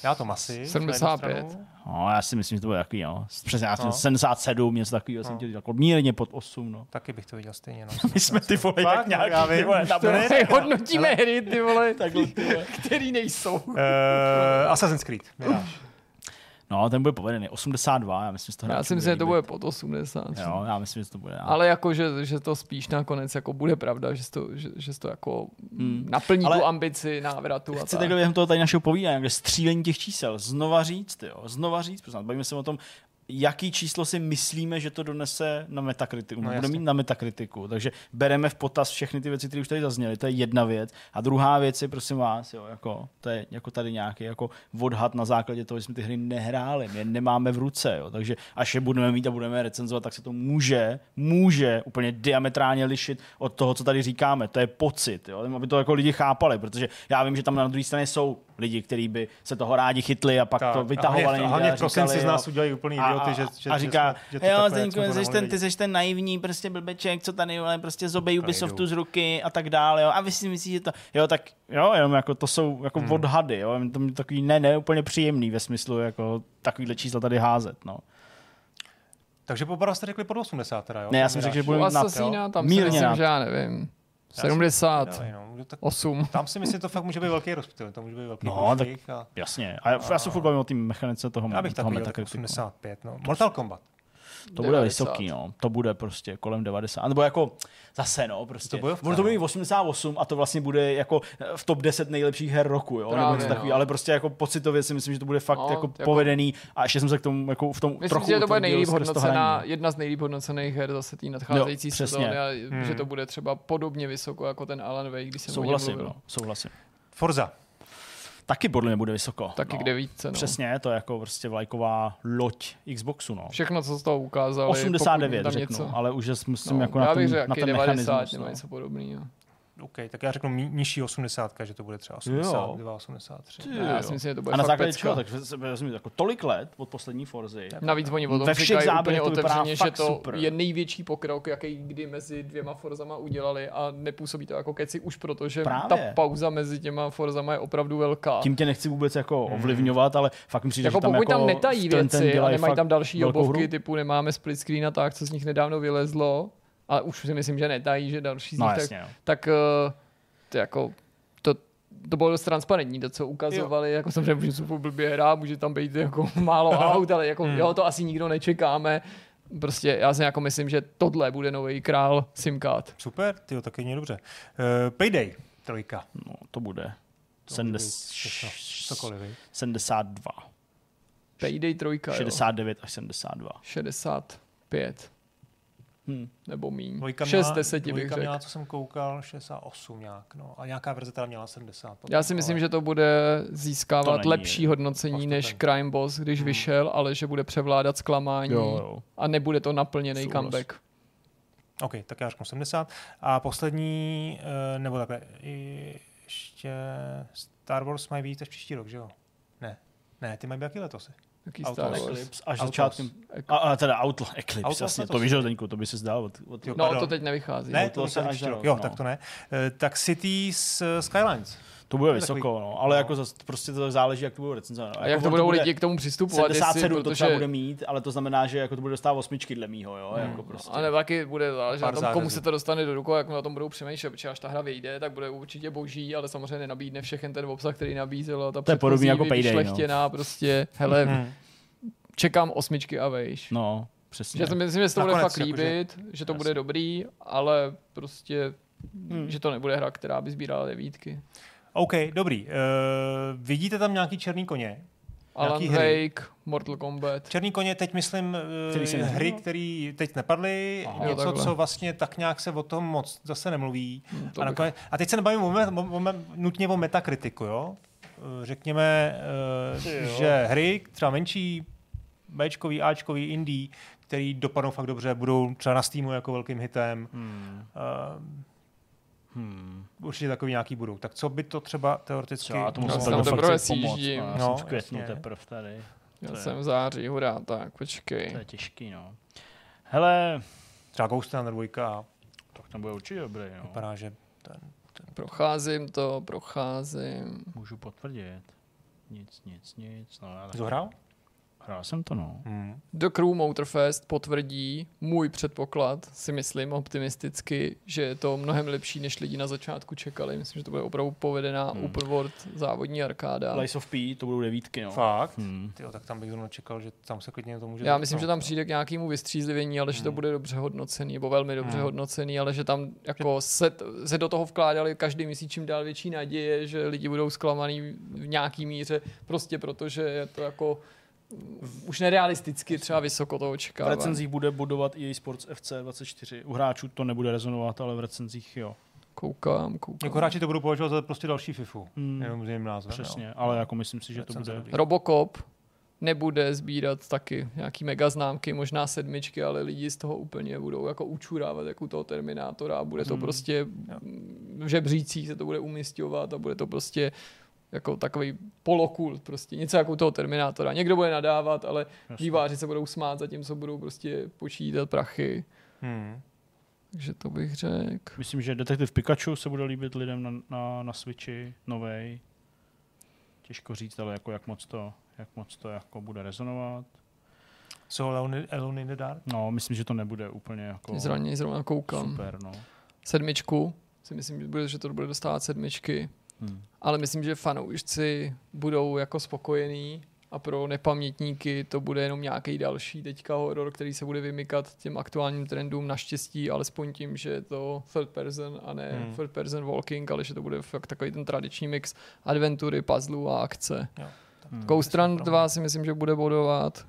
Já to jednu 75. stranu. No, já si myslím, že to bude takový, no. Přesně, já jsem No. 77, něco takového, jsem No. chtěl říct, jako mírně pod 8, no. Taky bych to viděl stejně. No. My jsme ty vole, Fakt? jak nějaký, Já vím. ty vole, na To ne- hodnotíme hry, ty vole, Takhle, ty vole. který nejsou. Uh, Assassin's Creed. Mirage. No, ten bude povedený, 82, já myslím, že to Já si myslím, že to bude pod 80. Jo, já myslím, že to bude. Ale jako, že, že to spíš nakonec jako bude pravda, že to, že, že to jako Hmm. naplní Ale tu ambici návratu. A Chci tak. takhle během toho tady našeho povídání, kde střílení těch čísel, znova říct, jo, znova říct, vás, bavíme se o tom, jaký číslo si myslíme, že to donese na Metakritiku, No bude mít na Metakritiku. Takže bereme v potaz všechny ty věci, které už tady zazněly, to je jedna věc. A druhá věc je, prosím vás, jo, jako, to je jako tady nějaký jako odhad na základě toho, že jsme ty hry nehráli, my je nemáme v ruce, jo. takže až je budeme mít a budeme je recenzovat, tak se to může, může úplně diametrálně lišit od toho, co tady říkáme. To je pocit, jo, aby to jako lidi chápali, protože já vím, že tam na druhé straně jsou lidi, kteří by se toho rádi chytli a pak Tak, to a vytahovali. hlavně, hlavně a v prosinci říkali, z nás udělají úplný idioty, že, že, a říká, že, jsme, že to jo, Zdeňku, jsi to ten, ty jsi ten naivní prostě blbeček, co tady ale prostě zobej To Ubisoftu z ruky a tak dále, jo. A vy si myslíte, že to, jo, tak jo, jenom jako to jsou jako Hmm. odhady, jo. To je takový ne, ne, úplně příjemný ve smyslu jako takovýhle čísla tady házet, no. Takže poprvé jste řekli pod 80 teda, jo? Ne, já jsem řekl, že bude U mít nad, Assassina, tam si Mírně myslím, nad. že já nevím. Já si- 70. No, no, tak, 8. tam si myslím, že to fakt může být velký rozptyl, to může být velký No, průšvih a Jasně. A já, já se furt bavím o té mechanice toho, já bych toho taky viděl tak Metacriticu. 85, no. Mortal Kombat. To bude 90. vysoký, no. To bude prostě kolem 90. Nebo jako zase, no, prostě. To Ono to bude no. mít 88 a to vlastně bude jako v top 10 nejlepších her roku, jo. Nebo Právě, něco takový, no. ale prostě jako pocitově si myslím, že to bude fakt No, jako, jako- povedený a ještě jsem se k tomu jako v tom Myslím trochu že to bude nejlíp hodnocená, hraní. jedna z nejlíp hodnocených her zase té nadcházející Jo, přesně. sezóny a Hmm. že to bude třeba podobně vysoko jako ten Alan Wake, když jsem Souhlasím, o něm mluvil. no, souhlasím. Forza. Taky podle mě bude vysoko. Taky no. kde více, no. Přesně, to je jako prostě vlajková loď Xboxu, no. Všechno, co z toho ukázali. 89 pokud tam řeknu, něco. ale už je- musím No, jako na ten, na ten 90 mechanismus. nebo No. něco podobného. OK, tak já řeknu ni- nižší 80, že to bude třeba 82, 83. Ty Já si myslím, že to bude A na základě pecka. čeho? Takže se vezmi jako tolik let od poslední Forzy. Navíc oni o tom Ve všech říkají záběrech úplně to otevřeně, že to super. je největší pokrok, jaký kdy mezi dvěma Forzama udělali a nepůsobí to jako keci už proto, že Právě. ta pauza mezi těma Forzama je opravdu velká. Tím tě nechci vůbec jako ovlivňovat, ale fakt mi přijde, jako že tam pokud jako tam netají ten- ten věci a nemají tam další obovky, hru. typu nemáme split screen a tak, co z nich nedávno vylezlo, a už si myslím, že netají, že další z No nich, jasně, no. tak, tak eh, to jako to, to bylo dost transparentní, to, co ukazovali, jo. jako samozřejmě může super blbě hrát, může tam být jako málo aut, ale jako Hmm. jo, to asi nikdo nečekáme. Prostě já si jako myslím, že tohle bude nový král SimCard. Super, ty tak je dobře. Uh, Payday, trojka. no, to bude. To může být 70, všechno, Cokoliv, viď? 72. Payday 3, 69 až 72. 65 Hm. nebo míň. Dvojka 6 měla, 10 bych řekl. měla, co jsem koukal, 68 nějak, no. A nějaká verze teda měla 70. Já si myslím, ale... že to bude To získávat není lepší hodnocení fakt než ten- Crime Boss, když Hmm. vyšel, ale že bude převládat zklamání Jo, jo. a nebude to naplněný Souhlas. comeback. OK, tak já řeknu 70. A poslední, eh, nebo takhle, i ještě Star Wars mají být až příští rok, že jo? Ne, ne, ty mají být jaký letos? Jaký Autos. Star Wars? Eclipse až začátkem. A, a teda Outlaw, Eclipse, Outlaw jasně, letos. to vyšel teďko, to by se zdál od, od Jo, No, pardon. to teď nevychází. Ne, to to se až za rok, Jo, no. tak to ne. Eh, Tak Cities eh, Skylines. To bude vysoko, no, ale no. jako zase, prostě to záleží, jak to bude recenzovat. A jak to budou lidi k tomu přistupovat, jestli, 77 to třeba bude mít, ale to znamená, že jako to bude dostávat osmičky dle mýho, jo, jako prostě. A nebo taky bude záležet na tom, komu se to dostane do rukou, jak na tom budou přemýšlet, protože až ta hra vyjde, tak bude určitě boží, ale samozřejmě nenabídne všechen ten obsah, který nabízela ta To je podobný předchozí jako Payday, no. prostě, hele, Hmm. čekám osmičky a vejš. No, přesně. Že si myslím, že se to bude fakt jakože- líbit, že to bude dobrý, ale prostě, Hmm. že to nebude hra, která by sbírala devítky. OK, dobrý. Uh, vidíte tam nějaký černý koně? Alan? Wake, Mortal Kombat. Černý koně teď myslím Který se uh, hry, které teď nepadly, Aha. Něco, takhle. co vlastně tak nějak se o tom moc zase nemluví. Hm, to A, nakonec, a teď se nebavím o, me, o, o, me- nutně o metakritiku, jo? Eh, Řekněme, uh, jo. že hry, třeba menší, Bčkový, Ačkový, indie, který dopadnou fakt dobře, budou třeba na Steamu jako velkým hitem. Hmm. Uh, Hmm. určitě takový nějaký budou. Tak co by to třeba teoreticky... Já to Já musím fakt teprve sjíždím. no, já No, jsem v květnu teprve tady. Já to je- jsem v září, hurá, tak počkej. To je těžký, no. Hele, Třeba Ghost Runner 2 tak ten bude určitě dobrý, no. vypadá, že ten, Procházím to, procházím. Můžu potvrdit. Nic, nic, nic. No, já tak... Zohrál? Hrál jsem to, no. Hmm. The Crew Motorfest potvrdí můj předpoklad, si myslím optimisticky, že je to mnohem lepší, než lidi na začátku čekali. Myslím, že to bude opravdu povedená Hmm. open world závodní arkáda. Lies of P, to budou devítky, no. Fakt? Hmm. Tyjo, tak tam bych zrovna čekal, že tam se klidně to může... Já myslím, že tam no. přijde k nějakému vystřízlivění, ale že to Hmm. bude dobře hodnocený, nebo velmi dobře Hmm. hodnocený, ale že tam jako se, se do toho vkládali každý měsíc čím dál větší naděje, že lidi budou zklamaný v nějaký míře, prostě protože je to jako už nerealisticky třeba vysoko to V očekává. recenzích bude budovat EA Sports FC24. U hráčů to nebude rezonovat, ale v recenzích jo. Koukám, koukám. Jako hráči to budou považovat za prostě další FIFU. Hmm. Jenom s jiným názvem. Přesně, jo. ale jako myslím si, že to bude... dobrý. Robocop nebude sbírat taky nějaký mega známky, možná sedmičky, ale lidi z toho úplně budou jako učurávat jako u toho Terminátora a bude to Hmm. prostě v žebřících se to bude umistovat a bude to prostě jako takový polokult, prostě něco jako u toho Terminátora. Někdo bude nadávat, ale Jasně. diváři se budou smát, zatímco budou prostě počítat prachy. Hmm. Takže to bych řekl. Myslím, že Detektiv Pikachu se bude líbit lidem na, na, na Switchi, novej. Těžko říct, ale jako jak moc to, jak moc to jako bude rezonovat. So Alone, Alone in the Dark? No, myslím, že to nebude úplně jako Zraně zrovna koukám. super, no. Sedmičku. Si myslím, že bude- že to bude dostávat sedmičky. Hmm. ale myslím, že fanoušci budou jako spokojení a pro nepamětníky to bude jenom nějaký další teďka horor, který se bude vymykat těm aktuálním trendům naštěstí, alespoň tím, že je to third person a ne Hmm. third person walking, ale že to bude fakt takový ten tradiční mix adventury, puzzlů a akce. Hmm. Ghost Run pro 2 si myslím, že bude bodovat.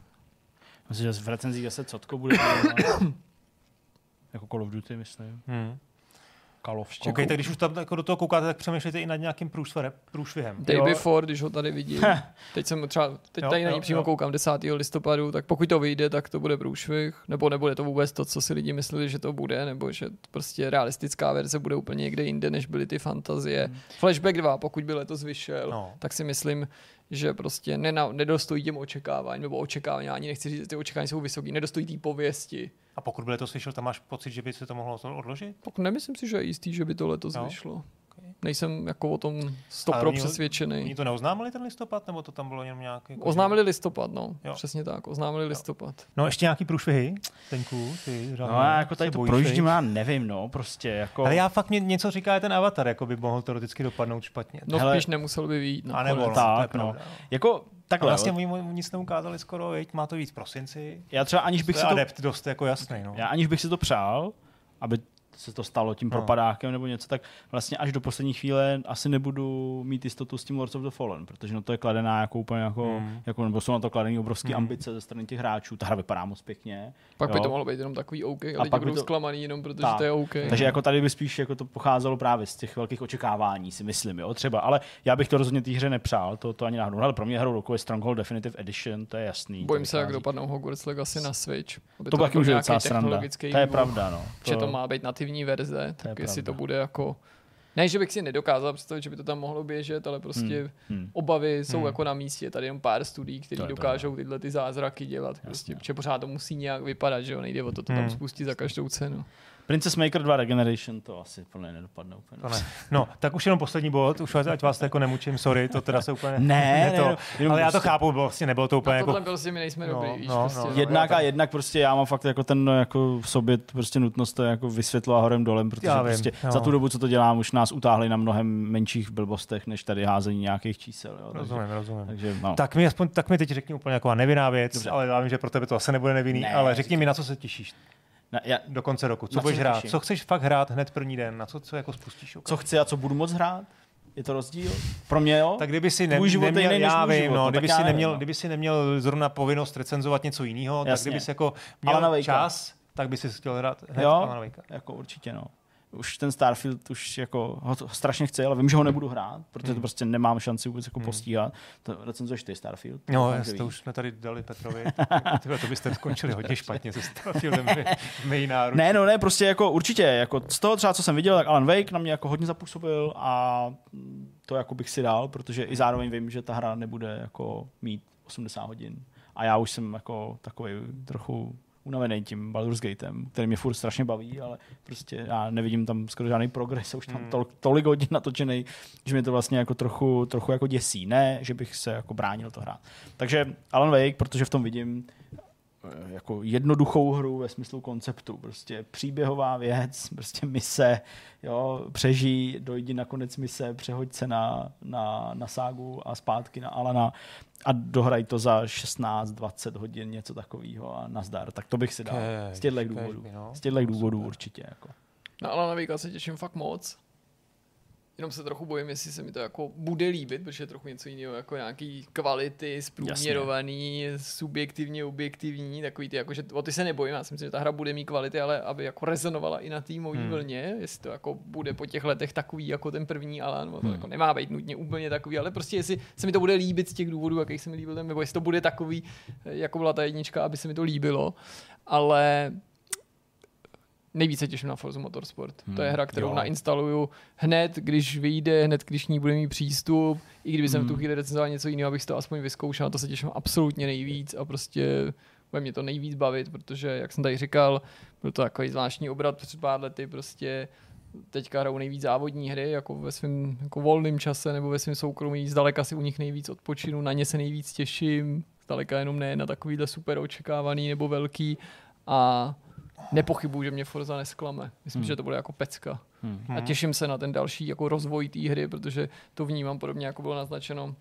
Myslím, že v recenzích zase Cotko bude jako Call of Duty, myslím. Hmm. Kalovku. OK, tak když už tam jako do toho koukáte, tak přemýšlejte i nad nějakým průšvihem. průšvihem. Day Jo. before, když ho tady vidím. Teď jsem třeba, teď Jo, tady na ní přímo jo. koukám 10. listopadu, tak pokud to vyjde, tak to bude průšvih, nebo nebude to vůbec to, co si lidi mysleli, že to bude, nebo že prostě realistická verze bude úplně někde jinde, než byly ty fantazie. Flashback 2, pokud by letos vyšel, No. tak si myslím, že prostě nena, nedostojí těm očekávání, nebo očekávání, ani nechci říct, že ty očekávání jsou vysoké, nedostojí té pověsti. A pokud by letos vyšel, tam máš pocit, že by se to mohlo odložit? Tak nemyslím si, že je jistý, že by to letos Jo. vyšlo. Nejsem jako o tom stopro oni- přesvědčený. Oni to neoznámili ten listopad, nebo to tam bylo jenom nějaký? Jako, Oznámili listopad, no. Jo. Přesně tak, oznámili listopad. No ještě nějaký průšvihy, Tenku, ty No jako tady to projíždím, já nevím, no, prostě jako... Ale já fakt mě něco říká ten avatar, jako by mohl teoreticky dopadnout špatně. No Hele, spíš nemusel by výjít. a nebo no. Tak, no. pravda, no. Jako takhle, vlastně jo. oni mu nic neukázali skoro, viď? má to víc v prosinci. já třeba aniž bych To si to, adept dost jako jasný. No. já aniž bych si to přál, aby se to stalo tím No. propadákem nebo něco, tak vlastně až do poslední chvíle asi nebudu mít jistotu s tím Lords of the Fallen, protože no to je kladená jako úplně jako, Hmm. jako nebo jsou na to kladený obrovské Hmm. ambice ze strany těch hráčů. Ta hra vypadá moc pěkně. Pak by jo. to mohlo být jenom takový OK a, A lidi pak by budou to- zklamaný jenom protože Tak. to je OK. Takže jako tady by spíš jako to pocházelo právě z těch velkých očekávání, si myslím, jo, třeba. Ale já bych to rozhodně té hře nepřál, to, to ani náhodou. Ale pro mě hrou roku je Stronghold Definitive Edition, to je jasný. Bojím to se, jak dopadnou Hogwarts Legacy na Switch. Aby To taky byl už je nějaký docela sranda. To je pravda, no. Že to má být nativní verze, tak je jestli to pravda. bude jako... Ne, že bych si nedokázal představit, že by to tam mohlo běžet, ale prostě Hmm. obavy jsou Hmm. jako na místě. Tady jenom pár studií, To které dokážou tyhle ty zázraky dělat. Prostě, protože pořád to musí nějak vypadat, že jo? Nejde o to, to tam Hmm. spustit za každou cenu. Princess Maker 2 Regeneration, to asi plně nedopadne úplně. To ne. No, tak už jenom poslední bod, už ať vás to jako nemučím, sorry, to teda se úplně... Ne, to, ne, jenom ale já to prostě- chápu, bylo, vlastně nebylo to úplně A tohle jako... prostě my nejsme No, dobrý, víš, no, prostě. no, no. no. Jednak já a jednak prostě já mám fakt jako ten no, jako v sobě prostě nutnost to jako vysvětlovat horem dolem, protože Já vím, prostě jo. za tu dobu, co to dělám, už nás utáhli na mnohem menších blbostech, než tady házení nějakých čísel. Jo. Takže, Rozumím, rozumím. takže no. Tak mi, aspoň, tak mi teď řekni úplně jako nevinná věc, Dobře. ale já vím, že pro tebe to asi nebude nevinný, Ne, ale řekni mi, na co se těšíš Na, já, do konce roku. Co budeš hrát? těším? Co chceš fakt hrát hned první den? Na co, co jako spustíš? co chci a co budu moc hrát? Je to rozdíl? Pro mě jo? Tak kdyby si ne, život neměl, jiný já vím, život, no, no, kdyby, si neměl, no. kdyby si neměl zrovna povinnost recenzovat něco jiného, tak kdyby si jako měl čas, tak by si chtěl hrát hned Jo. Jako určitě, no. Už ten Starfield už jako ho strašně chci, ale vím, že ho nebudu hrát, protože to Hmm. prostě nemám šanci vůbec jako Hmm. postíhat. To recenzuješ ty Starfield? No, Doufám, jas, že to už jsme tady dali Petrovi. Tyhle, to byste skončili hodně špatně se Starfieldem v mý náruč. Ne, no ne, prostě jako určitě, jako z toho třeba, co jsem viděl, tak Alan Wake na mě jako hodně zapůsobil a to jako bych si dal, protože i zároveň vím, že ta hra nebude jako mít 80 hodin. A já už jsem jako takový trochu unavený tím Baldur's Gatem, který mě furt strašně baví, ale prostě já nevidím tam skoro žádný progres, už tam Hmm. tol- tolik hodin natočený, že mě to vlastně jako trochu, trochu jako děsí. Ne, že bych se jako bránil to hrát. Takže Alan Wake, protože v tom vidím jako jednoduchou hru ve smyslu konceptu. Prostě příběhová věc, prostě mise, jo, přežij, dojdi na konec mise, přehoď se na, na, na ságu a zpátky na Alana a dohraj to za 16-20 hodin, něco takového a nazdar. Tak to bych si dal. Kej, Z těchto důvodů. no. Z těchto důvodů určitě. Jako. Na Alana Wakea se těším fakt moc. Jenom se trochu bojím, jestli se mi to jako bude líbit, protože je trochu něco jiného, jako nějaký kvality, zprůměrovaný, subjektivně, objektivní, takový ty, jako, že o ty se nebojím, já si myslím, že ta hra bude mít kvality, ale aby jako rezonovala i na té mojí Hmm. vlně, jestli to jako bude po těch letech takový jako ten první Alan, to Hmm. jako nemá být nutně úplně takový, ale prostě jestli se mi to bude líbit z těch důvodů, jakých se mi líbil ten, nebo jestli to bude takový, jako byla ta jednička, aby se mi to líbilo, ale nejvíce těším na Forza Motorsport. Hmm, to je Hmm, hra, kterou jo. nainstaluju hned, když vyjde, hned, když k ní bude mít přístup. I kdyby jsem v tu Hmm. chvíli recenzoval něco jiného, abych to aspoň vyzkoušel, to se těším absolutně nejvíc a prostě bude mě to nejvíc bavit, protože, jak jsem tady říkal, byl to takový zvláštní obrat před pár lety, prostě teďka hrajou nejvíc závodní hry, jako ve svém jako volném čase nebo ve svém soukromí, zdaleka si u nich nejvíc odpočinu, na ně se nejvíc těším, zdaleka jenom ne na takovýhle super očekávaný nebo velký a nepochybuju, že mě Forza nesklame. Myslím, Hmm. že to bude jako pecka. Hmm. A těším se na ten další jako rozvoj té hry, protože to vnímám podobně, jako bylo naznačeno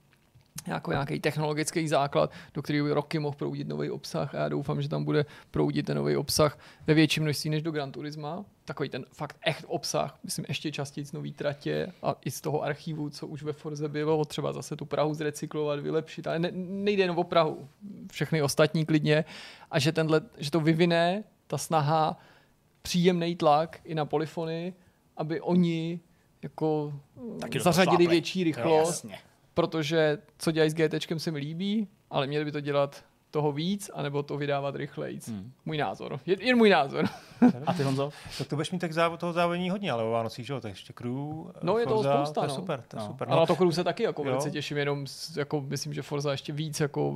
jako nějaký technologický základ, do kterého by roky mohl proudit nový obsah a já doufám, že tam bude proudit ten nový obsah ve větším množství než do Gran Turisma. Takový ten fakt echt obsah, myslím ještě častěji z nový tratě a i z toho archivu, co už ve Forze bylo, třeba zase tu Prahu zrecyklovat, vylepšit, ale ne, nejde jenom o Prahu, všechny ostatní klidně a že, tenhle, že to vyvine ta snaha příjemný tlak i na polyfony aby oni jako Taky do toho zařadili větší Jo, rychlost, jasně. protože co dělají s GT se mi líbí, ale měli by to dělat toho víc, anebo to vydávat rychlejc. Hmm. Můj názor. Jen, jen můj názor. A ty Honzo? Tak to budeš mít tak závo, toho závodní hodně, ale o Vánocích, že jo, tak ještě crew, No, je toho spousta, to je no. super, to je No. super. Ale na to Cruise se taky jako Jo. velice těším, jenom jako myslím, že Forza ještě víc jako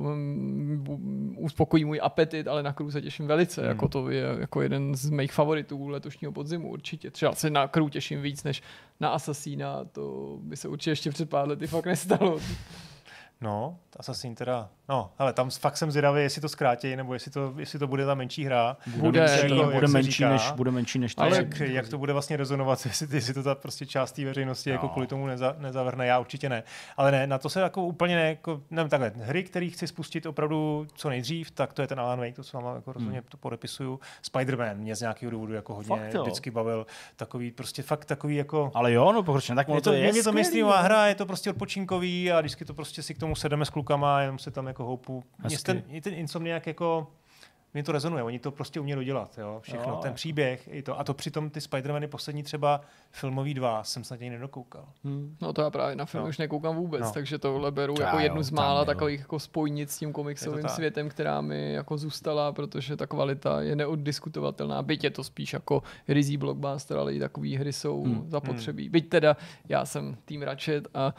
bu- uspokojí můj apetit, ale na Cruise se těším velice, Hmm. jako to je jako jeden z mých favoritů letošního podzimu určitě. Třeba se na Cruise těším víc než na Assassina, to by se určitě ještě před pár lety fakt nestalo. No, Assassin teda, no, ale tam fakt jsem zvědavý, jestli to zkrátí, nebo jestli to, jestli to bude ta menší hra. Bude, Víš, to- jako, bude, menší říká. než, bude menší než to. Ale jak, jak, to bude vlastně rezonovat, jestli, jestli to ta prostě část té veřejnosti jako No. kvůli tomu neza, nezavrhne, já určitě ne. Ale ne, na to se jako úplně ne, jako, nevím, takhle, hry, které chci spustit opravdu co nejdřív, tak to je ten Alan Wake, to s váma jako rozhodně to podepisuju. Spider-Man mě z nějakého důvodu jako hodně Fakt jo. vždycky bavil, takový prostě fakt takový jako Ale jo, no pokročně, tak je to, to, je je to mainstreamová jo. hra, je to prostě odpočinkový a vždycky to prostě si k tomu sedeme s klukama a jenom se tam jako houpu. Mně ten, mě ten Insomniac jako mě to rezonuje, oni to prostě umějí dodělat, jo, všechno, Jo. ten příběh, i to, a to přitom ty Spider-Many poslední třeba filmový dva jsem snad ani nedokoukal. Hmm. No to já právě na film No. už nekoukám vůbec, No. takže tohle beru To jako já jednu jo, z mála takových jako spojnic s tím komiksovým světem, která mi jako zůstala, protože ta kvalita je neoddiskutovatelná. Byť je to spíš jako rizí blockbuster, ale i takové hry jsou Hmm. zapotřebí. Byť teda já jsem tým Ratchet a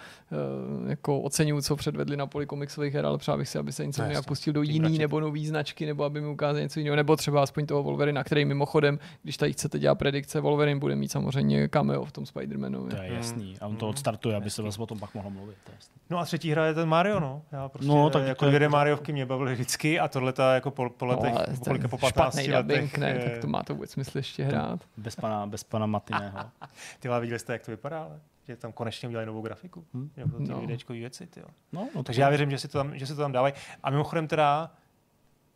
uh, jako oceňuju, co předvedli na poli komiksových her, ale přál bych si, aby se něco No, pustil do jiný Ratchet. nebo nový značky, nebo aby mi ukázali něco jiného, nebo třeba aspoň toho Wolverina, který mimochodem, když tady chcete dělat predikce, Wolverine bude mít samozřejmě cameo v tom Spider-Manu. To je jasný. A on to Hmm. odstartuje, aby se vlastně o tom pak mohlo mluvit. To je jasný. No a třetí hra je ten Mario, no. Já prostě, No, no, tak jako dvě Mariovky mě bavily vždycky a tohle ta jako po, po letech, no, po, ten kolika, po 15 špatný letech. dubbing, ne, je- tak to má to vůbec smysl ještě hrát. Bez pana, bez pana Matiného. Ty viděli jste, jak to vypadá, ale? Že tam konečně udělali novou grafiku. Hmm. Jako ty No. no. věci, tyjo. No, no, Takže já věřím, že si to tam, že si to tam dávají. A mimochodem teda,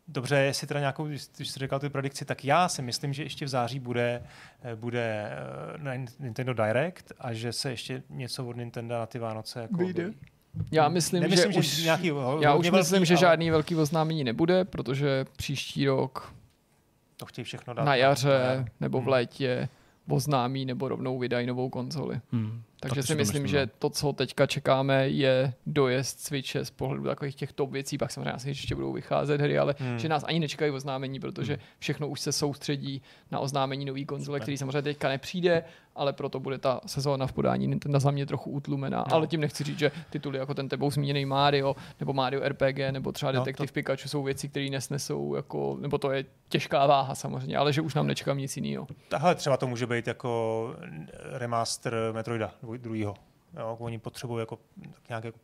dobře, jestli teda nějakou, když jsi říkal tu predikci, tak já si myslím, že ještě v září bude, eh, bude eh, na Nintendo Direct a že se ještě něco od Nintendo na ty Vánoce jako Vyjde. Já myslím, Nemyslím, že, že už, nějaký já už myslím, velký, že ale- žádný velký oznámení nebude, protože příští rok To chtějí všechno dát. na jaře nebo v Hmm. létě oznámí nebo rovnou vydají novou konzoli. Hmm. Takže Taky si to myslím, že to, co teďka čekáme, je dojezd Switche z pohledu takových těch top věcí, pak samozřejmě asi ještě budou vycházet hry, ale Hmm. že nás ani nečekají oznámení, protože všechno už se soustředí na oznámení nový konzole, který samozřejmě teďka nepřijde, ale proto bude ta sezóna v podání Nintendo za mě trochu utlumená. No. Ale tím nechci říct, že tituly jako ten tebou zmíněný Mario nebo Mario RPG nebo třeba No, to- Pikachu jsou věci, které nesnesou jako, nebo to je těžká váha samozřejmě, ale že už nám nečekám nic jiného. Tahle třeba to může být jako remaster Metroida druhýho. Jo, oni potřebují jako tak nějak jako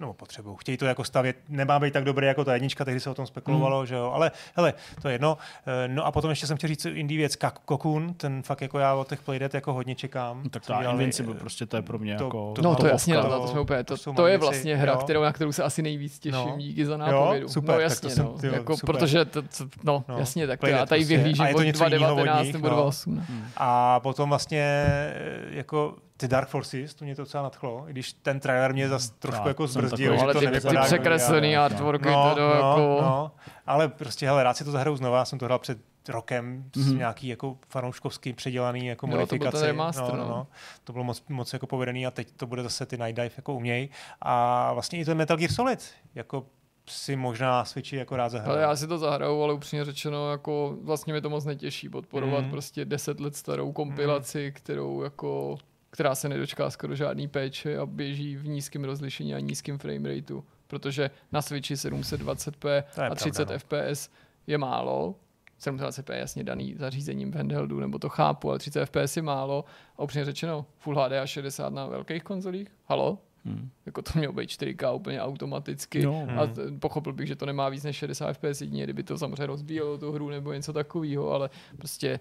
nebo potřebují, chtějí to jako stavět, nemá být tak dobrý jako ta jednička, tehdy se o tom spekulovalo, že jo, ale hele, to je jedno. Eh, No a potom ještě jsem chtěl říct indie věc, Cocoon, ten fakt jako já od těch Playdead jako hodně čekám. No, tak ta dělali, Invincible, prostě to je pro mě to- jako... to- No to to jasně, to- no, to, jsme úplně, to, to to je vlastně hra, jo. kterou, na kterou se asi nejvíc těším No. díky za Jo, nápovědu. super, no tak to jasně, jsem- no. tyjo, jako, super. protože, to, to, no, No, jasně, tak já tady prostě. vyhlížím od něco jiného od 2019 nich, nebo no. 2018. A potom vlastně eh, jako ty Dark Forces, to mě to docela nadchlo, i když ten trailer mě zase trošku Já jako zbrzdil, takový- že to ty, nevypadá ty jako překreslený ideálně. artworky, no, to no, jako... no, ale prostě, hele, rád si to zahraju znova, já jsem to hrál před rokem s Mhm. nějaký jako fanouškovský předělaný jako to byl ten modifikaci. remaster, no, no, no. no. To bylo moc, moc jako povedený a teď to bude zase ty Night Dive jako uměj. A vlastně i ten Metal Gear Solid, jako si možná Switchi jako rád zahraju. Ale já si to zahraju, ale upřímně řečeno, jako vlastně mě to moc netěší podporovat Mhm. prostě 10 let starou kompilaci, kterou jako která se nedočká skoro žádný péče a běží v nízkém rozlišení a nízkém frame rateu, protože na Switchi 720p To je a 30 pravda, no. fps je málo. 720p je jasně daný zařízením v handheldu, nebo to chápu, ale 30 fps je málo. A upřímně řečeno, Full HD a 60 na velkých konzolích, halo? Hmm. Jako to mělo být 4K úplně automaticky. No. A t- pochopil bych, že to nemá víc než 60 fps jedině, kdyby to samozřejmě rozbíjelo tu hru nebo něco takového, ale prostě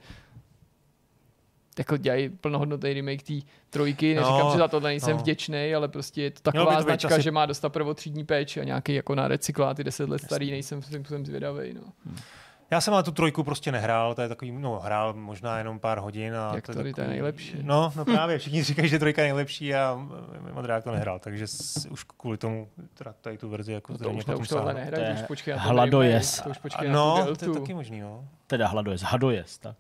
jako dělají plnohodnotný remake té trojky, No, neříkám, že za to nejsem no. vděčný, ale prostě je to by taková to značka, asi- že má dostat prvotřídní péči a nějaký jako na recykláty 10 let starý, nejsem svým způsobem zvědavý. No. Já jsem ale tu trojku prostě nehrál, to je takový, no hrál možná jenom pár hodin. A Jak to, tady, to je takový- nejlepší. No, no právě, všichni říkají, že trojka je nejlepší a Modrák to nehrál, takže s, už kvůli tomu teda tady tu verzi jako No to zřejmě už, to potom už tohle. To to už počkej na ten hladojez. to už počkej na No, deltu. to je taky možný, no. Teda hladojez, hadojez, tak.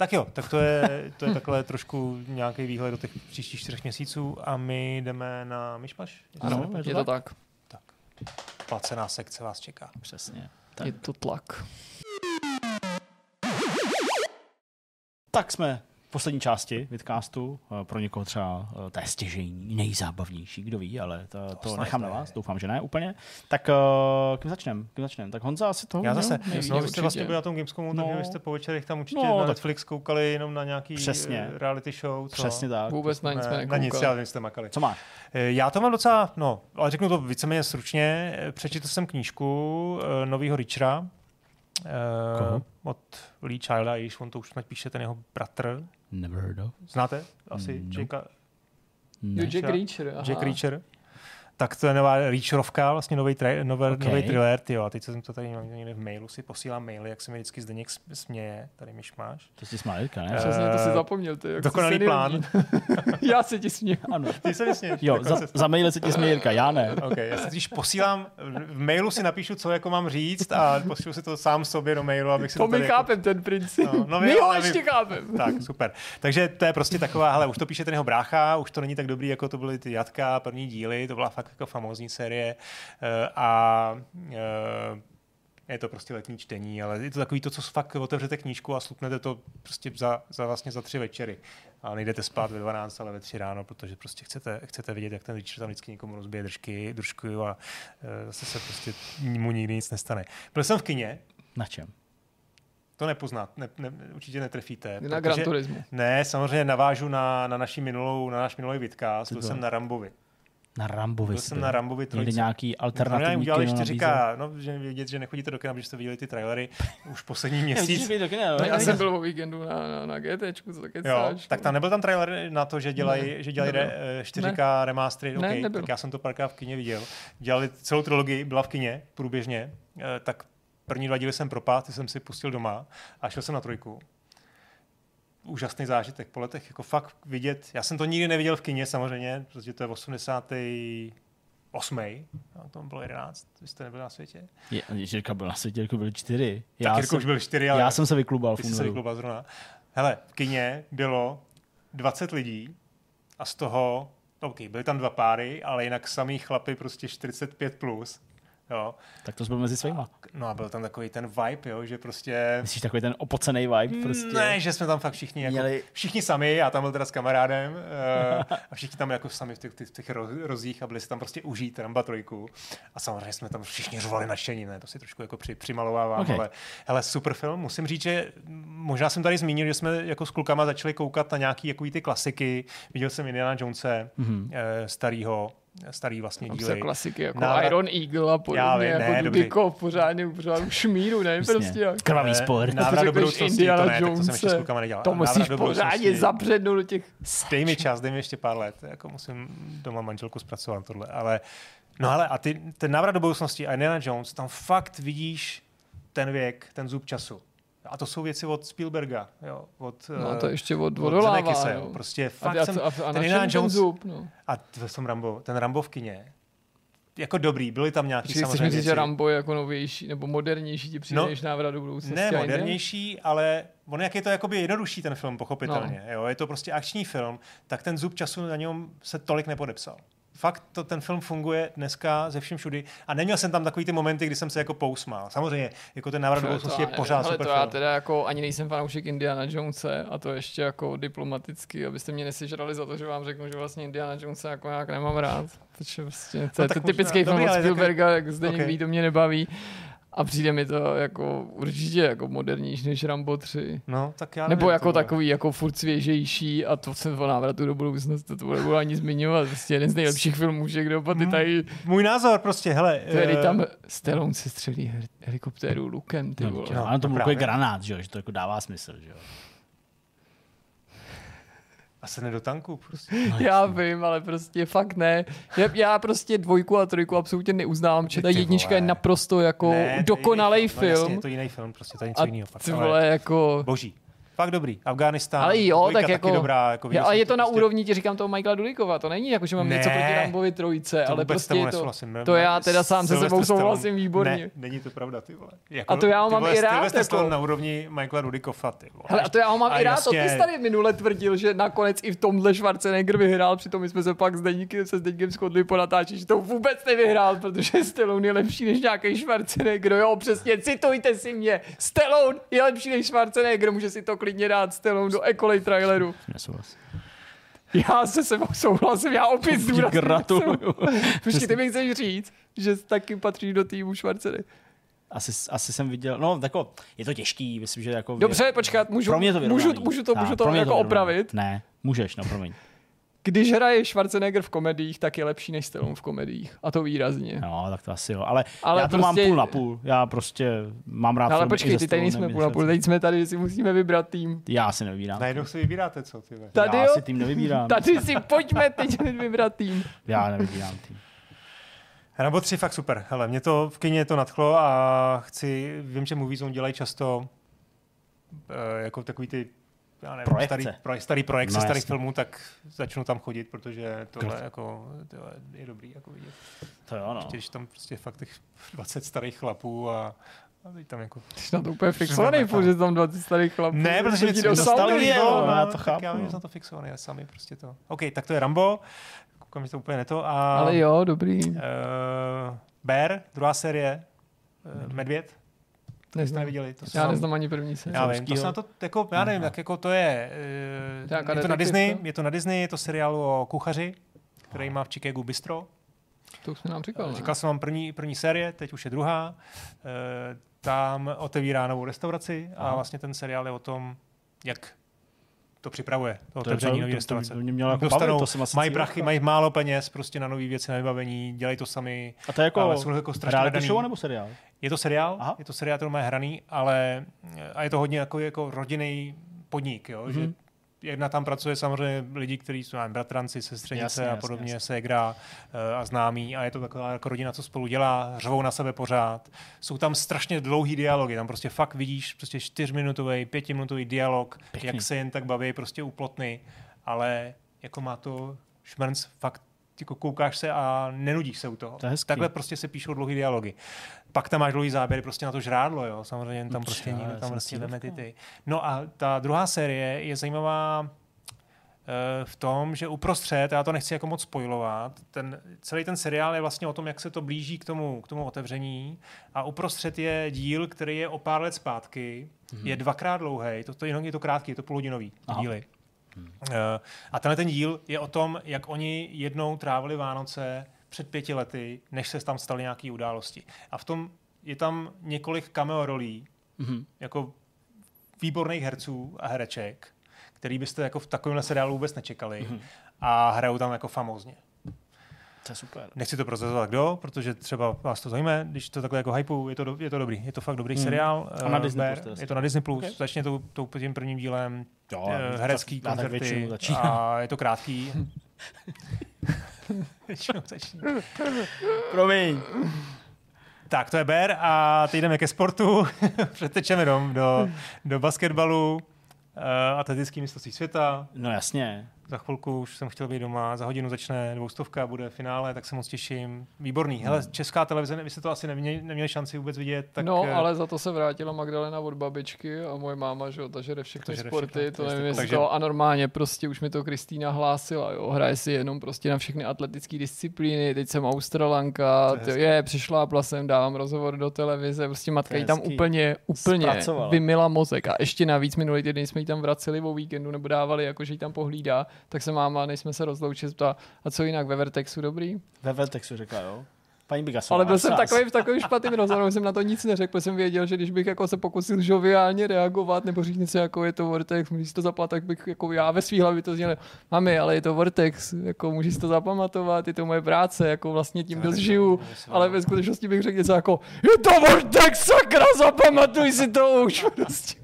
Tak jo, tak to je, to je takhle trošku nějaký výhled do těch příštích čtyřech měsíců a my jdeme na myšmaš. Je to Ano, tak? je to tak. Placená sekce vás čeká. Přesně. Je to tlak. Tak jsme poslední části vidcastu. Eh, Pro někoho třeba eh, to je stěžení, nejzábavnější, kdo ví, ale to, to snad nechám na vás, doufám, že ne úplně. Tak uh, kým začneme? Kým začneme? Tak Honza asi to. Já zase, no, vy jste vlastně byli na tom Gamescomu, takže No. vy jste po večerech tam určitě No, na tak- Netflix koukali jenom na nějaký Přesně. eh, reality show. Co? Přesně tak. Vůbec na nic ne, na nic, já vím, jste makali. Co máš? Eh, Já to mám docela, no, ale řeknu to víceméně stručně. Eh, Přečetl jsem knížku novýho Richera Koho? uh, od Lee Childa, již on to už snad píše ten jeho bratr. Never heard of. Znáte? Asi No. Jacka, Jo, Jack Reacher. aha. Jack Reacher. Tak to je nová Reacherovka, vlastně nový, tra- nový, Ok. nový thriller, tyjo. A teď jsem to tady mám někde v mailu, si posílám maily, jak se mi vždycky Zdeněk sm- směje. Tady myš máš. To jsi smálitka, ne? Eh, Přesně, to si zapomněl. Ty, jak Dokonalý plán. Já se ti směju. Ano. Ty se vysměješ. Jo, dokonce za, za mail se ti směje Jirka, já ne. OK, já si když posílám, v mailu si napíšu, co jako mám říct a posílám si to sám sobě do mailu, abych si To to my tady jako... chápem ten princip. No, no, my ho ještě chápem. Tak, super. Takže to je prostě taková, hele, už to píše ten jeho brácha, už to není tak dobrý, jako to byly ty Jatka, první díly, to byla fakt jako famózní série eh, a eh, je to prostě letní čtení, ale je to takový to, co fakt otevřete knížku a slupnete to prostě za, za vlastně za tři večery. A nejdete spát ve 12, ale ve 3 ráno, protože prostě chcete, chcete vidět, jak ten Richard tam vždycky někomu rozbije držky, držku a eh, zase se prostě mu nikdy nic nestane. Byl jsem v kině, Na čem? to nepoznáte, ne, ne, určitě netrefíte. Na Gran Turismo. Ne, samozřejmě navážu na, na, naši minulou, na náš minulý vidcast. Byl jsem na Rambovi. Na Rambovi. Byl jsem na Rambovi trojce. nějaký No, alternativní udělali kino čtyřika, no, že vidět, že nechodíte do kina, protože jste viděli ty trailery už poslední měsíc. No, já jsem byl o víkendu na, na, na GTčku, co taky Jo, tak tam nebyl tam trailer na to, že dělají, že dělají nebyl. re, eh, 4K remastery, Ne, okay, nebyl. tak já jsem to párkrát v kině viděl. Dělali celou trilogii, byla v kině průběžně, eh, tak první dva díly jsem propad, ty jsem si pustil doma a šel jsem na trojku. Úžasný zážitek po letech, jako fakt vidět, já jsem to nikdy neviděl v kině samozřejmě, protože to je 88. A to bylo 11, vy jste nebyli na světě. Je, Jirka byl na světě, Jirka byl čtyři. Já Já, tak Jirko jsem, už byl 4, ale já jsem se vyklubal ty jsi se vyklubal zrovna. Hele, v kině bylo 20 lidí a z toho, OK, byly tam dva páry, ale jinak samý chlapy prostě 45 plus. Jo. Tak to byl mezi svýma. No a byl tam takový ten vibe, jo, že prostě... Myslíš takový ten opocený vibe prostě? Ne, že jsme tam fakt všichni, jako, Měli- všichni sami, já tam byl teda s kamarádem uh, a všichni tam jako sami v těch, těch, těch roz- rozích a byli si tam prostě užít Ramba trojku a samozřejmě jsme tam všichni řvali nadšení, ne, to si trošku jako při, přimalovávám, Okay. ale hele, super film, musím říct, že možná jsem tady zmínil, že jsme jako s klukama začali koukat na nějaký jako ty klasiky, viděl jsem Indiana Jonese, Mhm. mm-hmm. starýho, starý vlastně Tam se díly. klasiky jako Návrat- Iron Eagle a podobně, vím, ne, jako dobrý. Dudikov, pořádně, pořádně šmíru, ne, Přesně. prostě jak. Krvavý sport. Návrat Jako do budoucnosti, Indiana to ne, tak to jsem ještě s klukama nedělal. To musíš pořádně zapřednout do těch... Dej mi čas, dej mi ještě pár let, jako musím doma manželku zpracovat tohle, ale no ale a ty, ten návrat do budoucnosti a Indiana Jones, tam fakt vidíš ten věk, ten zub času. A to jsou věci od Spielberga, jo, od, No to eh, ještě od, od odolává, Zemeckise, no. Prostě A, fakt a, jsem, a, a ten na Indiana čem ten Jones zub, no. a to jsem Rambo, ten Rambo v kině, jako dobrý, byly tam nějaký Počkej, samozřejmě mi říct, že věci. Rambo je jako novější nebo modernější ti přijde No, než návrat do budoucnosti? Ne a modernější, ale on jak je to jakoby jednodušší ten film, pochopitelně. No. Jo, je to prostě akční film, tak ten zub času na něm se tolik nepodepsal. Fakt to, ten film funguje dneska ze všem všudy a neměl jsem tam takový ty momenty, kdy jsem se jako pousmál. Samozřejmě, jako ten návrat do To- budoucnosti je to já pořád super to já film. teda jako ani nejsem fanoušek Indiana Jonese a to ještě jako diplomaticky, abyste mě nesežrali za to, že vám řeknu, že vlastně Indiana Jonese jako nějak nemám rád. Protože prostě, to No je tak to možná- typický film od Spielberga, jak zde Okay. to mě nebaví. A přijde mi to jako určitě jako modernější než Rambo 3. No, tak já Nebo nevím, jako takový jako furt svěžejší a to jsem o návratu do budoucnosti, to nebudu ani zmiňovat. Prostě jeden z nejlepších filmů dob a ty Hmm. tady, Můj názor prostě, hele. tady eh, tam Stallone se střelí helikoptéru lukem, ty No, vole. no, ano, to no byl právě. granát, že, jo, že to jako dává smysl. Že jo. A se ne do tanku, prostě. No, Já vím, ale prostě fakt ne. Já, já prostě dvojku a trojku absolutně neuznávám, že ta jednička je vole. naprosto jako Ne, to je dokonalý jiný No, jasně, film. je to jiný film, prostě to je něco a jiného. Fakt, ty ale vole jako... Boží. Fakt dobrý. Afghánistán. Ale jo, dvojka tak taky jako, dobrá. Jako je, viděl ale je to na prostě- úrovni, ti říkám toho Michaela Dudikova, to není jako, že mám Ne, něco proti Rambovi trojce, To ale prostě je to, to já teda sám se sebou souhlasím výborně. Ne, není to pravda, ty vole. Jako, A to já ho mám vole, i rád, jako- na úrovni Michaela Dudikova, ty vole. Hele, a to já ho mám A i rád, to ty jasně- jsi tady minule tvrdil, že nakonec i v tomhle Schwarzenegger vyhrál, přitom my jsme se pak s Deníkem, se s Deníkem shodli po natáčení, že to vůbec nevyhrál, protože Stallone je lepší než nějaký Schwarzenegger, jo, přesně, citujte si mě, Stallone je lepší než Schwarzenegger, může si to klidně dát Stallone do Ecolay traileru. Nesouhlas. Já se sebou souhlasím, já opět zdůrazním. Gratuluju. Počkej, ty mi chceš říct, že taky patří do týmu Schwarzenegger. Asi, asi jsem viděl, no jako, je to těžký, myslím, že jako... Dobře, počkat, můžu, pro mě to můžu, vyrovnaný. můžu to, můžu to jako vyrovnaný. opravit. Ne, můžeš, no promiň. Když hraje Schwarzenegger v komediích, tak je lepší než Stallone v komediích. A to výrazně. No, tak to asi jo, ale, Ale já to prostě- mám půl na půl. Já prostě mám rád No, ale počkej, ty tady nejsme půl na půl, teď jsme tady, že si musíme vybrat tým. Já si nevybírám. Najednou si vybíráte, co ty. Tady já jo, si tým nevybírám. tady si pojďme teď vybrat tým. Já nevybírám tým. Rambo 3 fakt super. Hele, mě to v kině to nadchlo a chci, vím, že Movie Zone dělají často uh, jako takový ty já nevím, Projekce. starý, pro, starý projekt No, no, starých filmů, tak začnu tam chodit, protože tohle jako, tohle je dobrý jako vidět. To jo, no. Když tam prostě fakt těch 20 starých chlapů a, a teď tam jako... Jsi na to úplně fixovaný, furt, že tam 20 starých chlapů. Ne, protože mě do dostali, jo, no. no, já to tak chápu, Já vím, no. že jsem na to fixovaný, a sami prostě to. OK, tak to je Rambo. Koukám, že to úplně neto. A, Ale jo, dobrý. Uh, Bear, druhá série. Uh, Medvěd. To Neznám. neviděli. To Já jsem- neznám ani první sérii. Já vím, to se na to, jako, já nevím, jak jako to je. Uh, To je to na? Disney, je to na Disney, je to seriál o kuchaři, který má v Chicagu bistro. To už jsme nám říkal, ne? Říkal jsem vám první, první série, teď už je druhá. Uh, tam otevírá novou restauraci a Aha. vlastně ten seriál je o tom, jak to připravuje, to To otevření to- nové to- restaurace. to mě mělo jako Dostanou, bavit, to jsem asi mají prachy, mají málo peněz prostě na nové věci, na vybavení, dělají to sami. A to je jako, ale jsou jako strašně reality show nebo seriál? Je to seriál, Aha. je to seriál, který má hraný, ale a je to hodně jako, jako rodinný podnik, jo? Mm-hmm. že. Jedna tam pracuje samozřejmě lidi, kteří jsou nevím, bratranci, sestřenice Jasně, a podobně, jasně. ségra eh, a známí a je to taková jako rodina, co spolu dělá, řvou na sebe pořád. Jsou tam strašně dlouhý dialogy, tam prostě fakt vidíš prostě čtyřminutový, pětiminutový dialog, Pěkný. jak se jen tak baví, prostě uplotný, ale jako má to šmrnc fakt jako koukáš se a nenudíš se u toho. To. Takhle prostě se píšou dlouhý dialogy. Pak tam máš dlouhý záběry prostě na to žrádlo, jo. Samozřejmě tam No prostě někdo tam prostě veme ty, ty. No a ta druhá série je zajímavá eh, v tom, že uprostřed, já to nechci jako moc spojovat, ten, celý ten seriál je vlastně o tom, jak se to blíží k tomu, k tomu otevření a uprostřed je díl, který je o pár let zpátky, mm-hmm. je dvakrát dlouhý, to, to jenom je to krátký, je to půlhodinový Aha. díly. Eh, A tenhle ten díl je o tom, jak oni jednou trávili Vánoce před pěti lety, než se tam staly nějaké události. A v tom je tam několik cameo rolí, Mhm. jako výborných herců a hereček, který byste jako v takovémhle seriálu vůbec nečekali Mhm. a hrajou tam jako famózně. To je super. Nechci to prozrazovat kdo, protože třeba vás to zajímá, když to takhle jako hypeu, je to, do, je to dobrý, je to fakt dobrý Mhm. seriál. A na eh, Disney Bear. Plus to je Je to na Disney+, Plus, Ok. začně to, to tím prvním dílem, Jo, eh, herecký tak koncerty a je to krátký. Promiň. Tak, to je Bear a teď jdeme ke sportu. Přetečeme do, do, do basketbalu, uh, atletický mistrovství světa. No jasně. Za chvilku už jsem chtěl být doma, za hodinu začne dvoustovka, bude finále, tak se moc těším. Výborný. Hele, česká televize, vy jste to asi neměli, neměli šanci vůbec vidět. Tak, no, eh, ale za to se vrátila Magdalena od babičky a moje máma, že jo, ta žere všechny To žere sporty, všechno, to nevím, jestli takže- to a normálně prostě už mi to Kristýna hlásila, jo, hraje si jenom prostě na všechny atletické disciplíny, teď jsem Australanka, To je je, přišla jsem, dávám rozhovor do televize, prostě matka jí tam úplně, úplně Zpracovala. vymila mozek a ještě navíc minulý týden jsme jí tam vraceli o víkendu nebo dávali, jako že jí tam pohlídá, tak se máma, než jsme se rozloučili, ptá, a co jinak ve Vertexu dobrý? Ve Veltexu řekla, jo. Paní Bigasová. Ale byl jsem takový v takovém špatném rozhovoru, jsem na to nic neřekl, jsem věděl, že když bych jako se pokusil žoviálně reagovat nebo říct něco jako je to Vortex, můžeš to zapamatovat, tak bych jako já ve svý hlavě to zněl, mami, ale je to Vortex, jako můžeš to zapamatovat, je to moje práce, jako vlastně tím dost žiju, ale ve skutečnosti bych řekl něco jako je to Vortex, sakra, zapamatuj si to už. Prostě.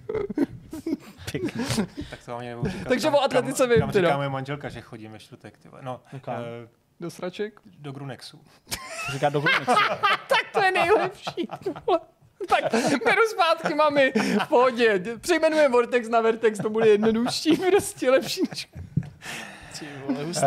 tak to vám ani nebudu říkat. Takže o atletice vím teda. říká moje manželka, že chodím ve čtvrtek. Ty. No, Kam? eh, Do sraček? do Grunexu. Říká do Grunexu. Tak to je nejlepší. tak beru zpátky, mami, v pohodě. Přejmenujeme Vortex na Vertex, to bude jednodušší, prostě lepší než... Vole, hustý.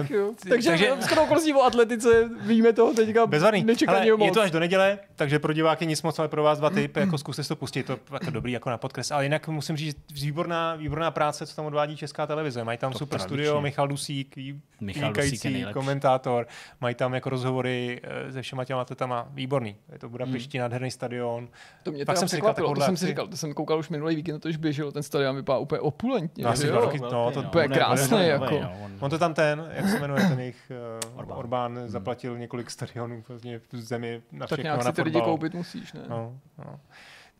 Uh, jo. Takže, takže- skoro okolností o atletice víme toho teďka Bezvadný. nečekaně Ale moc. je to až do neděle, takže pro diváky nic moc, ale pro vás dva typy, jako zkuste si to pustit, to je jako dobrý jako na podkres. Ale jinak musím říct, výborná, výborná práce, co tam odvádí Česká televize. Mají tam To super tradičně. studio, Michal Dusík, vý- Michal vynikající komentátor, mají tam jako rozhovory eh, se všema těma atletama, výborný. Je to Budapešti, Hmm. nádherný stadion. To mě Pak jsem si říkal, to jsem si říkal, to jsem koukal už minulý víkend, to už běželo, ten stadion vypadá úplně opulentně. No, jo? roky, no, to- to je on krásný, on jako. No, on- On to tam ten, jak se jmenuje ten jejich uh, Orbán. Orbán, Orbán zaplatil několik stadionů vlastně v zemi na Tak všechno, nějak na si ty lidi koupit musíš, ne? No, no.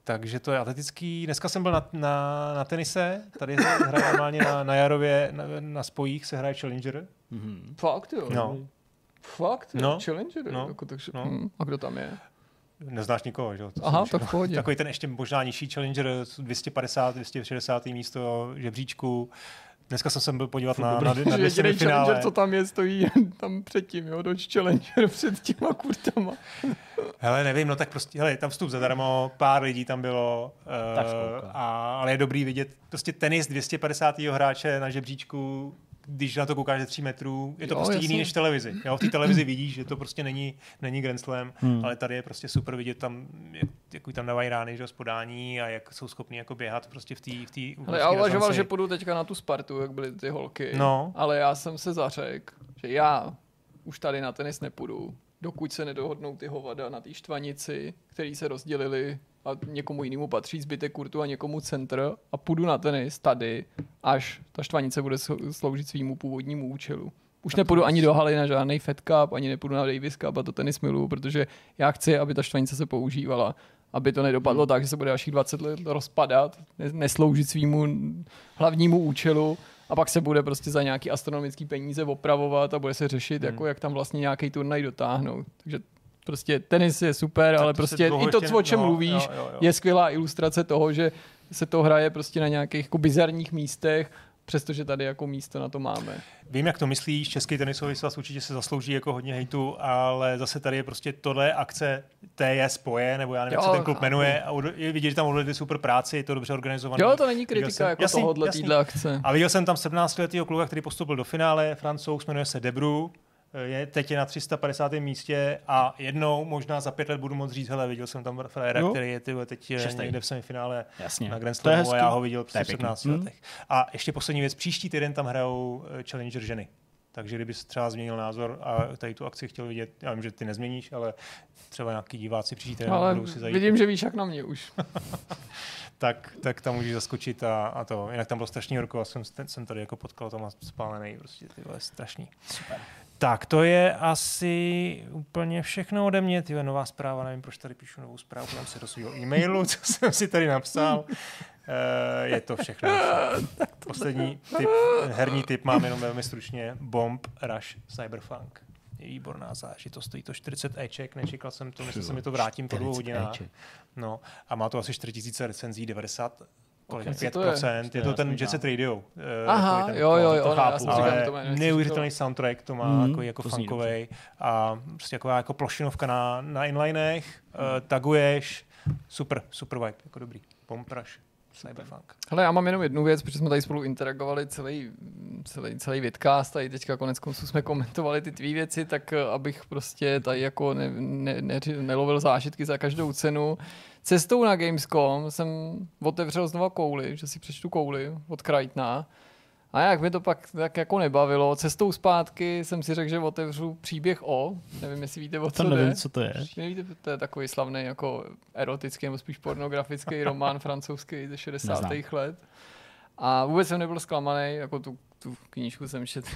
Takže to je atletický. Dneska jsem byl na, na, na tenise, tady se hraje normálně na, na Jarově, na, na spojích se hraje Challenger. Mhm. Fakt jo. No. Fakt? No. No. Challenger? No. Jako, takže, No. hm, a kdo tam je? Neznáš nikoho, že jo? To Aha, tak v pohodě. Takový ten ještě možná nižší Challenger, 250, 260 místo žebříčku. Dneska jsem se byl podívat na, na, na Že dvě jediný semifinále. Challenger, co tam je, stojí tam předtím, jo, Dodge Challenger před těma kurtama. Hele, nevím, no tak prostě, hele, tam vstup zadarmo, pár lidí tam bylo, Tak uh, a, ale je dobrý vidět prostě tenis 250. hráče na žebříčku, když na to koukáš ze 3 metrů, je to Jo, prostě jasně. jiný než v televizi. Jo, v té televizi vidíš, že to prostě není, není Grand Slam, Hmm. ale tady je prostě super vidět tam, jak, jak tam dávají rány že, jo, z podání a jak jsou schopní jako běhat prostě v té v té Ale já uvažoval, že půjdu teďka na tu Spartu, jak byly ty holky. No. Ale já jsem se zařekl, že já už tady na tenis nepůjdu, dokud se nedohodnou ty hovada na té štvanici, který se rozdělili a někomu jinému patří zbytek kurtu a někomu centr a půjdu na tenis tady, až ta štvanice bude sl- sloužit svýmu původnímu účelu. Už nepůjdu ani do haly na žádný Fed Cup, ani nepůjdu na Davis Cup a to tenis miluju, protože já chci, aby ta štvanice se používala. Aby to nedopadlo tak, že se bude dalších 20 let rozpadat, ne- nesloužit svýmu hlavnímu účelu a pak se bude prostě za nějaký astronomický peníze opravovat a bude se řešit, Hmm. jako jak tam vlastně nějaký turnaj dotáhnout. Takže prostě tenis je super, ale to se prostě i to, ještě- o čem no, mluvíš, jo, jo, jo. je skvělá ilustrace toho, že se to hraje prostě na nějakých jako bizarních místech, přestože tady jako místo na to máme. Vím, jak to myslíš, Český tenisový svaz určitě se zaslouží jako hodně hejtu, ale zase tady je prostě tohle akce TJ spoje, nebo já nevím, jak Jo, se ten klub chápu. jmenuje, a je vidět, že tam odvedli super práci, je to dobře organizované. Jo, to není kritika jsem- jako jasný, tohohle jasný. akce. A viděl jsem tam 17-letého kluka, který postoupil do finále, francouz, jmenuje se Debru, je teď je na 350. místě a jednou, možná za pět let budu moc říct, hele, viděl jsem tam Frajera, Jo. který je ty, teď Šestý. někde v semifinále Jasně. na Grand Slamu a já ho viděl při pěkný. 17 Hm. letech. A ještě poslední věc, příští týden tam hrajou eh, Challenger ženy. Takže kdyby třeba změnil názor a tady tu akci chtěl vidět, já vím, že ty nezměníš, ale třeba nějaký diváci příští týden Ale budou si zajít, vidím, že víš jak na mě už. tak, tak tam můžeš zaskočit a, a to. Jinak tam bylo strašný horko a jsem, jsem tady jako potkal tam spálený, prostě ty vole, strašný. Super. Tak, to je asi úplně všechno ode mě. Ty nová zpráva, nevím, proč tady píšu novou zprávu, tam se do svého e-mailu, co jsem si tady napsal. Eh, je to všechno. Poslední tip, herní tip mám jenom velmi stručně. Bomb Rush Cyberpunk. Je výborná zážitost, stojí to 40 Eček, nečekal jsem to, myslel jsem, že to vrátím po dvou 40 hodinách. No, a má to asi 4000 recenzí, 90 kolik, Ok, co 5%, to je? je to ten Jet Set Radio. eh, Aha, ten jo, jo, jo, to no, chápu. já Ale to neuvěřitelný soundtrack to má, mm, jako, jako funkovej a prostě taková jako plošinovka na, na inlinech, uh, taguješ, super, super vibe, jako dobrý. Pompraš, Cyberpunk. Hele, já mám jenom jednu věc, protože jsme tady spolu interagovali celý, celý, celý vidcast a i teďka konec konců jsme komentovali ty tvý věci, tak eh, abych prostě tady jako ne, ne, ne, nelovil zážitky za každou cenu. Cestou na Gamescom jsem otevřel znova kouli, že si přečtu kouli od Krajtna. A jak mi to pak tak jako nebavilo, cestou zpátky jsem si řekl, že otevřu příběh o, nevím, jestli víte, o co To jde. nevím, co to je. Nevíte, to je takový slavný jako erotický nebo spíš pornografický román francouzský ze 60. Neznám. let. A vůbec jsem nebyl zklamaný, jako tu, tu knížku jsem četl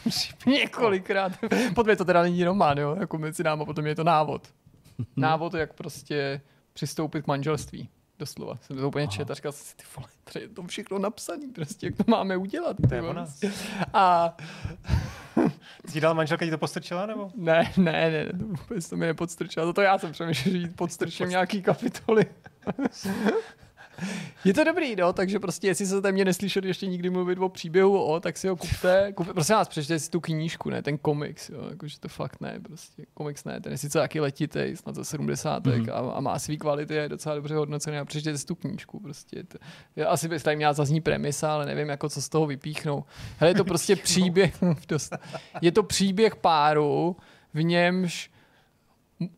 několikrát. Potom je to teda není román, jo, jako mezi náma, potom je to návod. Návod, jak prostě přistoupit k manželství. Doslova. Jsem to úplně četl a říkal jsem si, ty vole, tady je to všechno napsané, prostě, jak to máme udělat. To je ona. A Ti dal manželka, ti to postrčila, nebo? ne, ne, ne, to vůbec to mi nepodstrčilo. Toto já jsem přemýšlel, že jí podstrčím nějaký kapitoly. Je to dobrý, no, takže prostě, jestli jste mě neslyšeli ještě nikdy mluvit o příběhu o, tak si ho kupte. kupte prosím vás, přečtěte si tu knížku, ne, ten komiks, jo, jakože to fakt ne, prostě komiks ne, ten je sice taky letitej, snad ze 70. Mm-hmm. a, a, má svý kvality, je docela dobře hodnocený a přečtěte si tu knížku, prostě. To, já asi by tady měla zazní premisa, ale nevím, jako co z toho vypíchnou. Hele, je to prostě příběh, dost, je to příběh páru, v němž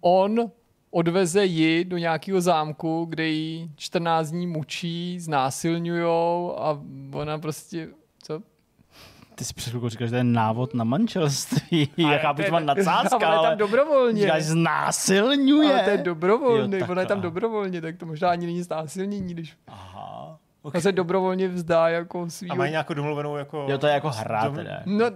on odveze ji do nějakého zámku, kde ji 14 dní mučí, znásilňujou a ona prostě, co? Ty si před chvilkou říkáš, že to je návod na manželství. Jaká by to nadsázka, ale... tam dobrovolně. říkáš, znásilňuje. Ale to je dobrovolně, Jo, ona je tam dobrovolně, tak to možná ani není znásilnění, když Aha. ona se dobrovolně vzdá jako svýho... A mají nějakou domluvenou jako... Jo, to je jako hra dom- teda. No,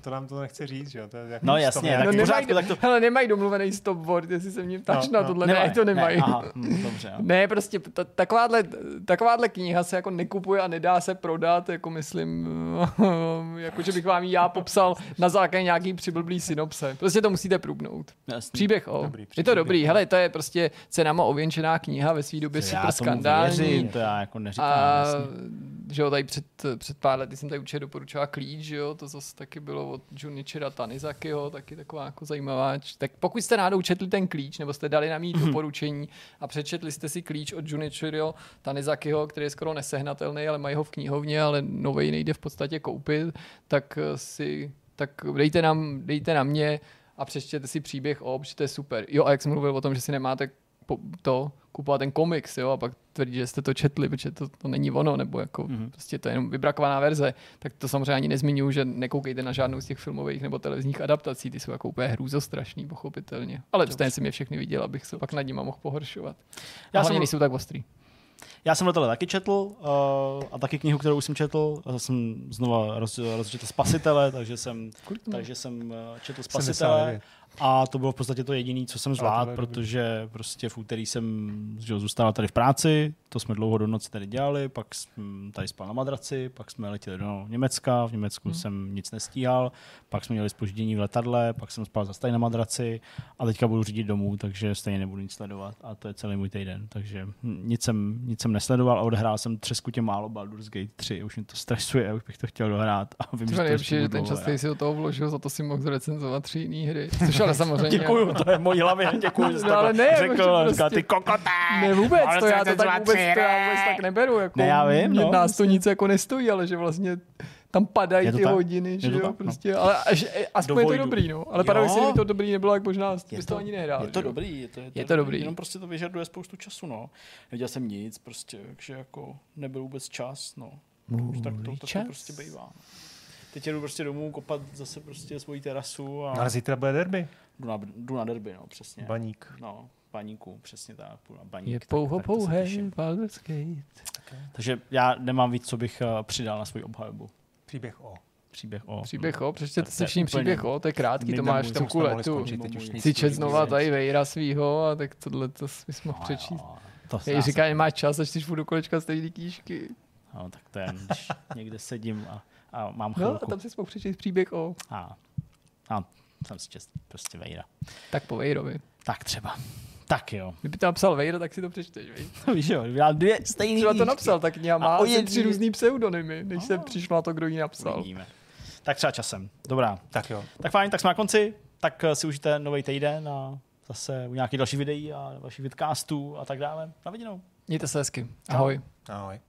To nám to nechce říct, že jo? To je jako No stop- jasně, tak no nemají, pořádku, tak to- hele, nemají domluvený stopboard, jestli se mě ptáš No, na no. tohle, ne, to nemají. Ne, aha, hm, dobře. jo. Ne, prostě ta, takováhle, takováhle kniha se jako nekupuje a nedá se prodat, jako myslím, jako že bych vám ji já popsal na základě nějaký přiblblý synopse. Prostě to musíte průbnout. Jasný. Příběh o. Dobrý, je to příběh, dobrý, hele, to je prostě cenama ověnčená kniha ve své době super skandální. věřím, to já jako neříkám. A jasně. že jo, tady před, před pár lety jsem tady určitě doporučoval Klíč, že jo, to zase taky bylo od Junichira Tanizakiho, taky taková jako zajímavá. Tak pokud jste náhodou četli ten Klíč, nebo jste dali na mý Mhm. doporučení a přečetli jste si Klíč od Junichiro Tanizakiho, který je skoro nesehnatelný, ale mají ho v knihovně, ale novej nejde v podstatě koupit, tak eh, si, tak dejte nám, dejte na mě a přečtěte si příběh o, protože to je super. Jo, a jak jsem mluvil o tom, že si nemáte to kupovat ten komiks, jo, a pak tvrdí, že jste to četli, protože to, to není ono, nebo jako Mhm. mm-hmm. prostě to je jenom vybrakovaná verze, tak to samozřejmě ani nezmiňuji, že nekoukejte na žádnou z těch filmových nebo televizních adaptací, ty jsou jako úplně hrůzostrašný, pochopitelně. Ale stejně jsem je všechny viděl, abych se pak nad nima mohl pohoršovat. Já hlavně jsem- nejsou tak ostrý. Já jsem tohle taky četl uh, a taky knihu, kterou už jsem četl. A jsem znova roz, rozčetl Spasitele, takže jsem, takže jsem uh, četl Spasitele. 79. A to bylo v podstatě to jediné, co jsem zvládl, protože prostě v úterý jsem že, jo, zůstal tady v práci, to jsme dlouho do noci tady dělali, pak jsem tady spal na madraci, pak jsme letěli do Německa, v Německu Hmm. jsem nic nestíhal, pak jsme měli spoždění v letadle, pak jsem spal zase tady na madraci a teďka budu řídit domů, takže stejně nebudu nic sledovat a to je celý můj týden, takže hm, nic jsem, nic jsem nesledoval a odehrál jsem třeskutě málo Baldur's Gate 3, už mě to stresuje, už bych to chtěl dohrát a vím, To že je to nejlepší, že ten čas, který si do toho vložil, za to si mohl zrecenzovat tři jiné hry. Což ale samozřejmě... Děkuju, to je mojí hlavě, děkuju, že jsi No, ale ne, řekl, protože říkal, prostě- ty kokotá. Ne vůbec, to já to tak vůbec, to já vůbec tak neberu. Jako Ne, já vím, no. Nás to nic jako nestojí, ale že vlastně tam padají Je ty tak? hodiny, že jo, tak, no. prostě, ale až, aspoň je to Vojdu. dobrý, no. Ale paradoxně, kdyby to dobrý nebylo, jak možná bys to, to- ani nehrál. Je to jo. dobrý, je to, je to, Je to dobrý. Jenom prostě to vyžaduje spoustu času, no. Neviděl jsem nic, prostě, takže jako nebyl vůbec čas, no. Už tak to, tak to prostě bývá. no. Teď jedu prostě domů kopat zase prostě svoji terasu a No, Ale zítra bude derby. jdu na, jdu na derby, no, přesně. Baník. No, baníku, přesně tak, půjdu na baník. Je tak- pouho, tak. Baldur's Gate. Takže já nemám víc, co bych uh, přidal na svůj obhajobu. Příběh o. Příběh o... Příběh o, přečtěte si je všichni příběh o, to je krátký, to máš tam nic Si čet znova tady Vejra svýho a tak tohle to bys mohl No, přečíst. To Já říká, nemáš čas a čteš furt do kolečka stejný knížky. No, tak to je, když někde sedím a, a mám No a chvilku. tam si mohl přečíst příběh o, A, a jsem si čest, prostě Vejra. tak po Vejrovi. Tak třeba. Tak jo. Kdyby to napsal Vejra, tak si to přečteš, víš? Víš jo, já dvě stejný Třeba to napsal, tak kniha má asi jedný- tři různý pseudonymy, než se A. přišlo na to, kdo ji napsal. Uvidíme. Tak třeba časem. Dobrá. Tak jo. Tak fajn, tak jsme na konci. Tak eh, si užijte nový týden a zase u nějakých dalších videí a dalších vidcastů a tak dále. Na viděnou. Mějte se hezky. Ahoj. Ahoj.